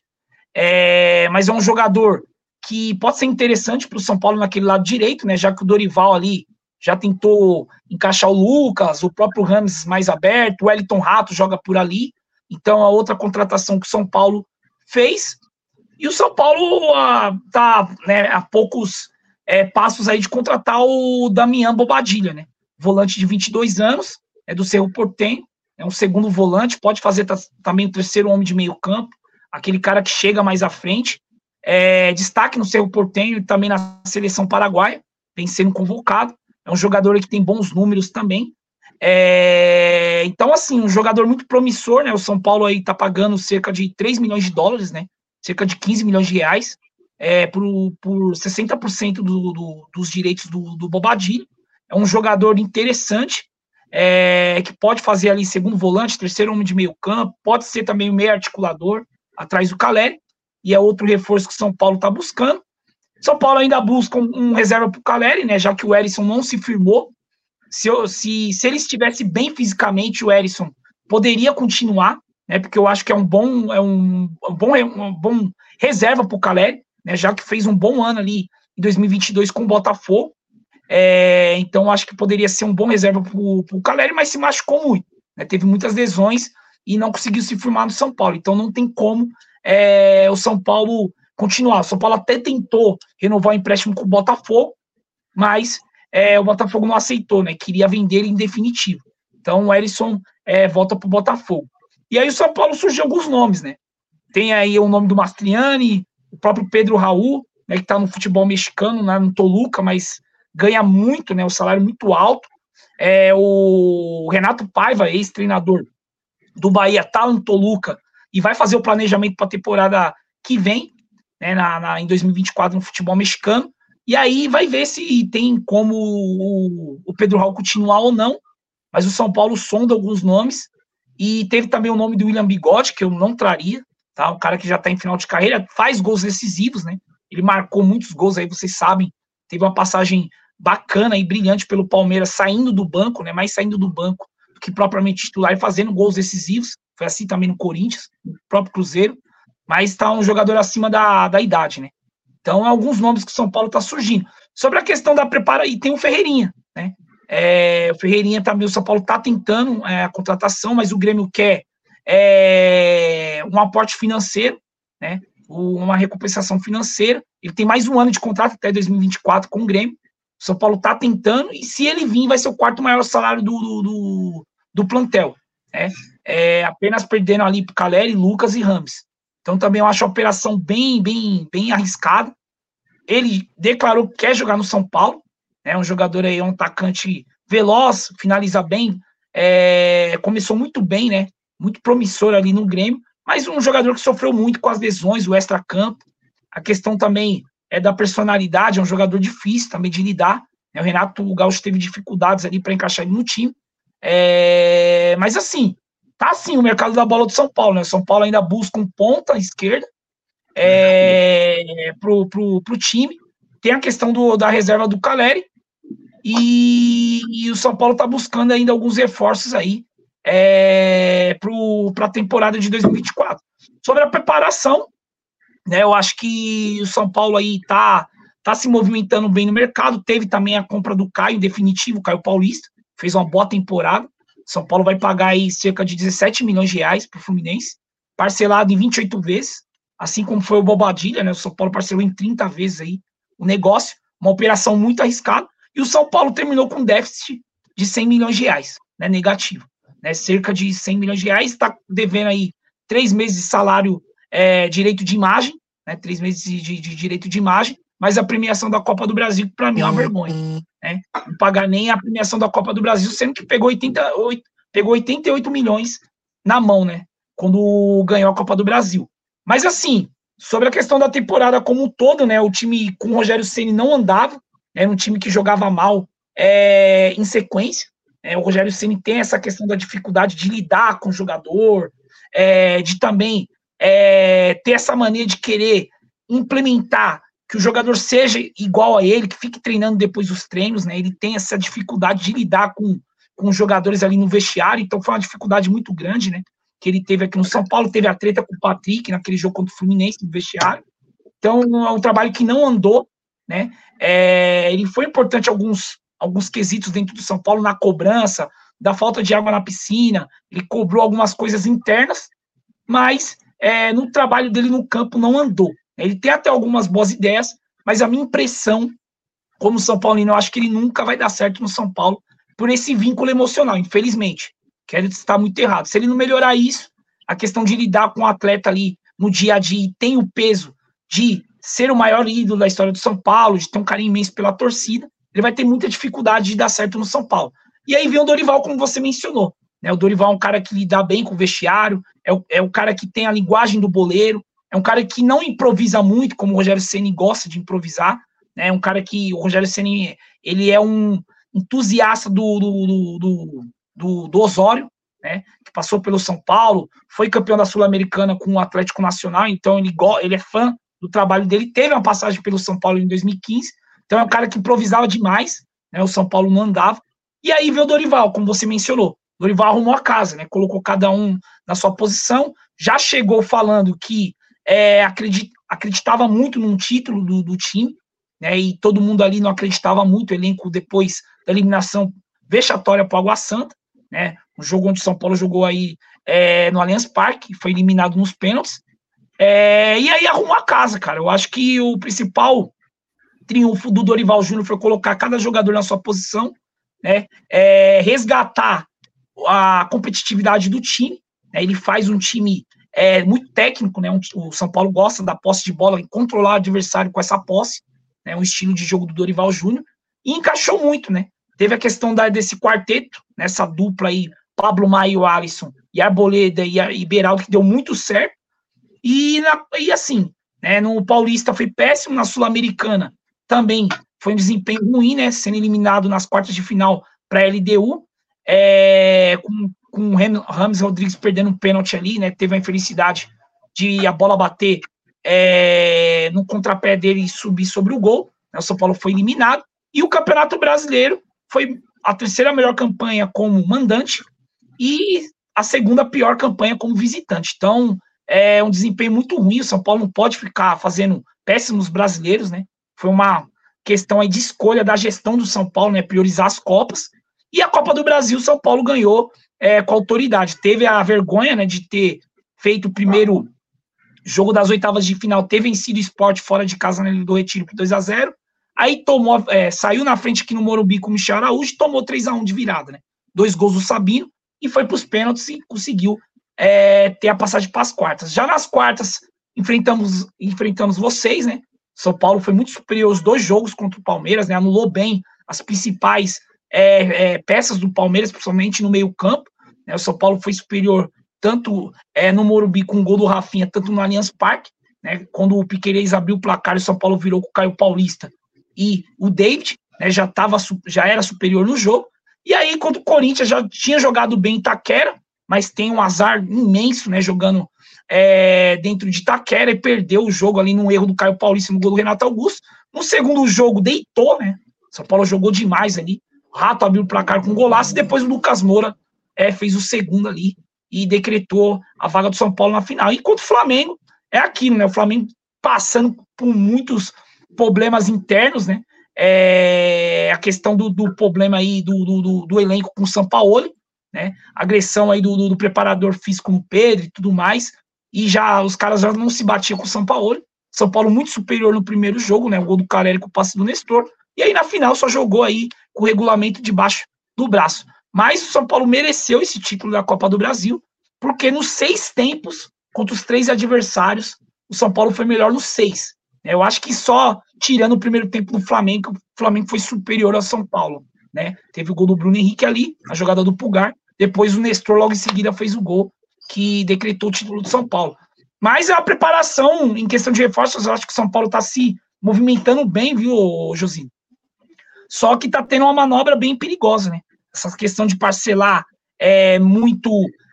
É, mas é um jogador que pode ser interessante para o São Paulo naquele lado direito, né, já que o Dorival ali já tentou encaixar o Lucas, o próprio Rames mais aberto, o Wellington Rato joga por ali. Então, a outra contratação que o São Paulo fez. E o São Paulo está né, a poucos é, passos aí de contratar o Damian Bobadilha, né? Volante de 22 anos, é do Cerro Portenho, é um segundo volante, pode fazer também o terceiro homem de meio campo, aquele cara que chega mais à frente. É, destaque no Cerro Portenho e também na seleção paraguaia, vem sendo convocado. É um jogador que tem bons números também. É, então, assim, um jogador muito promissor, né? O São Paulo aí tá pagando cerca de 3 milhões de dólares, né? Cerca de 15 milhões de reais é, por, por 60% do, do, dos direitos do, do Bobadilho. É um jogador interessante, é, que pode fazer ali segundo volante, terceiro homem de meio campo, pode ser também o meio articulador atrás do Caleri, e é outro reforço que o São Paulo está buscando. São Paulo ainda busca um, um reserva para o Caleri, né, já que o Erisson não se firmou. Se, eu, se, se ele estivesse bem fisicamente, o Erisson poderia continuar, né, porque eu acho que é um bom, é um, um bom, um bom reserva para o Caleri, né, já que fez um bom ano ali em 2022 com o Botafogo. É, então, acho que poderia ser um bom reserva para o Caleri, mas se machucou muito. Né? Teve muitas lesões e não conseguiu se firmar no São Paulo. Então, não tem como é, o São Paulo continuar. O São Paulo até tentou renovar o empréstimo com o Botafogo, mas é, o Botafogo não aceitou, né? Queria vender ele em definitivo. Então, o Erisson é, volta para o Botafogo. E aí, o São Paulo surgiu alguns nomes, né? Tem aí o nome do Mastriani, o próprio Pedro Raul, né, que está no futebol mexicano, né, no Toluca, mas ganha muito, né? O salário muito alto. É, o Renato Paiva, ex-treinador do Bahia, tá no Toluca e vai fazer o planejamento para a temporada que vem, né, na, na, em 2024 no futebol mexicano. E aí vai ver se tem como o, o Pedro Raul continuar ou não. Mas o São Paulo sonda alguns nomes. E teve também o nome do William Bigode, que eu não traria, tá? Um cara que já está em final de carreira, faz gols decisivos, né? Ele marcou muitos gols aí, vocês sabem. Teve uma passagem bacana e brilhante pelo Palmeiras, saindo do banco, né? Mais saindo do banco do que propriamente titular e fazendo gols decisivos. Foi assim também no Corinthians, no próprio Cruzeiro. Mas está um jogador acima da, da idade, né? Então, alguns nomes que o São Paulo está surgindo. Sobre a questão da prepara, e tem o Ferreirinha, né? É, o Ferreirinha também, o São Paulo está tentando é, a contratação, mas o Grêmio quer é, um aporte financeiro, né? Uma recompensação financeira. Ele tem mais um ano de contrato até 2024 com o Grêmio. O São Paulo está tentando, e se ele vir, vai ser o quarto maior salário do, do, do, do plantel. Né? É, apenas perdendo ali para Caleri, Lucas e Rames. Então também eu acho a operação bem, bem, bem arriscada. Ele declarou que quer jogar no São Paulo. É né? um jogador aí, um atacante veloz, finaliza bem. É, começou muito bem, né? Muito promissor ali no Grêmio, mas um jogador que sofreu muito com as lesões, o extra-campo. A questão também é da personalidade, é um jogador difícil também de lidar. Né? O Renato Gaúcho teve dificuldades ali para encaixar ele no time. É, mas assim, tá assim o mercado da bola do São Paulo, né? O São Paulo ainda busca um ponta esquerda é, pro, pro, pro time. Tem a questão do, da reserva do Caleri. E, e o São Paulo está buscando ainda alguns reforços aí é, para a temporada de 2024. Sobre a preparação, né, eu acho que o São Paulo aí está tá se movimentando bem no mercado. Teve também a compra do Caio, definitivo, Caio Paulista, fez uma boa temporada. São Paulo vai pagar aí cerca de 17 milhões de reais para o Fluminense, parcelado em 28 vezes, assim como foi o Bobadilha, né? O São Paulo parcelou em 30 vezes aí o negócio, uma operação muito arriscada. E o São Paulo terminou com déficit de 100 milhões de reais, né, negativo. Né, cerca de 100 milhões de reais, está devendo aí três meses de salário, é, direito de imagem, né, três meses de, de, de, direito de imagem, mas a premiação da Copa do Brasil, para mim, é uma vergonha. Né, não pagar nem a premiação da Copa do Brasil, sendo que pegou, 88, pegou 88 milhões na mão, né, quando ganhou a Copa do Brasil. Mas assim, sobre a questão da temporada como um todo, né, o time com o Rogério Ceni não andava, era um time que jogava mal é, em sequência. É, o Rogério Ceni tem essa questão da dificuldade de lidar com o jogador, é, de também é, ter essa mania de querer implementar que o jogador seja igual a ele, que fique treinando depois dos treinos, né? Ele tem essa dificuldade de lidar com, com os jogadores ali no vestiário, então foi uma dificuldade muito grande, né? Que ele teve aqui no São Paulo, teve a treta com o Patrick naquele jogo contra o Fluminense no vestiário. Então é um trabalho que não andou, né? É, ele foi importante alguns, alguns quesitos dentro do São Paulo, na cobrança, da falta de água na piscina, ele cobrou algumas coisas internas, mas é, no trabalho dele no campo não andou. Ele tem até algumas boas ideias, mas a minha impressão, como São Paulino, eu acho que ele nunca vai dar certo no São Paulo por esse vínculo emocional, infelizmente. Quero estar muito errado. Se ele não melhorar isso, a questão de lidar com o atleta ali no dia a dia tem o peso de ser o maior ídolo da história do São Paulo, de ter um carinho imenso pela torcida, ele vai ter muita dificuldade de dar certo no São Paulo. E aí vem o Dorival, como você mencionou. Né? O Dorival é um cara que lida bem com o vestiário, é o, é o cara que tem a linguagem do boleiro, é um cara que não improvisa muito, como o Rogério Ceni gosta de improvisar. Né? É um cara que o Rogério Ceni ele é um entusiasta do, do, do, do, do Osório, né? que passou pelo São Paulo, foi campeão da Sul-Americana com o Atlético Nacional, então ele, ele é fã do trabalho dele. Teve uma passagem pelo São Paulo em 2015, então é um cara que improvisava demais, né? O São Paulo não andava. E aí veio o Dorival, como você mencionou. Dorival arrumou a casa, né? Colocou cada um na sua posição. Já chegou falando que é, acredit, acreditava muito num título do, do time, né? E todo mundo ali não acreditava muito. Elenco depois da eliminação vexatória para o Água Santa, né? Um jogo onde o São Paulo jogou aí é, no Allianz Parque, foi eliminado nos pênaltis. É, e aí arrumou a casa, cara. Eu acho que o principal triunfo do Dorival Júnior foi colocar cada jogador na sua posição, né? É, resgatar a competitividade do time. Né? Ele faz um time é, muito técnico, né? O São Paulo gosta da posse de bola controlar o adversário com essa posse, né? Um estilo de jogo do Dorival Júnior e encaixou muito, né? Teve a questão da, desse quarteto, nessa dupla aí, Pablo Maio, Alisson e Arboleda e, e Beraldo, que deu muito certo. E, na, e assim, né, no Paulista foi péssimo, na Sul-Americana também foi um desempenho ruim, né, sendo eliminado nas quartas de final para a LDU, é, com, com o Ramos Rodrigues perdendo um pênalti ali, né, teve a infelicidade de a bola bater é, no contrapé dele e subir sobre o gol, né, o São Paulo foi eliminado, e o Campeonato Brasileiro foi a terceira melhor campanha como mandante e a segunda pior campanha como visitante. Então, é um desempenho muito ruim. O São Paulo não pode ficar fazendo péssimos brasileiros, né? Foi uma questão aí de escolha da gestão do São Paulo, né? Priorizar as Copas. E a Copa do Brasil, o São Paulo ganhou é, com autoridade. Teve a vergonha, né, de ter feito o primeiro jogo das oitavas de final, ter vencido o esporte fora de casa Ilha do Retiro por 2 a 0 Aí tomou, é, saiu na frente aqui no Morumbi com o Michel Araújo tomou 3 a 1 de virada, né? Dois gols do Sabino e foi para os pênaltis e conseguiu é, ter a passagem para as quartas. Já nas quartas, enfrentamos, enfrentamos vocês, né? São Paulo foi muito superior os dois jogos contra o Palmeiras, né? Anulou bem as principais é, é, peças do Palmeiras, principalmente no meio-campo. Né? O São Paulo foi superior tanto é, no Morumbi com o gol do Rafinha, tanto no Allianz Parque. Né? Quando o Piqueires abriu o placar, o São Paulo virou com o Caio Paulista e o David, né? Já, tava, já era superior no jogo. E aí, quando o Corinthians já tinha jogado bem em Itaquera, mas tem um azar imenso, né? Jogando é, dentro de Itaquera e perdeu o jogo ali num erro do Caio Paulista no gol do Renato Augusto. No segundo jogo, deitou, né? São Paulo jogou demais ali. Rato abriu o placar com golaço e depois o Lucas Moura é, fez o segundo ali e decretou a vaga do São Paulo na final. Enquanto o Flamengo é aquilo, né? O Flamengo passando por muitos problemas internos, né? É, a questão do, do problema aí do, do, do, elenco com o São Paulo, né? Agressão aí do, do, preparador físico no Pedro e tudo mais. E já os caras já não se batiam com o São Paulo. São Paulo muito superior no primeiro jogo, né? O gol do Carelli com o passe do Nestor. E aí na final só jogou aí com o regulamento debaixo do braço. Mas o São Paulo mereceu esse título da Copa do Brasil, porque nos seis tempos, contra os três adversários, o São Paulo foi melhor nos seis. Eu acho que só tirando o primeiro tempo do Flamengo, o Flamengo foi superior ao São Paulo. Né? Teve o gol do Bruno Henrique ali, a jogada do Pulgar. Depois o Nestor logo em seguida fez o gol que decretou o título do São Paulo. Mas a preparação em questão de reforços, eu acho que o São Paulo está se movimentando bem, viu, Josinho? Só que está tendo uma manobra bem perigosa, né? Essa questão de parcelar é muito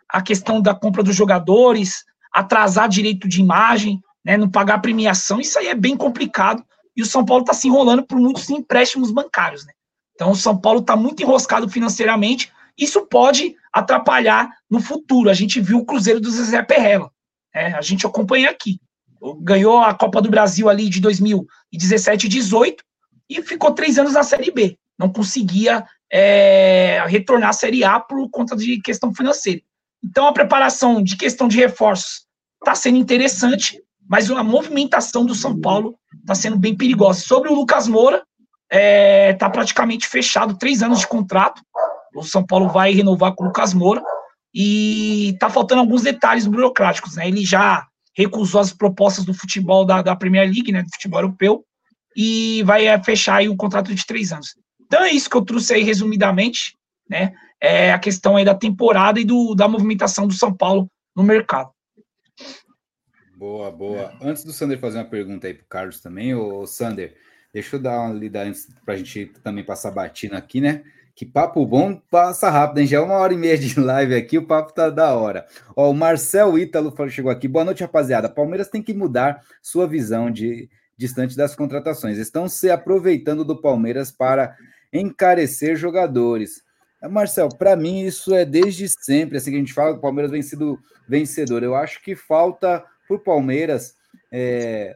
a questão da compra dos jogadores, atrasar direito de imagem, né, não pagar premiação, isso aí é bem complicado. E o São Paulo está se enrolando por muitos empréstimos bancários. Né? Então o São Paulo está muito enroscado financeiramente. Isso pode atrapalhar no futuro. A gente viu o Cruzeiro do Zezé Perrella. Né? A gente acompanha aqui. Ganhou a Copa do Brasil ali de 2017 e 18 e ficou três anos na Série B. Não conseguia é, retornar à Série A por conta de questão financeira. Então a preparação de questão de reforços está sendo interessante, mas a movimentação do São Paulo está sendo bem perigosa. Sobre o Lucas Moura, está é, tá praticamente fechado, três anos de contrato. O São Paulo vai renovar com o Lucas Moura e está faltando alguns detalhes burocráticos. Né? Ele já recusou as propostas do futebol da, da Premier League, né, do futebol europeu, e vai é, fechar aí o contrato de três anos. Então é isso que eu trouxe aí resumidamente, né? É a questão aí da temporada e do, da movimentação do São Paulo no mercado. Boa, boa. Antes do Sander fazer uma pergunta aí para o Carlos também, ô Sander, deixa eu dar uma lida antes para a gente também passar batina aqui, né? Que papo bom passa rápido, hein? Já é uma hora e meia de live aqui, o papo tá da hora. Ó, o Marcel Ítalo chegou aqui. Boa noite, rapaziada. Palmeiras tem que mudar sua visão de distante das contratações. Estão se aproveitando do Palmeiras para encarecer jogadores. Marcel, para mim isso é desde sempre, assim que a gente fala, o Palmeiras vem sido vencedor. Eu acho que falta para o Palmeiras. É,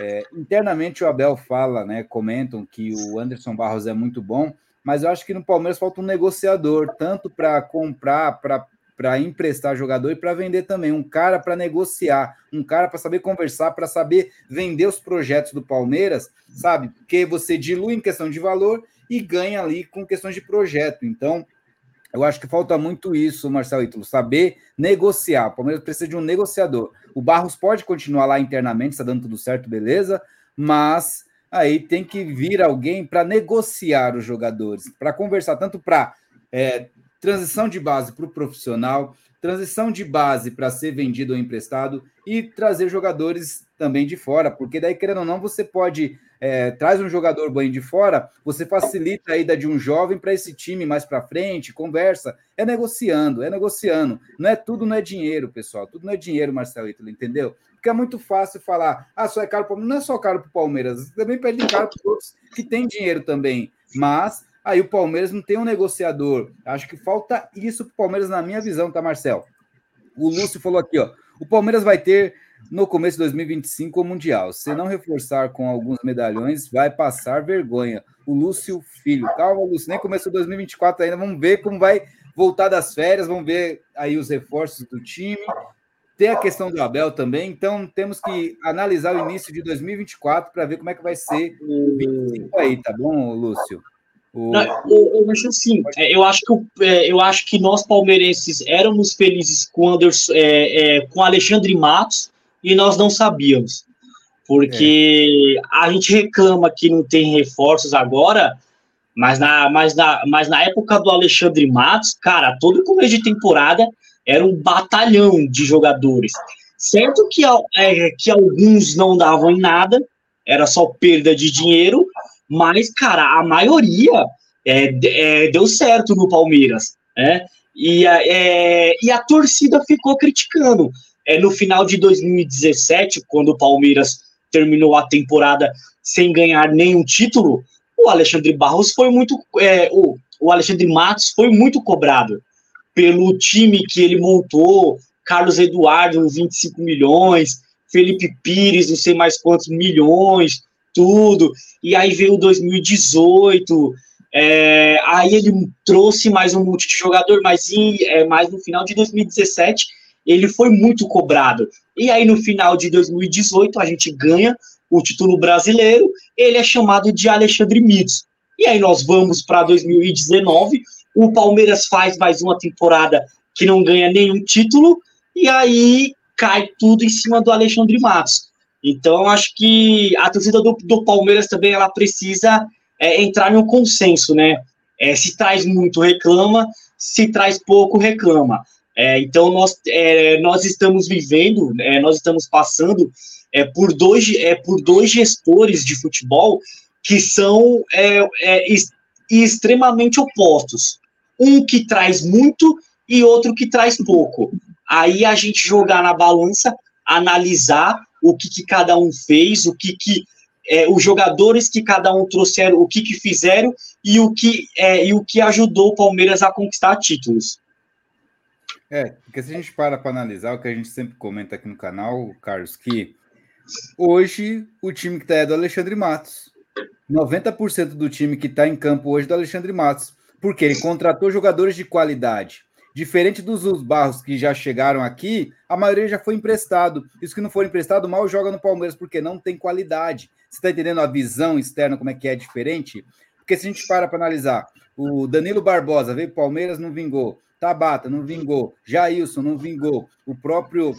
é, internamente o Abel fala, né? Comentam que o Anderson Barros é muito bom, mas eu acho que no Palmeiras falta um negociador, tanto para comprar, para emprestar jogador e para vender também. Um cara para negociar, um cara para saber conversar, para saber vender os projetos do Palmeiras, sabe? Porque você dilui em questão de valor e ganha ali com questões de projeto. Então, eu acho que falta muito isso, Marcelo Ítalo, saber negociar. O Palmeiras precisa de um negociador. O Barros pode continuar lá internamente, está dando tudo certo, beleza, mas aí tem que vir alguém para negociar os jogadores, para conversar tanto para é, transição de base para o profissional, transição de base para ser vendido ou emprestado e trazer jogadores também de fora, porque daí, querendo ou não, você pode é, traz um jogador bem de fora, você facilita a ida de um jovem para esse time mais para frente, conversa, é negociando, é negociando. Não é tudo, não é dinheiro, pessoal. Tudo não é dinheiro, Marcelo Ítalo, entendeu? Porque é muito fácil falar, ah, só é caro para não é só caro para o Palmeiras, também pede caro para outros que têm dinheiro também. Mas aí o Palmeiras não tem um negociador. Acho que falta isso para o Palmeiras, na minha visão, tá, Marcel? O Lúcio falou aqui, ó. O Palmeiras vai ter no começo de 2025 o Mundial. Se não reforçar com alguns medalhões, vai passar vergonha. O Lúcio Filho. Calma, Lúcio, nem começou 2024 ainda. Vamos ver como vai voltar das férias, vamos ver aí os reforços do time. Tem a questão do Abel também, então temos que analisar o início de 2024 para ver como é que vai ser o 25 aí, tá bom, Lúcio? O... eu, eu, acho assim, é, eu acho que é, eu acho que nós palmeirenses éramos felizes com Anderson, é, é, com Alexandre Matos e nós não sabíamos. Porque é. a gente reclama que não tem reforços agora, mas na, mas, na, mas na época do Alexandre Matos, cara, todo começo de temporada era um batalhão de jogadores. Certo que, é, que alguns não davam em nada, era só perda de dinheiro, mas, cara, a maioria é, é, deu certo no Palmeiras, né? E, é, e a torcida ficou criticando. É, no final de 2017, quando o Palmeiras terminou a temporada sem ganhar nenhum título, o Alexandre Barros foi muito. É, o, o Alexandre Matos foi muito cobrado pelo time que ele montou. Carlos Eduardo, 25 milhões, Felipe Pires, não sei mais quantos milhões, tudo. E aí veio 2018. É, aí ele trouxe mais um monte de jogador, mas em, é, mais no final de 2017 ele foi muito cobrado. E aí no final de 2018 a gente ganha o título brasileiro, ele é chamado de Alexandre Mitos. E aí nós vamos para 2019, o Palmeiras faz mais uma temporada que não ganha nenhum título, e aí cai tudo em cima do Alexandre Matos. Então, acho que a torcida do, do Palmeiras também ela precisa é, entrar no consenso, né? É, se traz muito, reclama, se traz pouco, reclama. É, então, nós, é, nós estamos vivendo, é, nós estamos passando é, por, dois, é, por dois gestores de futebol que são extremamente opostos. Um que traz muito e outro que traz pouco. Aí a gente jogar na balança, analisar o que, que cada um fez, o que, que é, os jogadores que cada um trouxeram, o que, que fizeram e o que, é, e o que ajudou o Palmeiras a conquistar títulos. É, porque se a gente para para analisar o que a gente sempre comenta aqui no canal, Carlos, que hoje o time que está é do Alexandre Matos. 90% do time que está em campo hoje é do Alexandre Matos. Porque ele contratou jogadores de qualidade. Diferente dos Barros que já chegaram aqui, a maioria já foi emprestado. Isso que não for emprestado, mal joga no Palmeiras, porque não tem qualidade. Você está entendendo a visão externa, como é que é diferente? Porque se a gente para para analisar, o Danilo Barbosa veio Palmeiras, não vingou. Tabata não vingou, Jailson não vingou, o próprio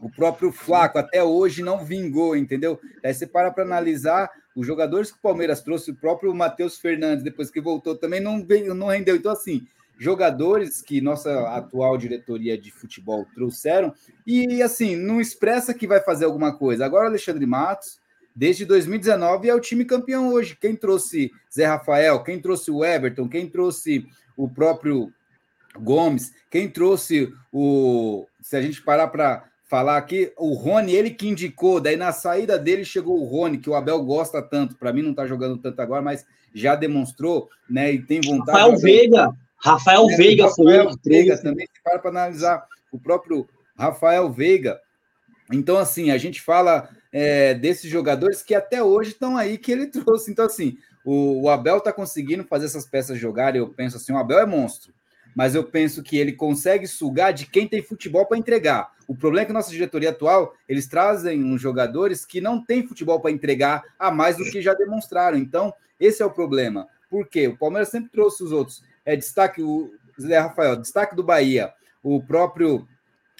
o próprio Flaco até hoje não vingou, entendeu? Aí você para para analisar os jogadores que o Palmeiras trouxe, o próprio Matheus Fernandes depois que voltou também não não rendeu. Então assim, jogadores que nossa atual diretoria de futebol trouxeram e assim, não expressa que vai fazer alguma coisa. Agora Alexandre Matos, desde 2019 é o time campeão hoje. Quem trouxe Zé Rafael, quem trouxe o Everton, quem trouxe o próprio Gomes, quem trouxe o. Se a gente parar para falar aqui, o Rony, ele que indicou, daí na saída dele chegou o Rony, que o Abel gosta tanto, para mim não está jogando tanto agora, mas já demonstrou, né? E tem vontade. Rafael Veiga, Rafael é, Veiga Rafael foi Veiga também, se para para analisar o próprio Rafael Veiga. Então, assim, a gente fala é, desses jogadores que até hoje estão aí que ele trouxe. Então, assim, o, o Abel está conseguindo fazer essas peças jogarem. Eu penso assim, o Abel é monstro mas eu penso que ele consegue sugar de quem tem futebol para entregar. O problema é que nossa diretoria atual, eles trazem uns jogadores que não têm futebol para entregar a mais do que já demonstraram. Então, esse é o problema. Por quê? O Palmeiras sempre trouxe os outros. É destaque o Zé Rafael, destaque do Bahia, o próprio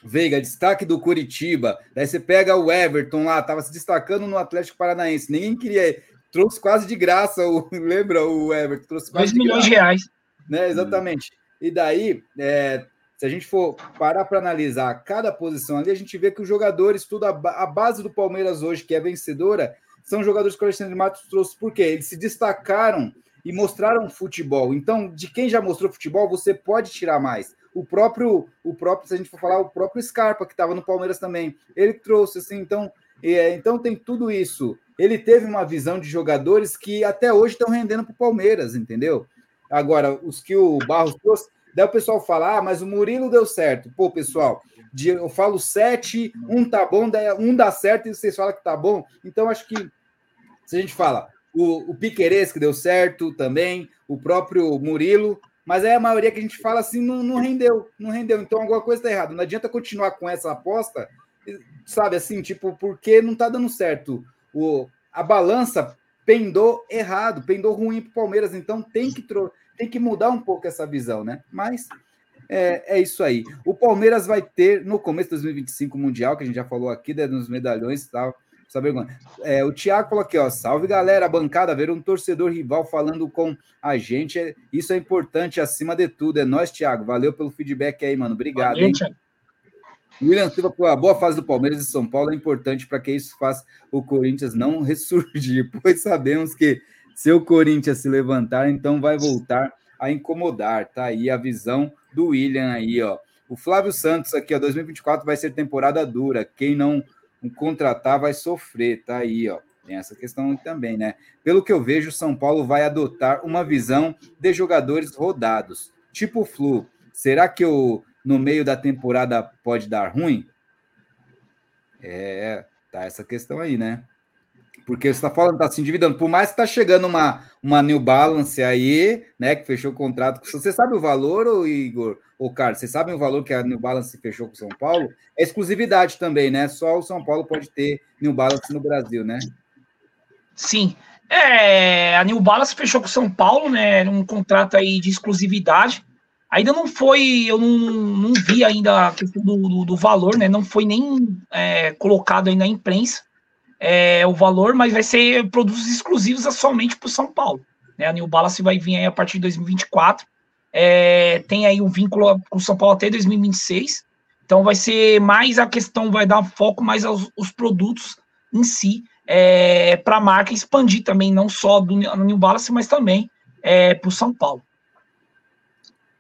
Veiga, destaque do Curitiba. Daí você pega o Everton lá, estava se destacando no Atlético Paranaense. Ninguém queria, trouxe quase de graça o, lembra o Everton, trouxe quase 2 milhões de reais. Né, exatamente. E daí, é, se a gente for parar para analisar cada posição ali, a gente vê que os jogadores, tudo a, a, base do Palmeiras hoje, que é vencedora, são jogadores que o Alexandre Matos trouxe, porque eles se destacaram e mostraram futebol. Então, de quem já mostrou futebol, você pode tirar mais. O próprio, o próprio, se a gente for falar, o próprio Scarpa, que estava no Palmeiras também, ele trouxe, assim, então, é, então tem tudo isso. Ele teve uma visão de jogadores que até hoje estão rendendo para o Palmeiras, entendeu? Agora, os que o Barros trouxe, daí o pessoal fala, ah, mas o Murilo deu certo. Pô, pessoal, eu falo sete, um tá bom, um dá certo e vocês falam que tá bom. Então, acho que se a gente fala, o, o Piqueires que deu certo também, o próprio Murilo, mas aí a maioria que a gente fala assim não, não rendeu, não rendeu. Então alguma coisa está errada. Não adianta continuar com essa aposta, sabe assim, tipo, porque não está dando certo. O, a balança pendou errado, pendou ruim para o Palmeiras, então tem que, tem que mudar um pouco essa visão, né? Mas é, é, isso aí. O Palmeiras vai ter no começo de 2025 Mundial, que a gente já falou aqui, né, nos medalhões e tal. É, o Thiago falou aqui, ó. Salve galera, bancada, ver um torcedor rival falando com a gente. É, isso é importante acima de tudo. É nós, Thiago. Valeu pelo feedback aí, mano. Obrigado. Valeu, William Silva, a boa fase do Palmeiras e São Paulo é importante para que isso faça o Corinthians não ressurgir, pois sabemos que se o Corinthians se levantar, então vai voltar a incomodar. Tá aí a visão do William aí, ó. O Flávio Santos aqui, ó, 2024 vai ser temporada dura. Quem não contratar vai sofrer, tá aí, ó. Tem essa questão também, né? Pelo que eu vejo, São Paulo vai adotar uma visão de jogadores rodados, tipo Flu. Será que o, no meio da temporada pode dar ruim? É, tá essa questão aí, né? Porque você está falando, está se endividando. Por mais que está chegando uma, uma New Balance aí, né? Que fechou o contrato. Você sabe o valor, ou Igor? Ou Carlos, vocês sabem o valor que a New Balance fechou com o São Paulo? É exclusividade também, né? Só o São Paulo pode ter New Balance no Brasil, né? Sim. É, a New Balance fechou com o São Paulo, né? Um contrato aí de exclusividade. Ainda não foi, eu não, não vi ainda a questão do, do, do valor, né? Não foi nem é, colocado ainda na imprensa é, o valor, mas vai ser produtos exclusivos somente para o São Paulo. Né? A New Balance vai vir aí a partir de 2024. É, tem aí um vínculo com o São Paulo até 2026. Então vai ser mais a questão, vai dar foco mais aos, aos produtos em si, é, para a marca expandir também, não só do New Balance, mas também é, para o São Paulo.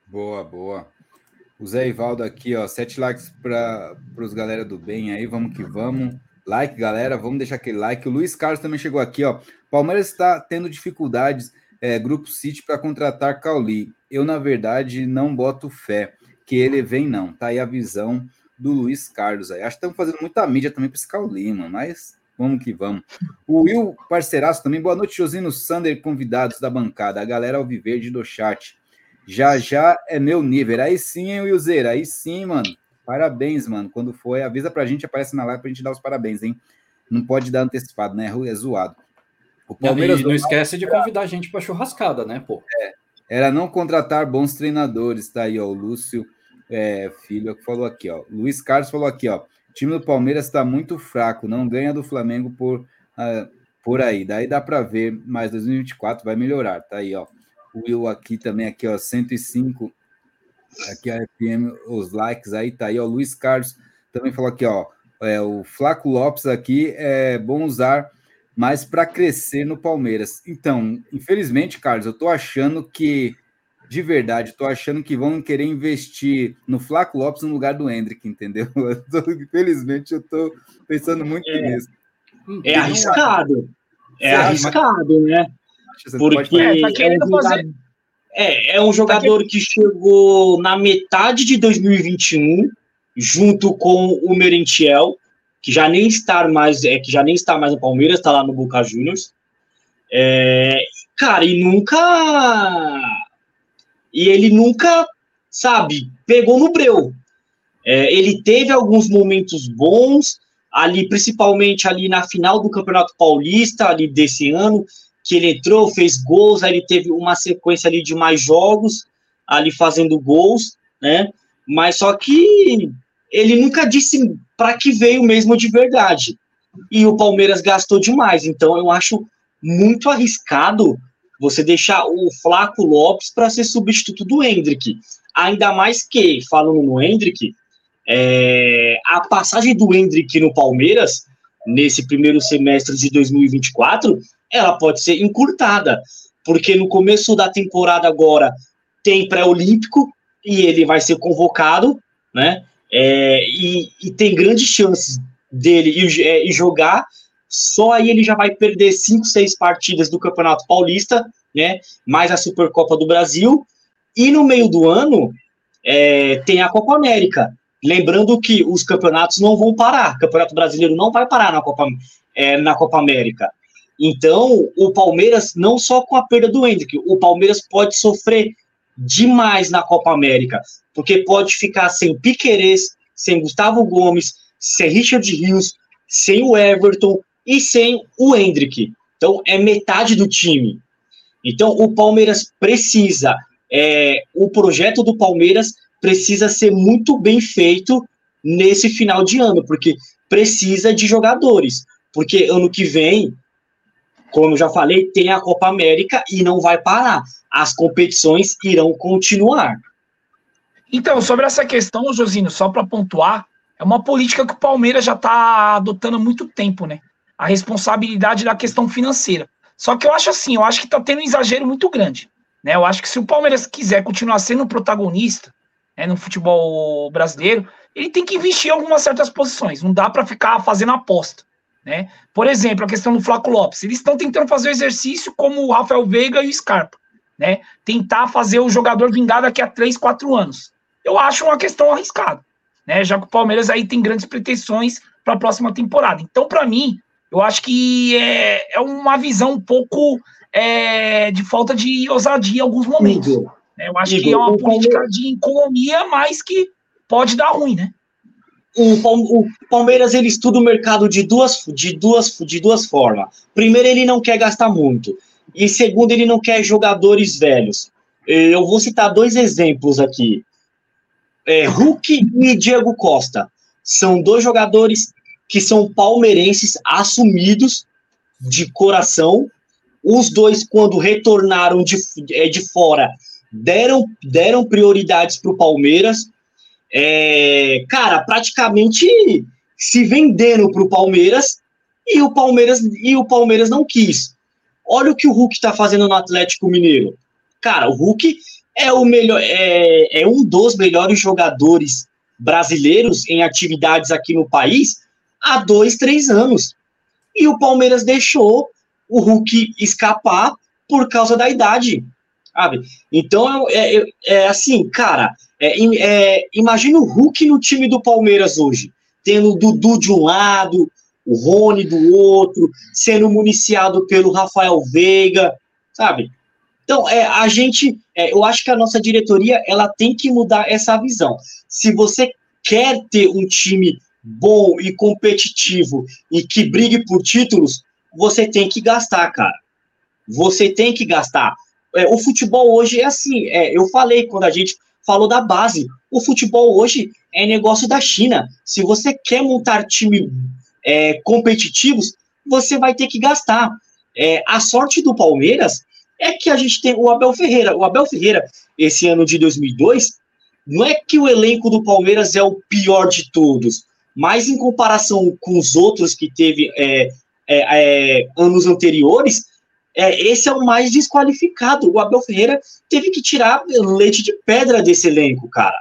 Boa, boa. O Zé Ivaldo aqui, ó, sete likes para os galera do bem aí, vamos que vamos. Like, galera, vamos deixar aquele like. O Luiz Carlos também chegou aqui, ó. Palmeiras está tendo dificuldades, é, Grupo City, para contratar Cauli. Eu, na verdade, não boto fé que ele vem, não. Tá aí a visão do Luiz Carlos aí. Acho que estamos fazendo muita mídia também para esse Cauli, mano, mas vamos que vamos. O Will Parceiraço também. Boa noite, Josino Sander, convidados da bancada. A galera ao viver do chat. Já já é meu nível. Aí sim, hein, Wilzeira? Aí sim, mano. Parabéns, mano. Quando for, avisa pra gente, aparece na live pra gente dar os parabéns, hein? Não pode dar antecipado, né? É zoado. O Palmeiras. Não, não esquece de convidar a gente pra churrascada, né, pô? É, era não contratar bons treinadores, tá aí, ó. O Lúcio é, Filho que falou aqui, ó. Luiz Carlos falou aqui, ó. Time do Palmeiras está muito fraco, não ganha do Flamengo por, uh, por aí. Daí dá para ver, mas 2024 vai melhorar, tá aí, ó. O Will aqui também, aqui, ó, 105 Aqui a FM, os likes aí, tá aí, ó. Luiz Carlos também falou aqui, ó. É, o Flaco Lopes aqui é bom usar mais para crescer no Palmeiras. Então, infelizmente, Carlos, eu tô achando que, de verdade, tô achando que vão querer investir no Flaco Lopes no lugar do Hendrick, entendeu? Eu tô, infelizmente, eu tô pensando muito é, nisso. É arriscado. É arriscado, né? Porque é, tá querendo fazer é, é um jogador que chegou na metade de 2021, junto com o Merentiel, que já nem está mais, é, que já nem está mais no Palmeiras, está lá no Boca Juniors. É, cara, e nunca. E ele nunca, sabe, pegou no breu. É, ele teve alguns momentos bons, ali, principalmente ali na final do Campeonato Paulista, ali desse ano, que ele entrou, fez gols, aí ele teve uma sequência ali de mais jogos, ali fazendo gols, né? Mas só que ele nunca disse para que veio mesmo de verdade. E o Palmeiras gastou demais, então eu acho muito arriscado você deixar o Flaco Lopes para ser substituto do Hendrick. Ainda mais que, falando no Hendrick, é, a passagem do Hendrick no Palmeiras, nesse primeiro semestre de 2024, ela pode ser encurtada, porque no começo da temporada agora tem pré-olímpico e ele vai ser convocado, né? É, e, e, tem grandes chances dele ir, é, jogar. Só aí ele já vai perder cinco, seis partidas do Campeonato Paulista, né? Mais a Supercopa do Brasil. E no meio do ano é, tem a Copa América. Lembrando que os campeonatos não vão parar. O Campeonato Brasileiro não vai parar na Copa, é, na Copa América. Então, o Palmeiras, não só com a perda do Hendrick, o Palmeiras pode sofrer demais na Copa América, porque pode ficar sem Piquerez, sem Gustavo Gomes, sem Richard Rios, sem o Everton e sem o Hendrick. Então, é metade do time. Então, o Palmeiras precisa, é, o projeto do Palmeiras precisa ser muito bem feito nesse final de ano, porque precisa de jogadores. Porque ano que vem como já falei, tem a Copa América e não vai parar. As competições irão continuar. Então, sobre essa questão, Josino, só para pontuar, é uma política que o Palmeiras já está adotando há muito tempo, né? A responsabilidade da questão financeira. Só que eu acho assim, eu acho que está tendo um exagero muito grande. Né? Eu acho que se o Palmeiras quiser continuar sendo protagonista né, no futebol brasileiro, ele tem que investir em algumas certas posições. Não dá para ficar fazendo aposta. Né? Por exemplo, a questão do Flaco Lopes. Eles estão tentando fazer o exercício como o Rafael Veiga e o Scarpa. Né? Tentar fazer o jogador vingar daqui a 3, 4 anos. Eu acho uma questão arriscada. Né? Já que o Palmeiras aí tem grandes pretensões para a próxima temporada. Então, para mim, eu acho que é, é uma visão um pouco é, de falta de ousadia em alguns momentos. Né? Eu acho que é uma política de economia, mas que pode dar ruim, né? O, Palmeiras ele estuda o mercado de duas, de, duas, de duas formas. Primeiro, ele não quer gastar muito. E segundo, ele não quer jogadores velhos. Eu vou citar dois exemplos aqui. É, Hulk e Diego Costa. São dois jogadores que são palmeirenses assumidos de coração. Os dois, quando retornaram de, é, de fora, deram, deram prioridades para o Palmeiras. É, cara, praticamente se vendendo para o Palmeiras e o Palmeiras e o Palmeiras não quis. Olha o que o Hulk está fazendo no Atlético Mineiro. Cara, o Hulk é o melhor, é, é um dos melhores jogadores brasileiros em atividades aqui no país há dois, três anos. E o Palmeiras deixou o Hulk escapar por causa da idade, sabe? Então, é, é, é assim, cara, é, é, imagina o Hulk no time do Palmeiras hoje, tendo o Dudu de um lado, o Rony do outro, sendo municiado pelo Rafael Veiga, sabe? Então, é, a gente, é, eu acho que a nossa diretoria, ela tem que mudar essa visão. Se você quer ter um time bom e competitivo e que brigue por títulos, você tem que gastar, cara. Você tem que gastar. É, o futebol hoje é assim. É, eu falei quando a gente falou da base. O futebol hoje é negócio da China. Se você quer montar time é, competitivos, você vai ter que gastar. É, a sorte do Palmeiras é que a gente tem o Abel Ferreira. O Abel Ferreira, esse ano de 2002, não é que o elenco do Palmeiras é o pior de todos, mas em comparação com os outros que teve é, é, é, anos anteriores, é, esse é o mais desqualificado. O Abel Ferreira teve que tirar leite de pedra desse elenco, cara.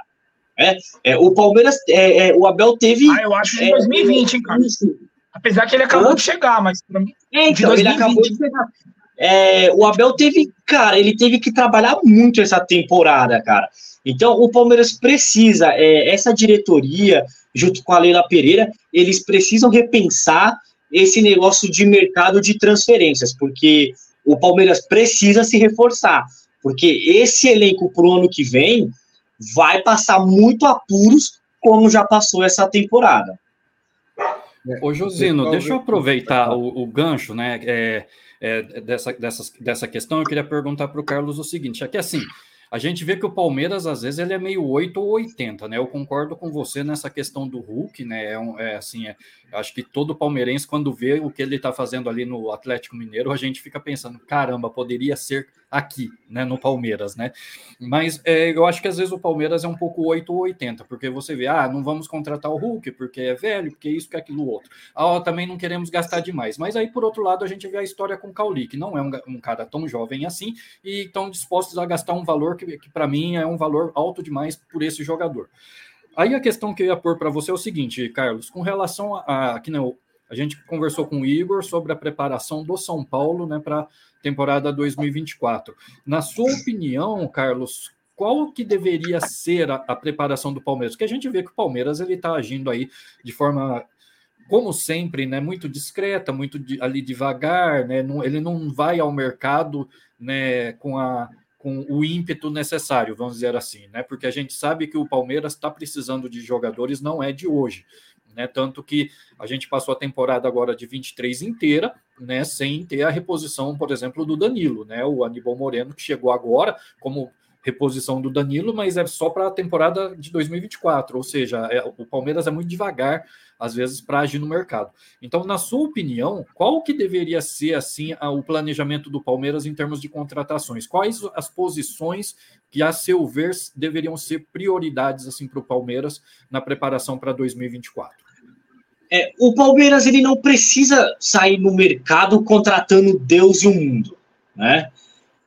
É, é o Palmeiras, é, é o Abel teve. Ah, eu acho que em 2020, hein, cara. Apesar que ele acabou de chegar, mas pra mim. É, então, ele acabou de chegar. É, o Abel teve, cara, ele teve que trabalhar muito essa temporada, cara. Então, o Palmeiras precisa, é, essa diretoria, junto com a Leila Pereira, eles precisam repensar esse negócio de mercado de transferências, porque o Palmeiras precisa se reforçar, porque esse elenco para o ano que vem vai passar muito apuros, como já passou essa temporada. Ô, Josino, deixa eu aproveitar o, o gancho, né? É, é, dessa, dessa, dessa questão, eu queria perguntar para o Carlos o seguinte: é que assim, a gente vê que o Palmeiras, às vezes, ele é meio 8 ou 80, né? Eu concordo com você nessa questão do Hulk, né? É, um, é assim, é, acho que todo palmeirense, quando vê o que ele está fazendo ali no Atlético Mineiro, a gente fica pensando, caramba, poderia ser aqui, né? No Palmeiras, né? Mas é, eu acho que às vezes o Palmeiras é um pouco 8 ou 80, porque você vê, ah, não vamos contratar o Hulk, porque é velho, porque isso, que aquilo outro. Ah, também não queremos gastar demais. Mas aí, por outro lado, a gente vê a história com o Cauli, que não é um, um cara tão jovem assim, e estão dispostos a gastar um valor que, que para mim é um valor alto demais por esse jogador. Aí a questão que eu ia pôr para você é o seguinte, Carlos, com relação a, a que não, a gente conversou com o Igor sobre a preparação do São Paulo, né, para temporada 2024. Na sua opinião, Carlos, qual que deveria ser a, a, preparação do Palmeiras? Porque a gente vê que o Palmeiras ele está agindo aí de forma, como sempre, né, muito discreta, muito de, ali devagar, né, não, ele não vai ao mercado, né, com a com o ímpeto necessário, vamos dizer assim, né? Porque a gente sabe que o Palmeiras está precisando de jogadores, não é de hoje, né? Tanto que a gente passou a temporada agora de 23 inteira, né? Sem ter a reposição, por exemplo, do Danilo, né? O Aníbal Moreno, que chegou agora como reposição do Danilo, mas é só para a temporada de 2024, ou seja, é, o Palmeiras é muito devagar às vezes para agir no mercado. Então, na sua opinião, qual que deveria ser assim o planejamento do Palmeiras em termos de contratações? Quais as posições que a seu ver deveriam ser prioridades assim para o Palmeiras na preparação para 2024? É, o Palmeiras ele não precisa sair no mercado contratando Deus e o mundo, né?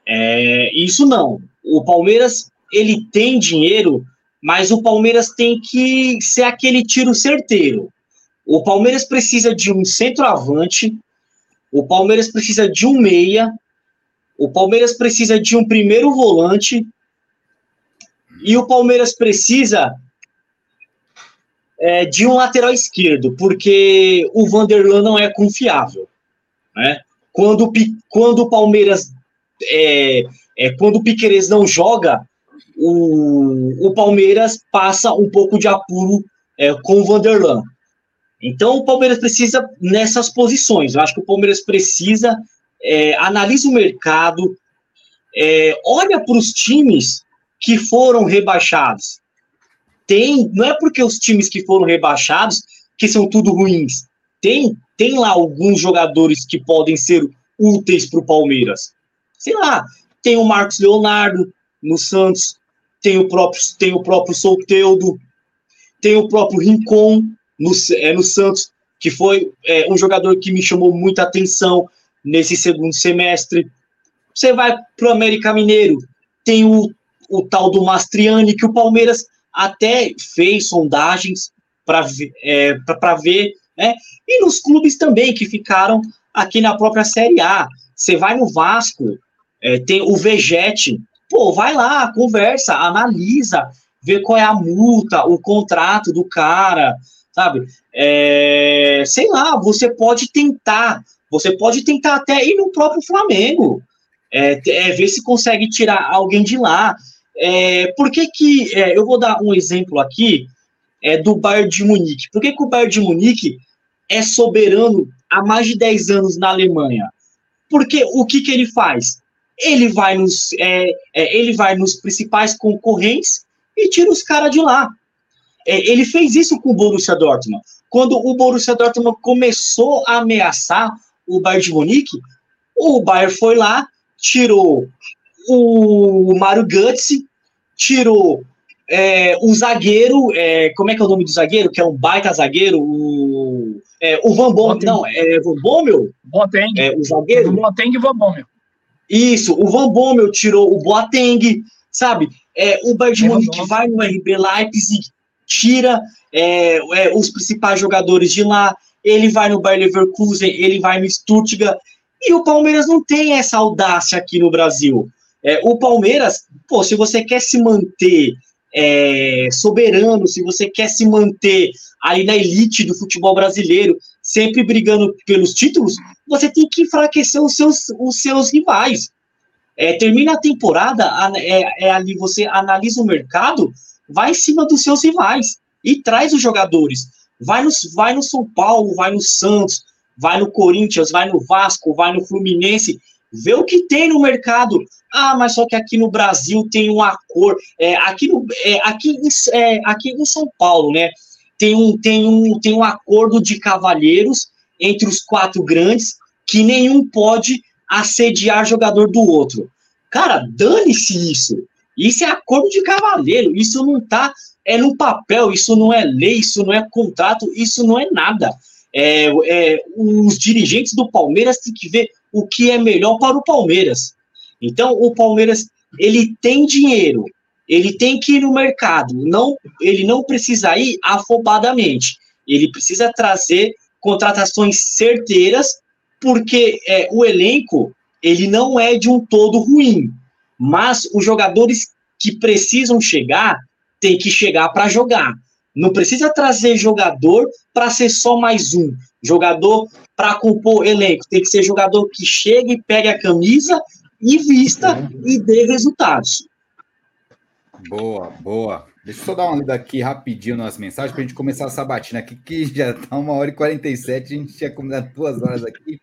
É, isso não. O Palmeiras ele tem dinheiro, mas o Palmeiras tem que ser aquele tiro certeiro. O Palmeiras precisa de um centroavante, o Palmeiras precisa de um meia, o Palmeiras precisa de um primeiro volante e o Palmeiras precisa é, de um lateral esquerdo, porque o Vanderlan não é confiável. Né? Quando, quando o Palmeiras. É, é, quando o Piqueires não joga, o, o Palmeiras passa um pouco de apuro é, com o Vanderlan. Então o Palmeiras precisa nessas posições. Eu acho que o Palmeiras precisa, é, analisa o mercado, é, olha para os times que foram rebaixados tem, não é porque os times que foram rebaixados que são tudo ruins. Tem, tem lá alguns jogadores que podem ser úteis para o Palmeiras. Sei lá, tem o Marcos Leonardo no Santos, tem o próprio, tem o próprio Solteudo, tem o próprio Rincon no, é, no Santos, que foi é, um jogador que me chamou muita atenção nesse segundo semestre. Você vai para o América Mineiro, tem o, o tal do Mastriani, que o Palmeiras até fez sondagens para é, ver, né? E nos clubes também que ficaram aqui na própria Série A. Você vai no Vasco, é, tem o Vegete, pô, vai lá, conversa, analisa, vê qual é a multa, o contrato do cara, sabe? É, sei lá, você pode tentar, você pode tentar até ir no próprio Flamengo, é, é, ver se consegue tirar alguém de lá. É, por que que, é, eu vou dar um exemplo aqui é, do Bayern de Munique. Por que, que o Bayern de Munique é soberano há mais de 10 anos na Alemanha? Porque o que, que ele faz? Ele vai nos, é, é, ele vai nos principais concorrentes e tira os caras de lá. É, ele fez isso com o Borussia Dortmund. Quando o Borussia Dortmund começou a ameaçar o Bayern de Munique, o Bayern foi lá, tirou o Mário Götze tirou é, o zagueiro, é, como é que é o nome do zagueiro? Que é um baita zagueiro, o, é, o Van Bommel, não, é Van Bommel? Boateng. É, o zagueiro? O Boateng e Van Bommel. Isso, o Van Bommel tirou o Boateng, sabe? É, o Bayern Munique vai no RB Leipzig, tira é, é, os principais jogadores de lá, ele vai no Bayer Leverkusen, ele vai no Stuttgart, e o Palmeiras não tem essa audácia aqui no Brasil. É, o Palmeiras, pô, se você quer se manter é, soberano, se você quer se manter aí na elite do futebol brasileiro, sempre brigando pelos títulos, você tem que enfraquecer os seus, os seus rivais. É, termina a temporada, é, é, ali você analisa o mercado, vai em cima dos seus rivais e traz os jogadores. Vai no, vai no São Paulo, vai no Santos, vai no Corinthians, vai no Vasco, vai no Fluminense vê o que tem no mercado. Ah, mas só que aqui no Brasil tem um acordo. É, aqui, no, é, aqui, em, é, aqui em São Paulo, né? Tem um, tem, um, tem um acordo de cavalheiros entre os quatro grandes que nenhum pode assediar jogador do outro. Cara, dane-se isso. Isso é acordo de cavaleiro. Isso não tá é no papel. Isso não é lei. Isso não é contrato. Isso não é nada. É, é, os dirigentes do Palmeiras têm que ver o que é melhor para o Palmeiras. Então, o Palmeiras, ele tem dinheiro, ele tem que ir no mercado, não, ele não precisa ir afobadamente, ele precisa trazer contratações certeiras, porque é, o elenco, ele não é de um todo ruim, mas os jogadores que precisam chegar, tem que chegar para jogar. Não precisa trazer jogador para ser só mais um. Jogador para compor elenco. Tem que ser jogador que chegue, pegue a camisa e vista e dê resultados. Boa, boa. Deixa eu só dar uma lida aqui rapidinho nas mensagens para a gente começar a sabatina aqui, que já está uma hora e 47, a gente tinha combinado duas horas aqui.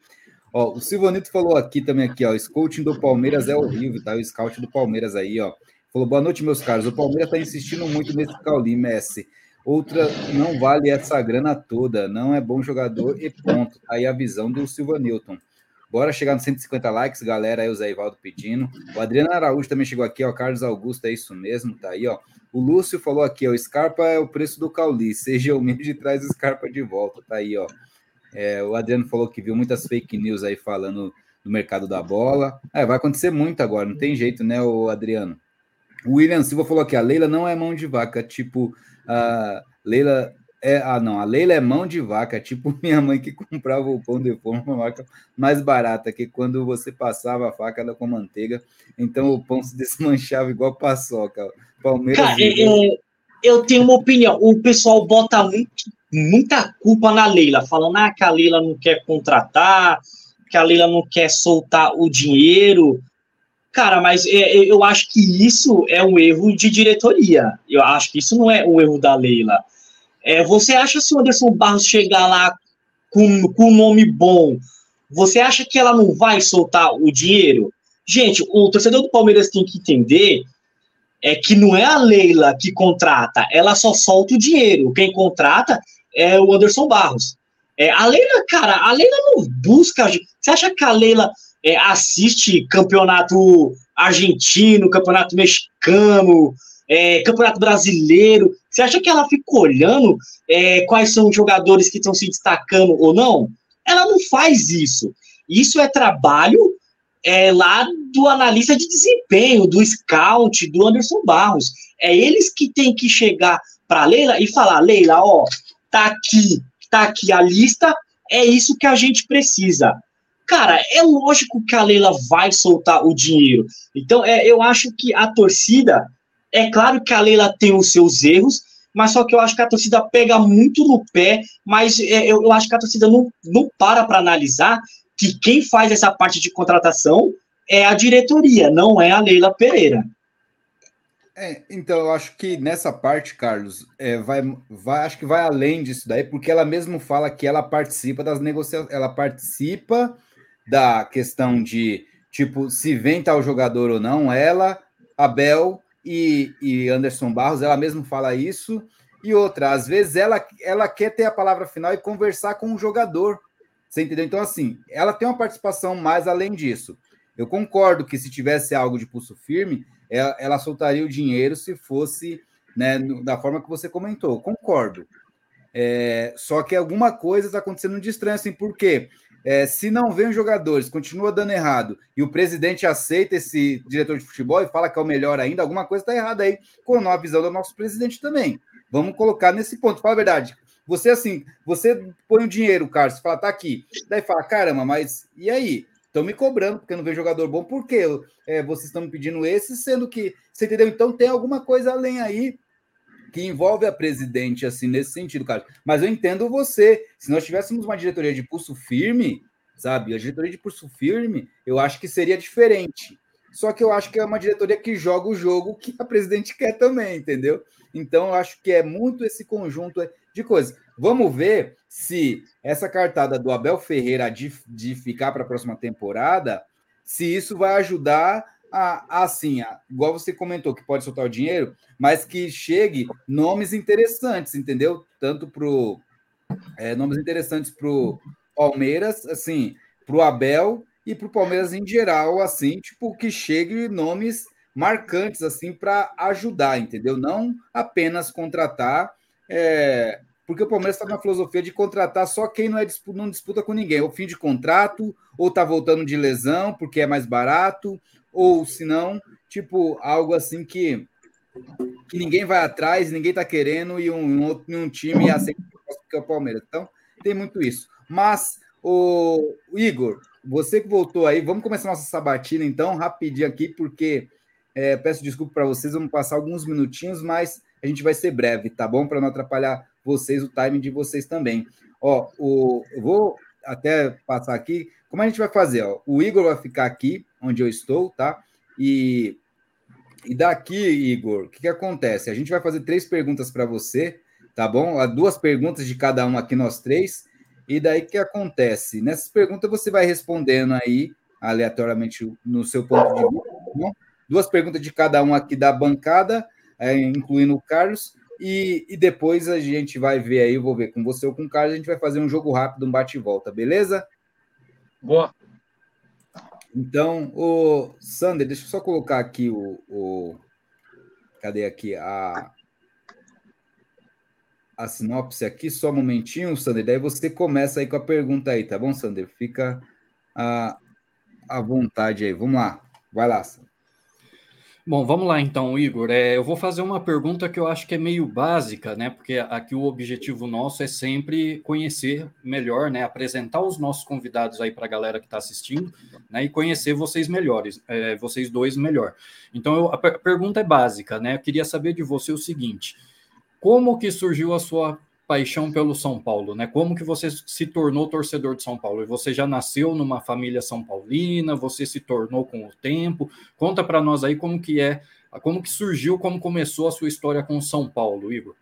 Ó, o Silvanito falou aqui também, aqui, ó, o scouting do Palmeiras é horrível, tá? O scout do Palmeiras aí, ó. Falou, boa noite, meus caros. O Palmeiras está insistindo muito nesse Cauli, Messi. Outra não vale essa grana toda, não é bom jogador e ponto. Aí a visão do Silva Newton. Bora chegar nos 150 likes, galera. Aí o Zé Ivaldo pedindo. O Adriano Araújo também chegou aqui, ó. Carlos Augusto, é isso mesmo, tá aí, ó. O Lúcio falou aqui, ó. Scarpa é o preço do Cauli. Seja humilde e traz Scarpa de volta, tá aí, ó. É, o Adriano falou que viu muitas fake news aí falando do mercado da bola. É, vai acontecer muito agora, não tem jeito, né, o Adriano? O William Silva falou aqui: a Leila não é mão de vaca, tipo a Leila É, ah, não, a Leila é mão de vaca, é tipo minha mãe que comprava o pão de forma uma vaca mais barata, que quando você passava a faca ela com manteiga, então o pão se desmanchava igual paçoca. Palmeiras. Cara, é, é, eu tenho uma opinião. O pessoal bota muito, muita culpa na Leila, falando ah, que a Leila não quer contratar, que a Leila não quer soltar o dinheiro. Cara, mas é, é, eu acho que isso é um erro de diretoria. Eu acho que isso não é um erro da Leila. É, você acha se o Anderson Barros chegar lá com, com um nome bom, você acha que ela não vai soltar o dinheiro? Gente, o torcedor do Palmeiras tem que entender é que não é a Leila que contrata, ela só solta o dinheiro. Quem contrata é o Anderson Barros. É, a Leila, cara, a Leila não busca. Você acha que a Leila é, assiste campeonato argentino, campeonato mexicano, é, campeonato brasileiro? Você acha que ela fica olhando é, quais são os jogadores que estão se destacando ou não? Ela não faz isso. Isso é trabalho é, lá do analista de desempenho, do scout, do Anderson Barros. É eles que têm que chegar para Leila e falar: Leila, ó, tá aqui, tá aqui a lista, é isso que a gente precisa. Cara, é lógico que a Leila vai soltar o dinheiro. Então, é, eu acho que a torcida, é claro que a Leila tem os seus erros, mas só que eu acho que a torcida pega muito no pé, mas é, eu, eu acho que a torcida não, não para para analisar que quem faz essa parte de contratação é a diretoria, não é a Leila Pereira. É, então eu acho que nessa parte, Carlos, é, vai, vai, acho que vai além disso daí, porque ela mesmo fala que ela participa das negociações, ela participa da questão de tipo se vem tal jogador ou não, ela, Abel e, e Anderson Barros, ela mesmo fala isso. E outra, às vezes ela, ela quer ter a palavra final e conversar com o jogador. Você entendeu? Então, assim, ela tem uma participação mais além disso. Eu concordo que se tivesse algo de pulso firme, ela, ela soltaria o dinheiro se fosse né, da forma que você comentou. Concordo. É, só que alguma coisa está acontecendo de estranho, assim, por quê? É, se não vem os jogadores, continua dando errado, e o presidente aceita esse diretor de futebol e fala que é o melhor ainda, alguma coisa está errada aí com a visão do nosso presidente também. Vamos colocar nesse ponto. Fala a verdade. Você, assim, você põe o dinheiro, Carlos, fala, tá aqui. Daí fala, caramba, mas e aí? Estão me cobrando porque não vejo jogador bom, por quê? É, vocês estão me pedindo esse, sendo que. Você entendeu? Então tem alguma coisa além aí que envolve a presidente, assim, nesse sentido, Carlos. Mas eu entendo você. Se nós tivéssemos uma diretoria de pulso firme, sabe? A diretoria de pulso firme, eu acho que seria diferente. Só que eu acho que é uma diretoria que joga o jogo que a presidente quer também, entendeu? Então, eu acho que é muito esse conjunto de coisas. Vamos ver se essa cartada do Abel Ferreira de, de ficar para a próxima temporada, se isso vai ajudar assim, igual você comentou, que pode soltar o dinheiro, mas que chegue nomes interessantes, entendeu? Tanto para é, nomes interessantes para o Palmeiras, assim, para o Abel e para o Palmeiras em geral, assim, tipo, que chegue nomes marcantes, assim, para ajudar, entendeu? Não apenas contratar é, porque o Palmeiras está na filosofia de contratar só quem não, é, não disputa com ninguém, ou fim de contrato, ou está voltando de lesão porque é mais barato, ou se não, tipo, algo assim que, que ninguém vai atrás, ninguém está querendo, e um, um, um time aceita que é o Palmeiras. Então, tem muito isso. Mas, o, o Igor, você que voltou aí, vamos começar nossa sabatina, então, rapidinho aqui, porque é, peço desculpa para vocês, vamos passar alguns minutinhos, mas a gente vai ser breve, tá bom? Para não atrapalhar vocês, o timing de vocês também. Ó, o, eu vou até passar aqui. Como a gente vai fazer? Ó? O Igor vai ficar aqui, onde eu estou, tá? E, e daqui, Igor, o que, que acontece? A gente vai fazer três perguntas para você, tá bom? Duas perguntas de cada um aqui, nós três. E daí o que acontece? Nessas perguntas você vai respondendo aí, aleatoriamente, no seu ponto de vista. Tá Duas perguntas de cada um aqui da bancada é, incluindo o Carlos. E, e, depois a gente vai ver aí, eu vou ver com você ou com o Carlos, a gente vai fazer um jogo rápido, um bate e volta, beleza? Boa. Então, o Sander, deixa eu só colocar aqui o, o cadê aqui a a sinopse aqui, só um momentinho, Sander, daí você começa aí com a pergunta aí, tá bom, Sander? Fica à, à vontade aí. Vamos lá. Vai lá, Sander. Bom, vamos lá então, Igor. É, eu vou fazer uma pergunta que eu acho que é meio básica, né? Porque aqui o objetivo nosso é sempre conhecer melhor, né? Apresentar os nossos convidados aí para a galera que está assistindo, né? E conhecer vocês melhores, é, vocês dois melhor. Então, eu, a, per pergunta é básica, né? Eu queria saber de você o seguinte: como que surgiu a sua paixão pelo São Paulo, né? Como que você se tornou torcedor de São Paulo? Você já nasceu numa família são paulina? Você se tornou com o tempo? Conta para nós aí como que é, como que surgiu, como começou a sua história com São Paulo, Igor.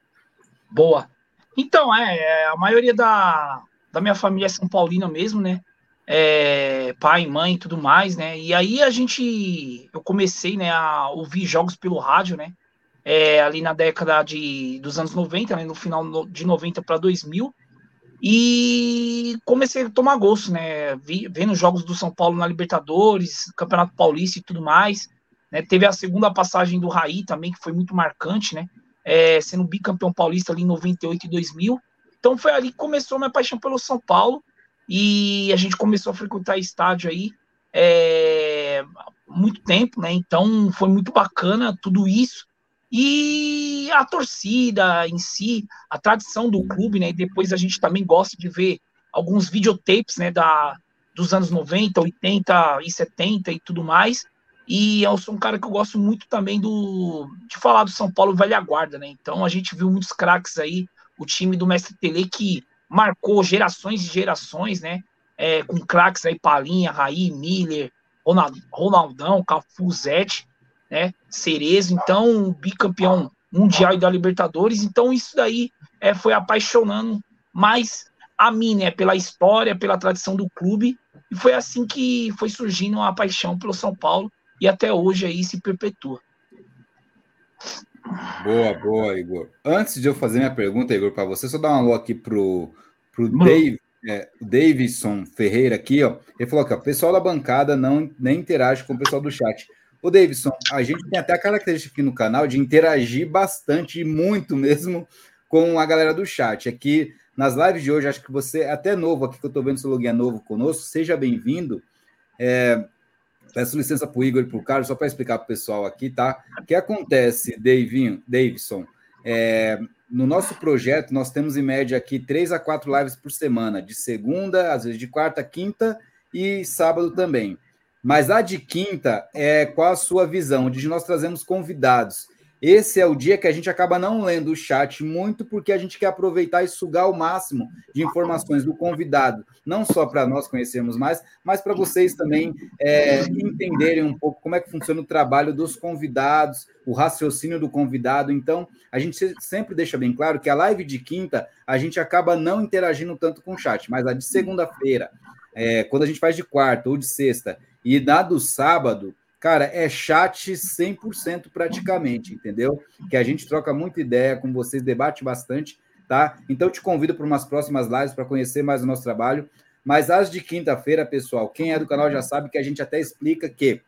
Boa. Então, é, é a maioria da, da minha família é São Paulina mesmo, né? É, pai, mãe e tudo mais, né? E aí a gente, eu comecei, né, a ouvir jogos pelo rádio, né? É, ali na década de, dos anos 90, né, no final de 90 para 2000, e comecei a tomar gosto, né, vi, vendo jogos do São Paulo na Libertadores, Campeonato Paulista e tudo mais, né, teve a segunda passagem do Raí também, que foi muito marcante, né, é, sendo bicampeão paulista ali em 98 e 2000, então foi ali que começou a minha paixão pelo São Paulo, e a gente começou a frequentar estádio aí, é, muito tempo, né, então foi muito bacana tudo isso, e a torcida em si, a tradição do clube, né? E depois a gente também gosta de ver alguns videotapes, né? Da, dos anos 90, 80 e 70 e tudo mais. E eu sou um cara que eu gosto muito também do de falar do São Paulo velha guarda, né? Então a gente viu muitos craques aí, o time do Mestre Tele que marcou gerações e gerações, né? É, com craques aí, Palinha, Raí, Miller, Ronaldão, Cafu, Zete né? Cerezo, então bicampeão mundial e da Libertadores. Então isso daí é, foi apaixonando mais a mim, né? Pela história, pela tradição do clube. E foi assim que foi surgindo a paixão pelo São Paulo e até hoje aí se perpetua. Boa, boa, Igor. Antes de eu fazer minha pergunta, Igor, para você, só dar um alô aqui pro, pro Dave, é, Davidson Ferreira aqui, ó. Ele falou que o pessoal da bancada não nem interage com o pessoal do chat. Ô, Davidson, a gente tem até a característica aqui no canal de interagir bastante, muito mesmo, com a galera do chat. Aqui nas lives de hoje, acho que você é até novo aqui, que eu estou vendo seu login é novo conosco, seja bem-vindo. É, peço licença para o Igor e para o Carlos, só para explicar para o pessoal aqui, tá? O que acontece, Davinho, Davidson? É, no nosso projeto, nós temos em média aqui três a quatro lives por semana, de segunda, às vezes de quarta, quinta e sábado também. Mas a de quinta é qual a sua visão, onde nós trazemos convidados. Esse é o dia que a gente acaba não lendo o chat muito, porque a gente quer aproveitar e sugar o máximo de informações do convidado, não só para nós conhecermos mais, mas para vocês também é, entenderem um pouco como é que funciona o trabalho dos convidados, o raciocínio do convidado. Então, a gente sempre deixa bem claro que a live de quinta a gente acaba não interagindo tanto com o chat, mas a de segunda-feira, é, quando a gente faz de quarta ou de sexta e na do sábado, cara, é chat 100% praticamente, entendeu? Que a gente troca muita ideia com vocês, debate bastante, tá? Então te convido para umas próximas lives para conhecer mais o nosso trabalho. Mas as de quinta-feira, pessoal, quem é do canal já sabe que a gente até explica que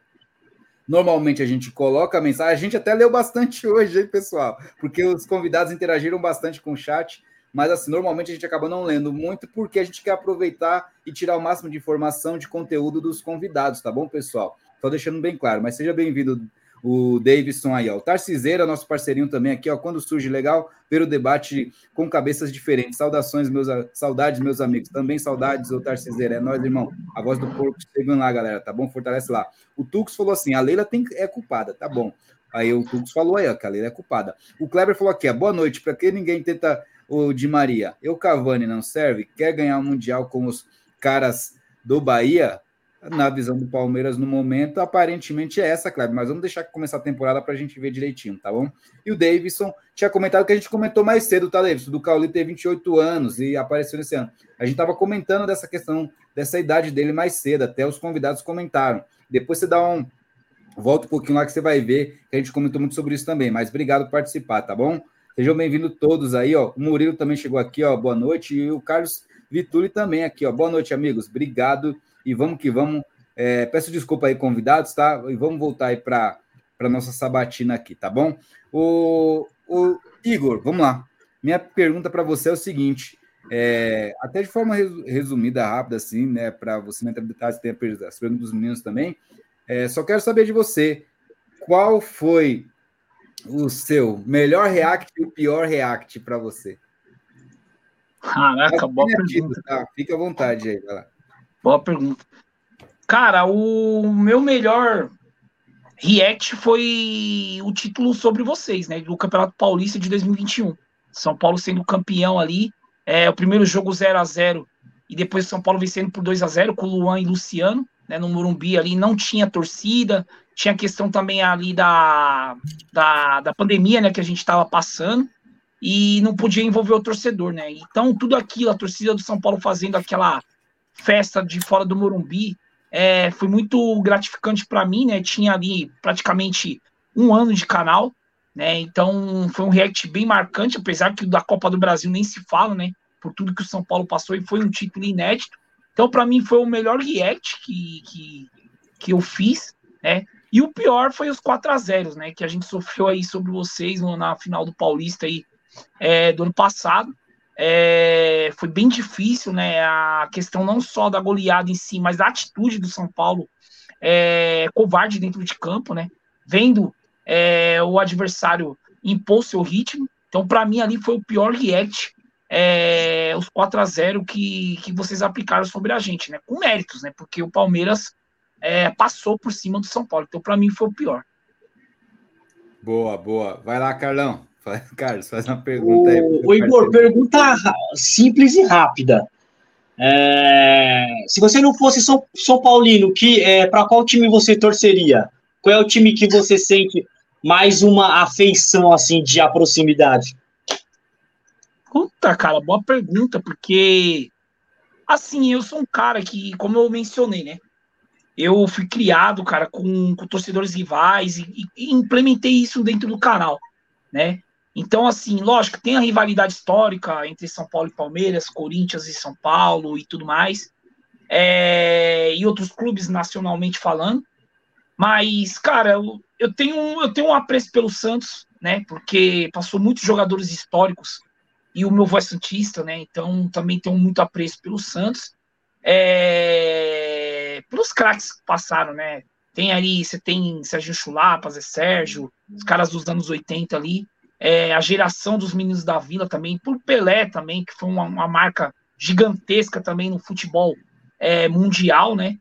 Normalmente a gente coloca mensagem, a gente até leu bastante hoje, hein, pessoal? Porque os convidados interagiram bastante com o chat mas assim, normalmente a gente acaba não lendo muito porque a gente quer aproveitar e tirar o máximo de informação, de conteúdo dos convidados, tá bom, pessoal? Estou deixando bem claro, mas seja bem-vindo o Davidson aí, ó. O Tarciseira, nosso parceirinho também aqui, ó. Quando surge legal, ver o debate com cabeças diferentes. Saudações, meus saudades, meus amigos. Também saudades, o Tarciseira. É nós, irmão. A voz do porco, sigam lá, galera, tá bom? Fortalece lá. O Tux falou assim: a Leila tem, é culpada, tá bom. Aí o Tux falou aí, ó, que a Leila é culpada. O Kleber falou aqui, ó, boa noite. Para que ninguém tenta o Di Maria, eu Cavani não serve? Quer ganhar o Mundial com os caras do Bahia? Na visão do Palmeiras no momento, aparentemente é essa, Kleber, mas vamos deixar começar a temporada para a gente ver direitinho, tá bom? E o Davidson tinha comentado que a gente comentou mais cedo, tá, Davidson? Do Cauli ter 28 anos e apareceu nesse ano. A gente estava comentando dessa questão, dessa idade dele mais cedo, até os convidados comentaram. Depois você dá um. Volta um pouquinho lá que você vai ver que a gente comentou muito sobre isso também, mas obrigado por participar, tá bom? Sejam bem-vindos todos aí, ó. O Murilo também chegou aqui, ó. Boa noite. E o Carlos Vituli também aqui, ó. Boa noite, amigos. Obrigado. E vamos que vamos. É, peço desculpa aí, convidados, tá? E vamos voltar aí para a nossa sabatina aqui, tá bom? O, o Igor, vamos lá. Minha pergunta para você é o seguinte: é, até de forma resumida, rápida, assim, né? Para você não em detalhes, tem as perguntas dos meninos também. É, só quero saber de você. qual foi o seu melhor react e o pior react para você? Caraca, boa pergunta. Tá? Fica à vontade aí, vai lá. Boa pergunta. Cara, o meu melhor react foi o título sobre vocês, né? Do Campeonato Paulista de 2021. São Paulo sendo campeão ali. É, o primeiro jogo 0 a 0 e depois São Paulo vencendo por 2 a 0 com Luan e Luciano, né? No Morumbi ali não tinha torcida, tinha questão também ali da, da, da pandemia, né? Que a gente estava passando e não podia envolver o torcedor, né? Então, tudo aquilo, a torcida do São Paulo fazendo aquela festa de fora do Morumbi, é, foi muito gratificante para mim, né? Tinha ali praticamente um ano de canal, né? Então, foi um react bem marcante, apesar que da Copa do Brasil nem se fala, né? Por tudo que o São Paulo passou e foi um título inédito. Então, para mim, foi o melhor react que, que, que eu fiz, né? E o pior foi os 4 a 0 né? Que a gente sofreu aí sobre vocês na final do Paulista aí é, do ano passado. É, foi bem difícil, né? A questão não só da goleada em si, mas da atitude do São Paulo é, covarde dentro de campo, né? Vendo é, o adversário impor seu ritmo. Então, para mim, ali foi o pior react, é, os 4 a 0 que, que vocês aplicaram sobre a gente, né? Com méritos, né? Porque o Palmeiras é, passou por cima do São Paulo. Então, para mim, foi o pior. Boa, boa. Vai lá, Carlão. Carlos, faz uma pergunta aí. O, Igor, pergunta simples e rápida. É, se você não fosse São, São Paulino, que é, para qual time você torceria? Qual é o time que você sente mais uma afeição assim de proximidade? Puta, cara, boa pergunta, porque assim, eu sou um cara que, como eu mencionei, né? Eu fui criado, cara, com, com torcedores rivais e, e implementei isso dentro do canal, né? Então, assim, lógico, tem a rivalidade histórica entre São Paulo e Palmeiras, Corinthians e São Paulo e tudo mais, é, e outros clubes nacionalmente falando. Mas, cara, eu, eu, tenho, eu tenho um apreço pelo Santos, né? Porque passou muitos jogadores históricos e o meu é Santista, né? Então também tenho muito apreço pelo Santos. É, pelos craques que passaram, né? Tem ali, você tem Sérgio Chulapa, Zé Sérgio, os caras dos anos 80 ali é, a geração dos meninos da Vila também, por Pelé também, que foi uma, uma marca gigantesca também no futebol é, mundial, né?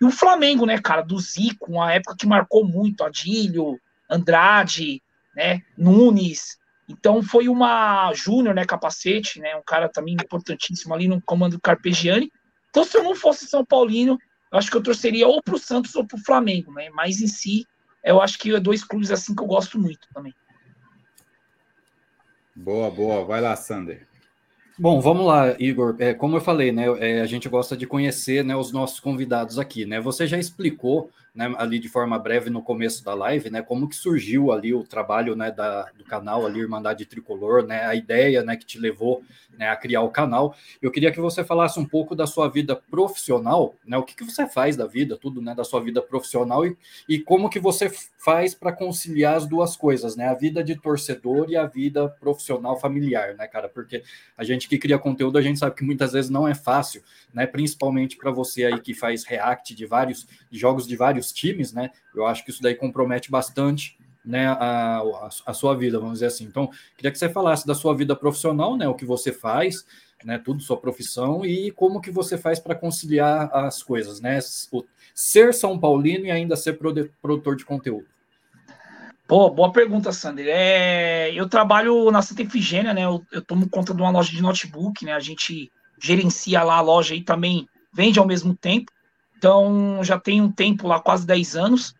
E o Flamengo, né, cara, do Zico, uma época que marcou muito, Adílio, Andrade, né, Nunes. Então foi uma Júnior, né, capacete, né, um cara também importantíssimo ali no comando do Carpegiani. Então se eu não fosse São Paulino, eu acho que eu torceria ou pro Santos ou pro Flamengo, né? Mas em si, eu acho que é dois clubes assim que eu gosto muito também. Boa, boa. Vai lá, Sander. Bom, vamos lá, Igor. É, como eu falei, né, é, a gente gosta de conhecer né, os nossos convidados aqui, né? Você já explicou né, ali de forma breve no começo da live, né, como que surgiu ali o trabalho né, da, do canal ali Irmandade Tricolor, né, a ideia né, que te levou né, a criar o canal. Eu queria que você falasse um pouco da sua vida profissional, né, o que, que você faz da vida, tudo né, da sua vida profissional e, e como que você faz para conciliar as duas coisas, né, a vida de torcedor e a vida profissional familiar, né, cara, porque a gente que cria conteúdo, a gente sabe que muitas vezes não é fácil, né, principalmente para você aí que faz react de vários de jogos de vários vários times, né? Eu acho que isso daí compromete bastante né, a, a, sua vida, vamos dizer assim. Então, queria que você falasse da sua vida profissional, né? O que você faz, né? Tudo sua profissão e como que você faz para conciliar as coisas, né? O, ser São Paulino e ainda ser produtor de conteúdo. Pô, boa pergunta, Sander. É, eu trabalho na Santa Efigênia, né? Eu, eu tomo conta de uma loja de notebook, né? A gente gerencia lá a loja e também vende ao mesmo tempo. Então, já tem um tempo lá, quase 10 anos.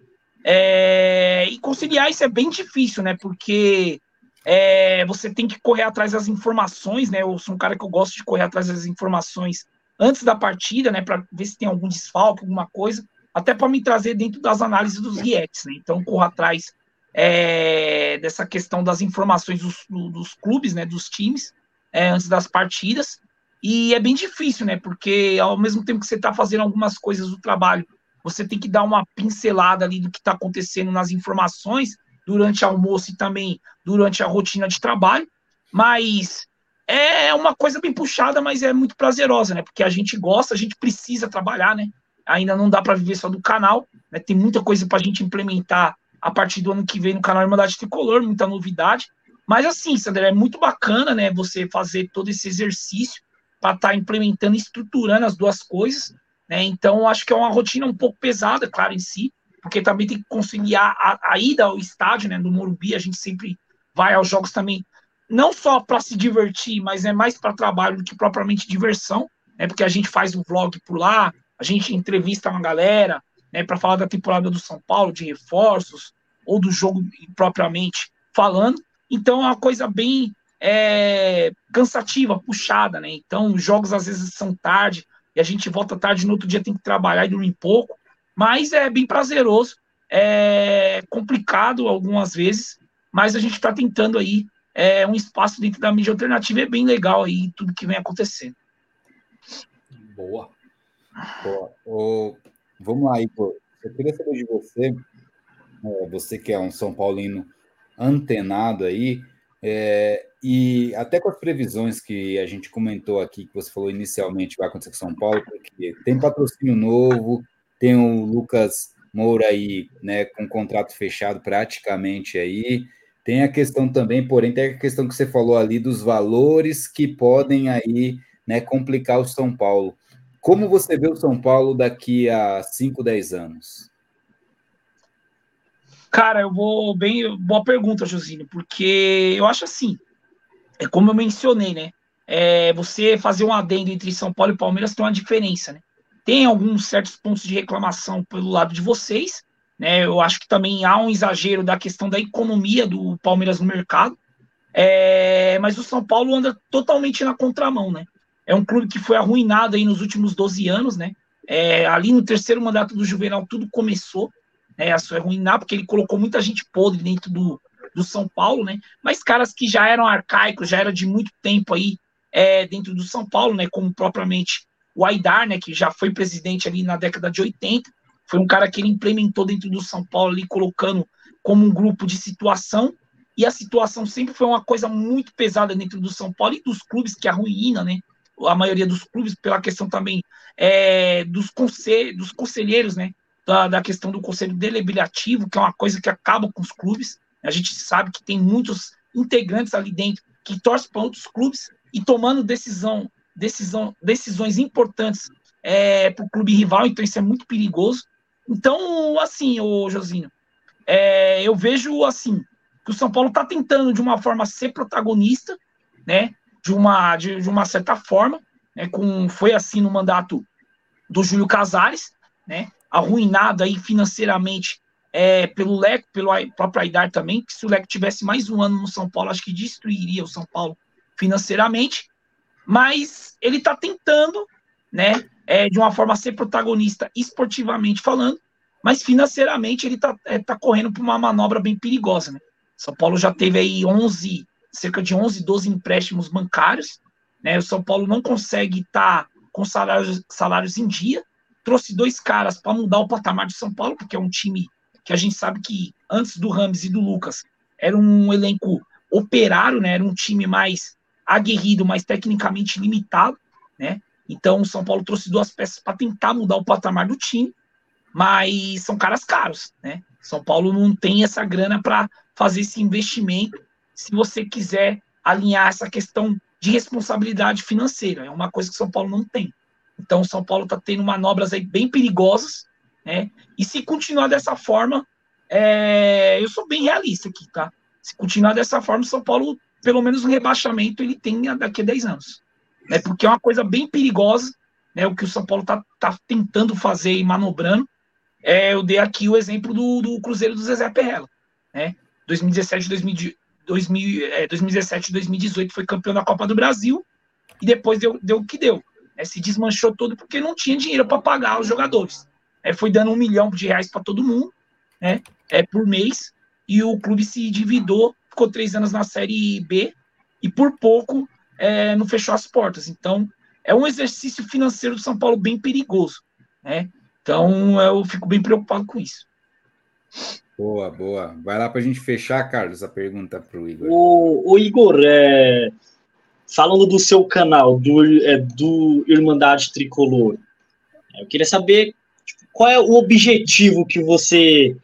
É, e conciliar isso é bem difícil, né? Porque é, você tem que correr atrás das informações, né? Eu sou um cara que eu gosto de correr atrás das informações antes da partida, né? Para ver se tem algum desfalque, alguma coisa, até para me trazer dentro das análises dos reacts, né? Então, corro atrás é, dessa questão das informações dos, dos clubes, né? Dos times, é, antes das partidas. E é bem difícil, né? Porque ao mesmo tempo que você está fazendo algumas coisas do trabalho, você tem que dar uma pincelada ali do que está acontecendo nas informações durante o almoço e também durante a rotina de trabalho. Mas é uma coisa bem puxada, mas é muito prazerosa, né? Porque a gente gosta, a gente precisa trabalhar, né? Ainda não dá para viver só do canal, né? Tem muita coisa para a gente implementar a partir do ano que vem no canal Irmandade Tricolor, muita novidade. Mas assim, Sandra, é muito bacana, né, você fazer todo esse exercício para estar tá implementando, estruturando as duas coisas, né? Então, acho que é uma rotina um pouco pesada, claro, em si, porque também tem que conciliar a, a ida ao estádio, né, do Morumbi, a gente sempre vai aos jogos também, não só para se divertir, mas é mais para trabalho do que propriamente diversão, né, porque a gente faz um vlog por lá, a gente entrevista uma galera, né, para falar da temporada do São Paulo, de reforços, ou do jogo propriamente falando. Então é uma coisa bem é, cansativa, puxada, né? Então os jogos às vezes são tarde e a gente volta tarde no outro dia tem que trabalhar e dormir pouco, mas é bem prazeroso, é complicado algumas vezes, mas a gente está tentando aí é, um espaço dentro da mídia alternativa, é bem legal aí tudo que vem acontecendo. Boa. Boa. vamos lá, Igor. Eu queria saber de você, é, você que é um São Paulino antenado aí, é, e até com as previsões que a gente comentou aqui, que você falou inicialmente vai acontecer com São Paulo, porque tem patrocínio novo, tem o Lucas Moura aí, né, com contrato fechado praticamente aí. Tem a questão também, porém, tem a questão que você falou ali dos valores que podem aí, né, complicar o São Paulo. Como você vê o São Paulo daqui a 5, 10 anos? Cara, eu vou bem. Boa pergunta, Josino, porque eu acho assim. É como eu mencionei, né? É, você fazer um adendo entre São Paulo e Palmeiras tem uma diferença, né? Tem alguns certos pontos de reclamação pelo lado de vocês, né? Eu acho que também há um exagero da questão da economia do Palmeiras no mercado, é, mas o São Paulo anda totalmente na contramão, né? É um clube que foi arruinado aí nos últimos 12 anos, né? É, ali no terceiro mandato do Juvenal tudo começou né, a se arruinar, porque ele colocou muita gente podre dentro do, do São Paulo, né? Mas caras que já eram arcaicos, já era de muito tempo aí é, dentro do São Paulo, né? Como propriamente o Aidar, né? Que já foi presidente ali na década de 80. Foi um cara que ele implementou dentro do São Paulo ali, colocando como um grupo de situação. E a situação sempre foi uma coisa muito pesada dentro do São Paulo e dos clubes que arruína, né? A maioria dos clubes, pela questão também é, dos, consel dos conselheiros, né? Da, da questão do conselho deliberativo, que é uma coisa que acaba com os clubes. A gente sabe que tem muitos integrantes ali dentro que torcem para outros clubes e tomando decisão, decisão, decisões importantes é, para o clube rival, então isso é muito perigoso. Então, assim, o Josinho, é, eu vejo assim que o São Paulo está tentando de uma forma ser protagonista, né? De uma, de, de uma certa forma, né, com, foi assim no mandato do Júlio Casares, né? Arruinado aí financeiramente é, pelo Leco, pelo próprio Aidar também, que se o Leco tivesse mais um ano no São Paulo, acho que destruiria o São Paulo financeiramente, mas ele está tentando, né, é, de uma forma ser protagonista esportivamente falando, mas financeiramente ele está é, tá correndo por uma manobra bem perigosa, né? São Paulo já teve aí 11, cerca de 11, 12 empréstimos bancários, né? O São Paulo não consegue estar tá com salários, salários em dia, trouxe dois caras para mudar o patamar de São Paulo, porque é um time que a gente sabe que antes do Rames e do Lucas era um elenco operário, né? Era um time mais aguerrido, mais tecnicamente limitado, né? Então o São Paulo trouxe duas peças para tentar mudar o patamar do time, mas são caras caros, né? São Paulo não tem essa grana para fazer esse investimento. Se você quiser alinhar essa questão de responsabilidade financeira, é uma coisa que São Paulo não tem. Então, o São Paulo está tendo manobras aí bem perigosas, né? E se continuar dessa forma, é... eu sou bem realista aqui, tá? Se continuar dessa forma, o São Paulo, pelo menos um rebaixamento, ele tem daqui a 10 anos. Né? Porque é uma coisa bem perigosa, né? O que o São Paulo está tá tentando fazer e manobrando. É, eu dei aqui o exemplo do, do Cruzeiro do Zezé Perrella, né? 2017, 2000, 2000, é, 2017 2018 foi campeão da Copa do Brasil e depois deu, deu o que deu é, se desmanchou todo porque não tinha dinheiro para pagar os jogadores. É, foi dando um milhão de reais para todo mundo, né, é, por mês, e o clube se dividiu, ficou três anos na Série B, e por pouco é, não fechou as portas. Então, é um exercício financeiro do São Paulo bem perigoso. Né? Então, eu fico bem preocupado com isso. Boa, boa. Vai lá para a gente fechar, Carlos, a pergunta para o Igor. O, Igor, é, falando do seu canal, do, é, do Irmandade Tricolor, eu queria saber tipo, qual é o objetivo que você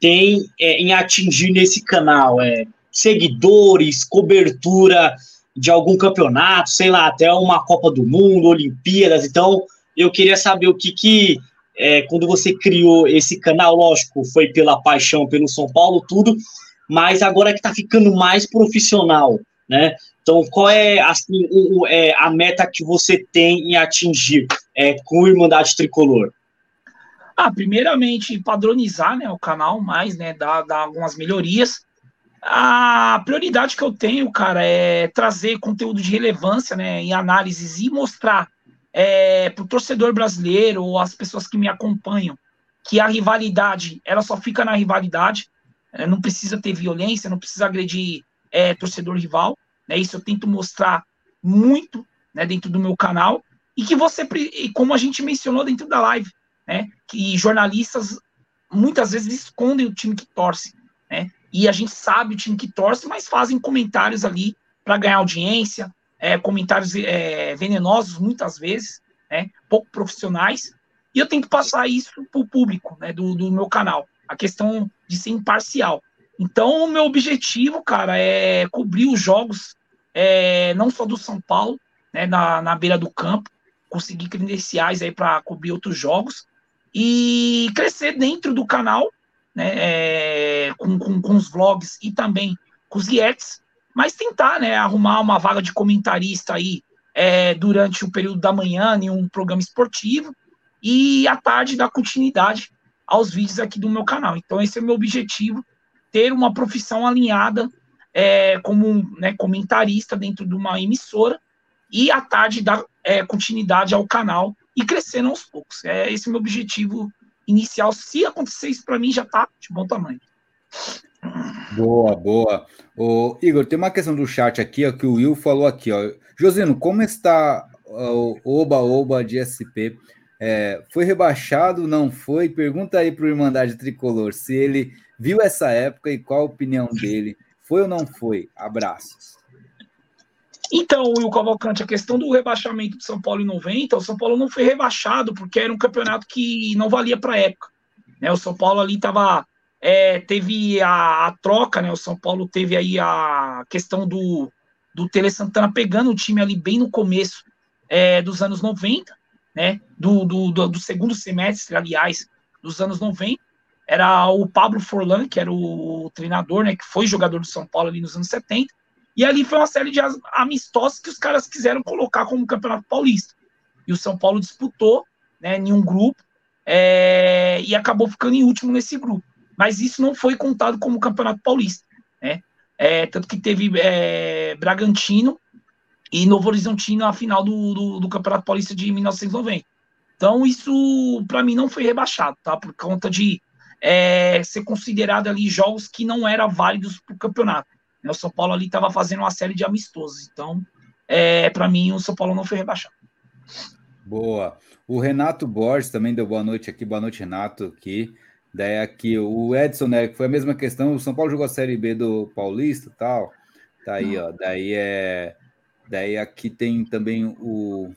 tem é, em atingir nesse canal? É, seguidores, cobertura de algum campeonato, sei lá, até uma Copa do Mundo, Olimpíadas. Então, eu queria saber o que, que é, quando você criou esse canal, lógico, foi pela paixão pelo São Paulo, tudo, mas agora que está ficando mais profissional, né? Então, qual é assim, o, o, é, a meta que você tem em atingir é, com o Irmandade Tricolor? Ah, primeiramente, padronizar né, o canal mais, né? Dar, dar algumas melhorias. A prioridade que eu tenho, cara, é trazer conteúdo de relevância, né, em análises e mostrar é, para o torcedor brasileiro ou as pessoas que me acompanham que a rivalidade, ela só fica na rivalidade, é, não precisa ter violência, não precisa agredir é, torcedor rival, né? Isso eu tento mostrar muito, né, dentro do meu canal e que você, como a gente mencionou dentro da live, né, que jornalistas muitas vezes escondem o time que torce, né? E a gente sabe o time que torce, mas fazem comentários ali para ganhar audiência, é, comentários é, venenosos muitas vezes, né, pouco profissionais, e eu tenho que passar isso para o público né, do, do meu canal, a questão de ser imparcial. Então, o meu objetivo, cara, é cobrir os jogos, é, não só do São Paulo, né, na, na beira do campo, conseguir credenciais aí para cobrir outros jogos e crescer dentro do canal, né, é, com, com, com os vlogs e também com os guietes, mas tentar, né, arrumar uma vaga de comentarista aí é, durante o período da manhã em um programa esportivo e à tarde dar continuidade aos vídeos aqui do meu canal. Então esse é o meu objetivo, ter uma profissão alinhada é, como né, comentarista dentro de uma emissora e à tarde dar é, continuidade ao canal e crescendo aos poucos. É esse é o meu objetivo inicial. Se acontecer isso para mim, já está de bom tamanho. Boa, boa. O Igor, tem uma questão do chat aqui, ó, que o Will falou aqui, ó. Josino, como está o Oba-Oba de SP? É, foi rebaixado, não foi? Pergunta aí para o Irmandade Tricolor se ele viu essa época e qual a opinião dele. Foi ou não foi? Abraços. Então, Will Cavalcante, a questão do rebaixamento do São Paulo em 90, o São Paulo não foi rebaixado porque era um campeonato que não valia para a época. Né? O São Paulo ali estava é, teve a, a, troca, né? O São Paulo teve aí a questão do, do Tele Santana pegando o time ali bem no começo é, dos anos 90, né? Do, do, do, do, segundo semestre, aliás, dos anos 90. Era o Pablo Forlan, que era o, treinador, né? Que foi jogador do São Paulo ali nos anos 70. E ali foi uma série de amistosos que os caras quiseram colocar como Campeonato Paulista. E o São Paulo disputou né, em um grupo é, e acabou ficando em último nesse grupo mas isso não foi contado como Campeonato Paulista, né? É, tanto que teve é, Bragantino e Novo Horizontino na final do, do, do, Campeonato Paulista de 1990. Então, isso para mim não foi rebaixado, tá? Por conta de é, ser considerado ali jogos que não eram válidos para o campeonato. Né? O São Paulo ali estava fazendo uma série de amistosos. Então, é, para mim, o São Paulo não foi rebaixado. Boa. O Renato Borges também deu boa noite aqui. Boa noite, Renato, aqui. Daí aqui o Edson, né, que foi a mesma questão, o São Paulo jogou a Série B do Paulista tal. Tá aí, ó. Daí é. Daí aqui tem também o.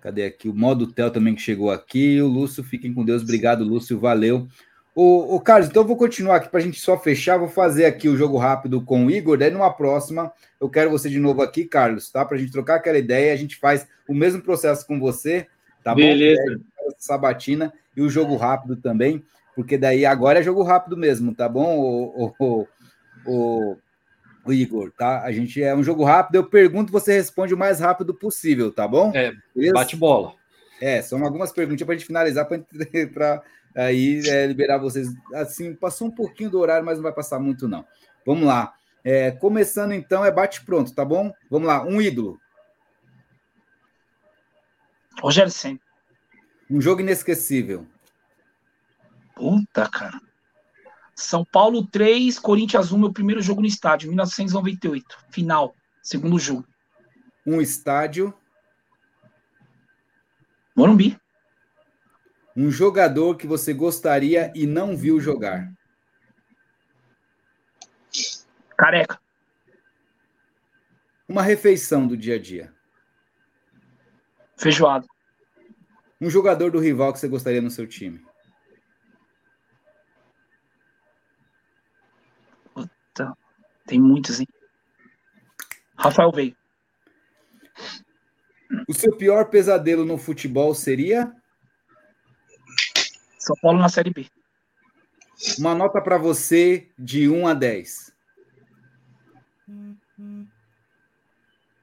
Cadê aqui? O modo Tel também que chegou aqui. O Lúcio, fiquem com Deus. Obrigado, Lúcio. Valeu. O, o Carlos, então eu vou continuar aqui para a gente só fechar. Vou fazer aqui o jogo rápido com o Igor. Daí numa próxima, eu quero você de novo aqui, Carlos, tá? Para a gente trocar aquela ideia. A gente faz o mesmo processo com você, tá Beleza. bom? Beleza. Sabatina e o jogo rápido também porque daí agora é jogo rápido mesmo, tá bom, o, o, o, o Igor, tá? A gente é um jogo rápido, eu pergunto, você responde o mais rápido possível, tá bom? É, bate bola. É, são algumas perguntas para a gente finalizar, para aí é, liberar vocês. Assim, passou um pouquinho do horário, mas não vai passar muito, não. Vamos lá. É, começando então, é bate pronto, tá bom? Vamos lá, um ídolo. Rogério Senna. Um jogo inesquecível. Puta, cara. São Paulo 3, Corinthians 1, meu primeiro jogo no estádio, 1998. Final, segundo jogo. Um estádio. Morumbi. Um jogador que você gostaria e não viu jogar. Careca. Uma refeição do dia a dia. Feijoada. Um jogador do rival que você gostaria no seu time. Tá. Tem muitos, hein? Rafael veio. O seu pior pesadelo no futebol seria? São Paulo na Série B. Uma nota para você de 1 a 10.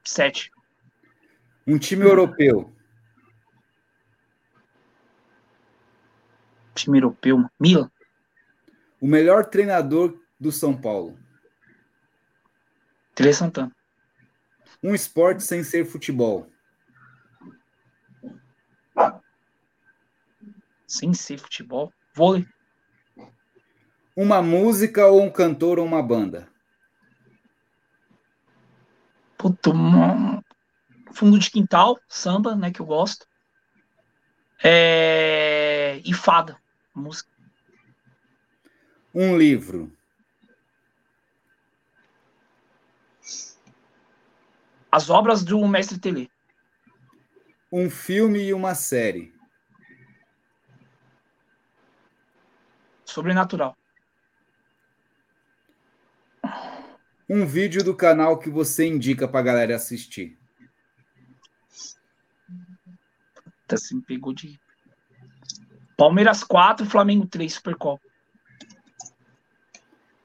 7. Um time europeu. Time europeu. Milan. O melhor treinador do São Paulo. Tele Santana. Um esporte sem ser futebol. Sem ser futebol. Vôlei. Uma música ou um cantor ou uma banda. Puto, um... fundo de quintal, samba, né, que eu gosto. É... E fada, música. Um livro. As obras do Mestre Telê. Um filme e uma série. Sobrenatural. Um vídeo do canal que você indica pra galera assistir. Tá, se me pegou de. Palmeiras 4, Flamengo 3, Supercopa.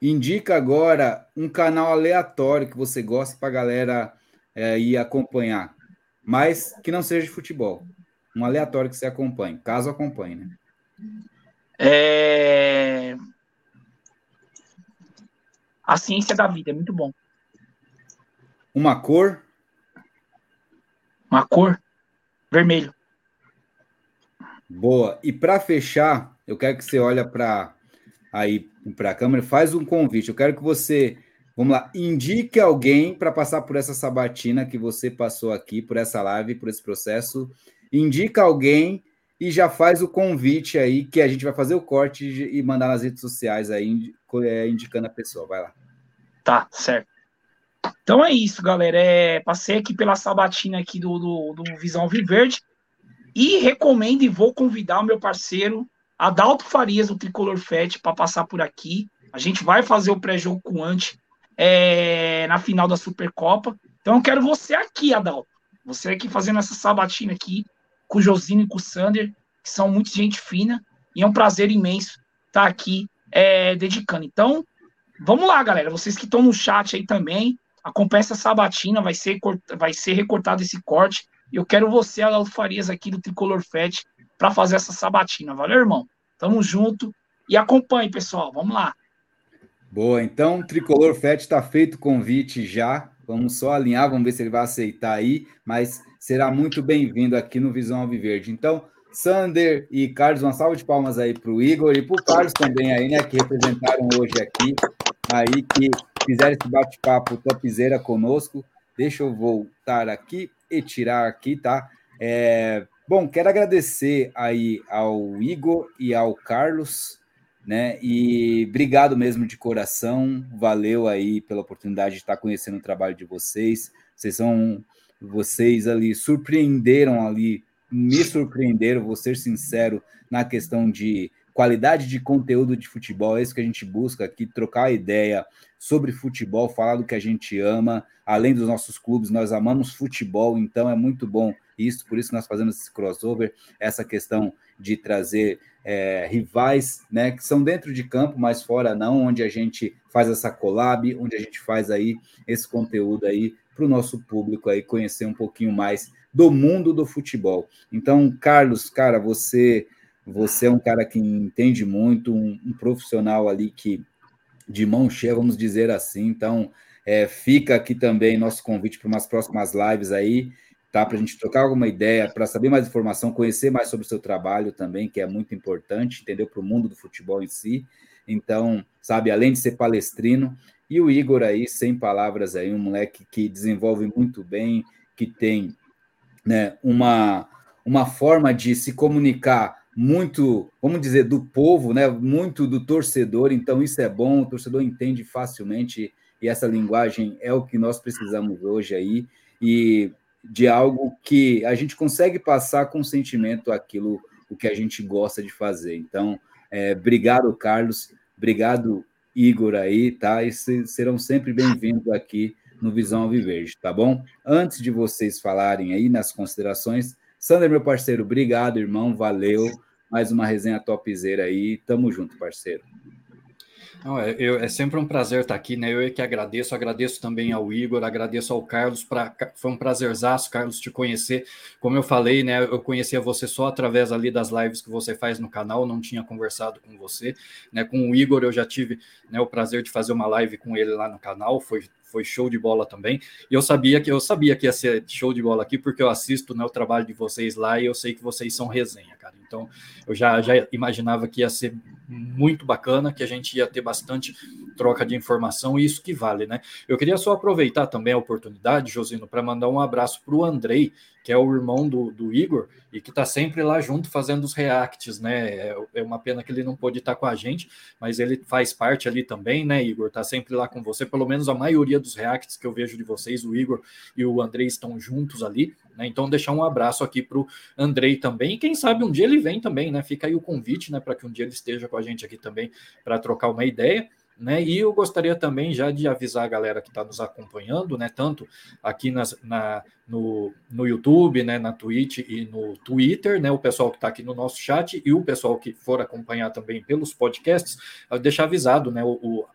Indica agora um canal aleatório que você gosta pra galera é, ir acompanhar. Mas que não seja de futebol. Um aleatório que você acompanhe, caso acompanhe, né? É... A ciência da vida, é muito bom. Uma cor. Uma cor? Vermelho. Boa. E para fechar, eu quero que você olhe para aí para a câmera, faz um convite. Eu quero que você, vamos lá, indique alguém para passar por essa sabatina que você passou aqui, por essa live, por esse processo. Indica alguém e já faz o convite aí que a gente vai fazer o corte e mandar nas redes sociais aí, é, indicando a pessoa. Vai lá. Tá, certo. Então é isso, galera. É, passei aqui pela sabatina aqui do, do, do Visão Viverde e recomendo e vou convidar o meu parceiro Adalto Farias, do Tricolor Fett, para passar por aqui. A gente vai fazer o pré-jogo com o Ante é, na final da Supercopa. Então eu quero você aqui, Adalto. Você aqui fazendo essa sabatina aqui com o Josino e com o Sander, que são muito gente fina, e é um prazer imenso estar aqui é, dedicando. Então, vamos lá, galera. Vocês que estão no chat aí também, acompanha essa sabatina, vai ser, vai ser recortado esse corte. E eu quero você, Adalto Farias, aqui do Tricolor Fett, para fazer essa sabatina. Valeu, irmão? Tamo junto. E acompanhe, pessoal. Vamos lá. Boa, então, Tricolor Fett está feito o convite já. Vamos só alinhar, vamos ver se ele vai aceitar aí, mas será muito bem-vindo aqui no Visão Alviverde. Então, Sander e Carlos, uma salva de palmas aí para o Igor e para o Carlos também aí, né, que representaram hoje aqui, aí que fizeram esse bate-papo topzera conosco. Deixa eu voltar aqui e tirar aqui, tá? É, bom, quero agradecer aí ao Igor e ao Carlos, né? E obrigado mesmo de coração. Valeu aí pela oportunidade de estar conhecendo o trabalho de vocês. Vocês são vocês ali surpreenderam ali, me surpreenderam, vou ser sincero na questão de qualidade de conteúdo de futebol, é isso que a gente busca aqui, trocar ideia sobre futebol, falar do que a gente ama, além dos nossos clubes, nós amamos futebol, então é muito bom isso, por isso nós fazemos esse crossover, essa questão de trazer é, rivais, né, que são dentro de campo, mas fora não, onde a gente faz essa collab, onde a gente faz aí esse conteúdo aí para o nosso público aí conhecer um pouquinho mais do mundo do futebol. Então, Carlos, cara, você você é um cara que entende muito, um, um profissional ali que de mão cheia, vamos dizer assim. Então, é, fica aqui também nosso convite para umas próximas lives aí, tá? Para a gente trocar alguma ideia, para saber mais informação, conhecer mais sobre o seu trabalho também, que é muito importante, entendeu? Para o mundo do futebol em si. Então, sabe, além de ser palestrino, e o Igor aí, sem palavras aí, um moleque que desenvolve muito bem, que tem né, uma, uma forma de se comunicar muito, vamos dizer, do povo, né? Muito do torcedor, então isso é bom, o torcedor entende facilmente e essa linguagem é o que nós precisamos hoje aí e de algo que a gente consegue passar com sentimento aquilo o que a gente gosta de fazer. Então, é, obrigado, Carlos, obrigado Igor aí, tá? E serão sempre bem-vindos aqui no Visão Alviverde, tá bom? Antes de vocês falarem aí nas considerações, Sander, meu parceiro, obrigado, irmão, valeu. Mais uma resenha topzera aí. Tamo junto, parceiro. Não, é, eu, é, sempre um prazer estar aqui, né? Eu é que agradeço, agradeço também ao Igor, agradeço ao Carlos. Pra, foi um prazerzaço, Carlos, te conhecer. Como eu falei, né? Eu conhecia você só através ali das lives que você faz no canal, não tinha conversado com você. Né? Com o Igor, eu já tive né, o prazer de fazer uma live com ele lá no canal, foi, foi show de bola também. E eu sabia que eu sabia que ia ser show de bola aqui, porque eu assisto né, o trabalho de vocês lá e eu sei que vocês são resenha, cara. Então eu já, já imaginava que ia ser muito bacana, que a gente ia ter bastante troca de informação, e isso que vale, né? Eu queria só aproveitar também a oportunidade, Josino, para mandar um abraço para o Andrei, que é o irmão do, do Igor, e que está sempre lá junto fazendo os reacts, né? É, é, uma pena que ele não pôde estar com a gente, mas ele faz parte ali também, né, Igor? Está sempre lá com você, pelo menos a maioria dos reacts que eu vejo de vocês, o Igor e o Andrei estão juntos ali. Né? Então, deixar um abraço aqui para o Andrei também. E quem sabe um dia ele vem também, né? Fica aí o convite, né? Para que um dia ele esteja com a gente aqui também para trocar uma ideia. Né? E eu gostaria também já de avisar a galera que está nos acompanhando, né? Tanto aqui nas, na, no, no YouTube, né? Na Twitch e no Twitter, né? O pessoal que está aqui no nosso chat e o pessoal que for acompanhar também pelos podcasts, deixar avisado, né? O, o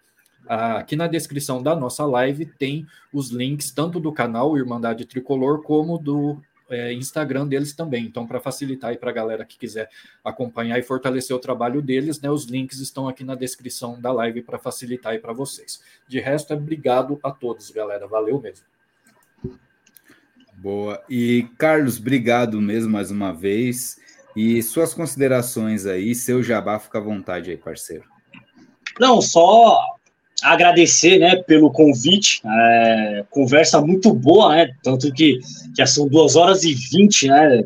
Aqui na descrição da nossa live tem os links tanto do canal Irmandade Tricolor como do é, Instagram deles também. Então, para facilitar aí para a galera que quiser acompanhar e fortalecer o trabalho deles, né, os links estão aqui na descrição da live para facilitar aí para vocês. De resto, é obrigado a todos, galera. Valeu mesmo. Boa. E Carlos, obrigado mesmo mais uma vez. E suas considerações aí, seu jabá, fica à vontade aí, parceiro. Não, só agradecer né, pelo convite. É, conversa muito boa, né? Tanto que já são duas horas e vinte, né?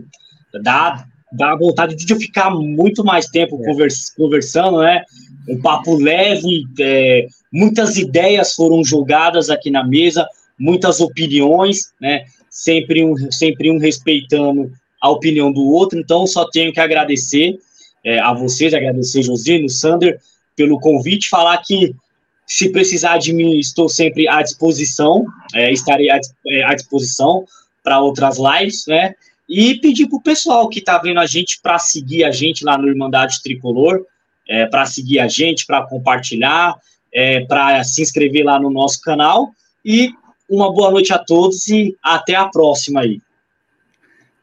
Dá, dá vontade de ficar muito mais tempo é. convers, conversando, né? Um papo leve, é, muitas ideias foram jogadas aqui na mesa, muitas opiniões, né? Sempre um, sempre um respeitando a opinião do outro. Então, só tenho que agradecer é, a vocês, agradecer Josino, Sander, pelo convite, falar que se precisar de mim, estou sempre à disposição, é, estarei à, é, à disposição para outras lives, né? E pedir para o pessoal que está vendo a gente para seguir a gente lá no Irmandade Tricolor, é, para seguir a gente, para compartilhar, é, para se inscrever lá no nosso canal. E uma boa noite a todos e até a próxima aí.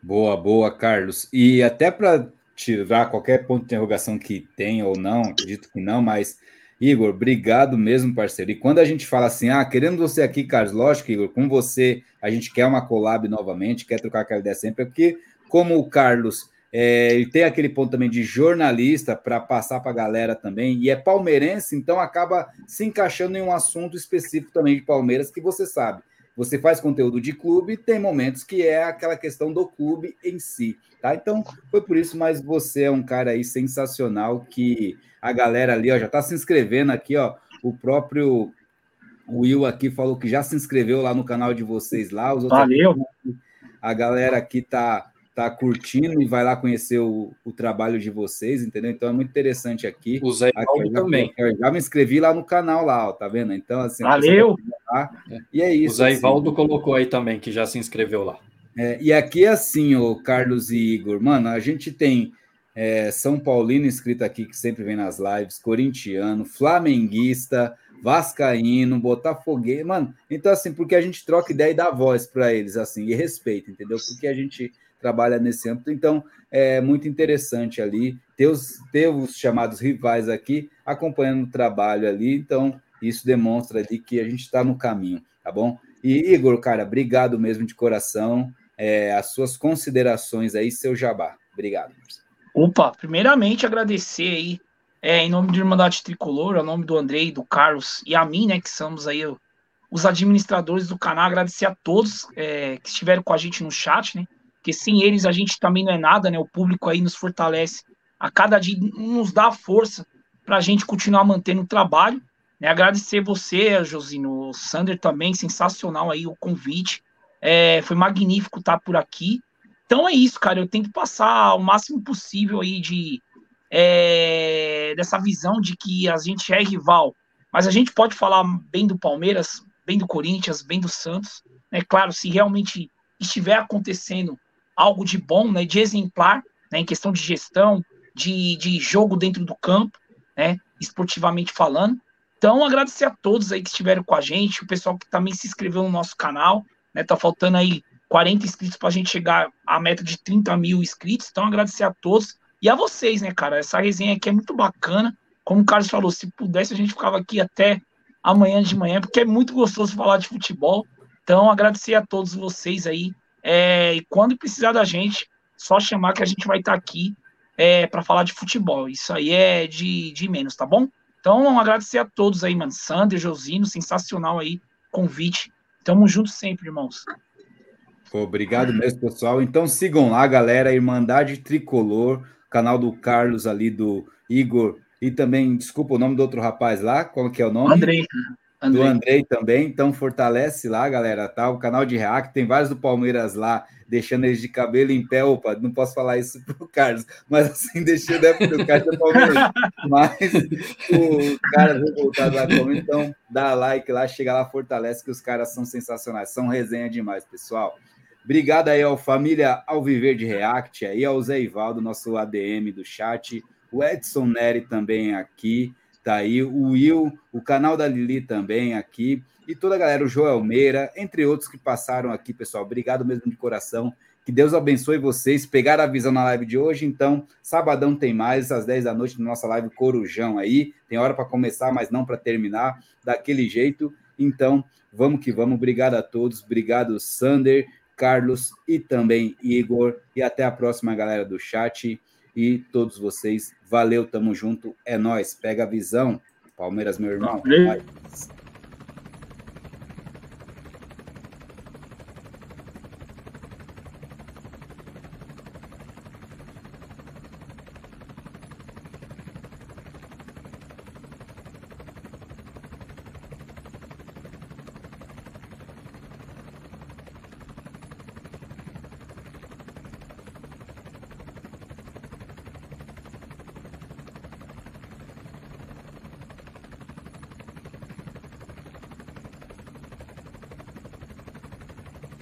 Boa, boa, Carlos. E até para tirar qualquer ponto de interrogação que tem ou não, acredito que não, mas Igor, obrigado mesmo, parceiro. E quando a gente fala assim, ah, querendo você aqui, Carlos, lógico, Igor, com você, a gente quer uma collab novamente, quer trocar aquela ideia sempre, porque como o Carlos é, ele tem aquele ponto também de jornalista para passar para a galera também, e é palmeirense, então acaba se encaixando em um assunto específico também de Palmeiras, que você sabe. Você faz conteúdo de clube, tem momentos que é aquela questão do clube em si, tá? Então, foi por isso, mas você é um cara aí sensacional que a galera ali, ó, já está se inscrevendo aqui, ó. O próprio Will aqui falou que já se inscreveu lá no canal de vocês lá. Os Valeu. Aqui, a galera aqui tá tá curtindo e vai lá conhecer o, o trabalho de vocês, entendeu? Então é muito interessante aqui. O Zé aqui, também. Eu já me inscrevi lá no canal lá, ó, tá vendo? Então assim, Valeu. E é isso. O Zé assim. Ivaldo colocou aí também que já se inscreveu lá. É, e aqui é assim, o Carlos e Igor, mano, a gente tem é, São Paulino inscrito aqui, que sempre vem nas lives, corintiano, flamenguista, vascaíno, botafogueiro, mano. Então, assim, porque a gente troca ideia e dá voz para eles, assim, e respeito, entendeu? Porque a gente trabalha nesse âmbito. Então, é muito interessante ali ter os, ter os chamados rivais aqui acompanhando o trabalho ali. Então, isso demonstra ali que a gente está no caminho, tá bom? E, Igor, cara, obrigado mesmo de coração. É, as suas considerações aí, seu jabá. Obrigado. Opa, primeiramente agradecer aí, é, em nome do Irmandade Tricolor, ao nome do Andrei, do Carlos e a mim, né, que somos aí os administradores do canal, agradecer a todos é, que estiveram com a gente no chat, né, porque sem eles a gente também não é nada, né, o público aí nos fortalece, a cada dia nos dá força para a gente continuar mantendo o trabalho, né, agradecer você, Josino, o Sander também, sensacional aí o convite, é, foi magnífico estar por aqui, então é isso, cara. Eu tento passar o máximo possível aí de é, dessa visão de que a gente é rival, mas a gente pode falar bem do Palmeiras, bem do Corinthians, bem do Santos, né? Claro, se realmente estiver acontecendo algo de bom, né, de exemplar, né, em questão de gestão, de, de jogo dentro do campo, né, esportivamente falando. Então, agradecer a todos aí que estiveram com a gente, o pessoal que também se inscreveu no nosso canal, né, tá faltando aí 40 inscritos para a gente chegar à meta de 30 mil inscritos, então agradecer a todos e a vocês, né, cara, essa resenha aqui é muito bacana, como o Carlos falou, se pudesse a gente ficava aqui até amanhã de manhã, porque é muito gostoso falar de futebol, então agradecer a todos vocês aí, é, e quando precisar da gente, só chamar que a gente vai estar tá aqui é, para falar de futebol. Isso aí é de, de menos, tá bom? Então, agradecer a todos aí, mano. Sander, Josino, sensacional aí, convite. Tamo junto sempre, irmãos. Obrigado mesmo, pessoal. Então sigam lá, galera, Irmandade Tricolor, canal do Carlos ali, do Igor, e também, desculpa o nome do outro rapaz lá, qual que é o nome? Andrei. Andrei. Do Andrei também, então fortalece lá, galera, tá? O canal de React, tem vários do Palmeiras lá, deixando eles de cabelo em pé. Opa, não posso falar isso pro Carlos, mas assim, deixando é porque o Carlos é Palmeiras. Mas o cara vem voltar lá como, então dá like lá, chega lá, fortalece, que os caras são sensacionais, são resenha demais, pessoal. Obrigado aí ao Família Ao Viver de React, aí ao Zé Ivaldo, nosso ADM do chat, o Edson Neri também aqui, tá aí, o Will, o canal da Lili também aqui, e toda a galera, o Joel Meira, entre outros que passaram aqui, pessoal. Obrigado mesmo de coração. Que Deus abençoe vocês. Pegaram a visão na live de hoje, então, sabadão tem mais, às 10 da noite, na nossa live Corujão aí. Tem hora para começar, mas não para terminar, daquele jeito. Então, vamos que vamos. Obrigado a todos. Obrigado, Sander, Carlos e também Igor. E até a próxima, galera do chat e todos vocês. Valeu, tamo junto. É nós. Pega a visão. Palmeiras, meu irmão. Vai.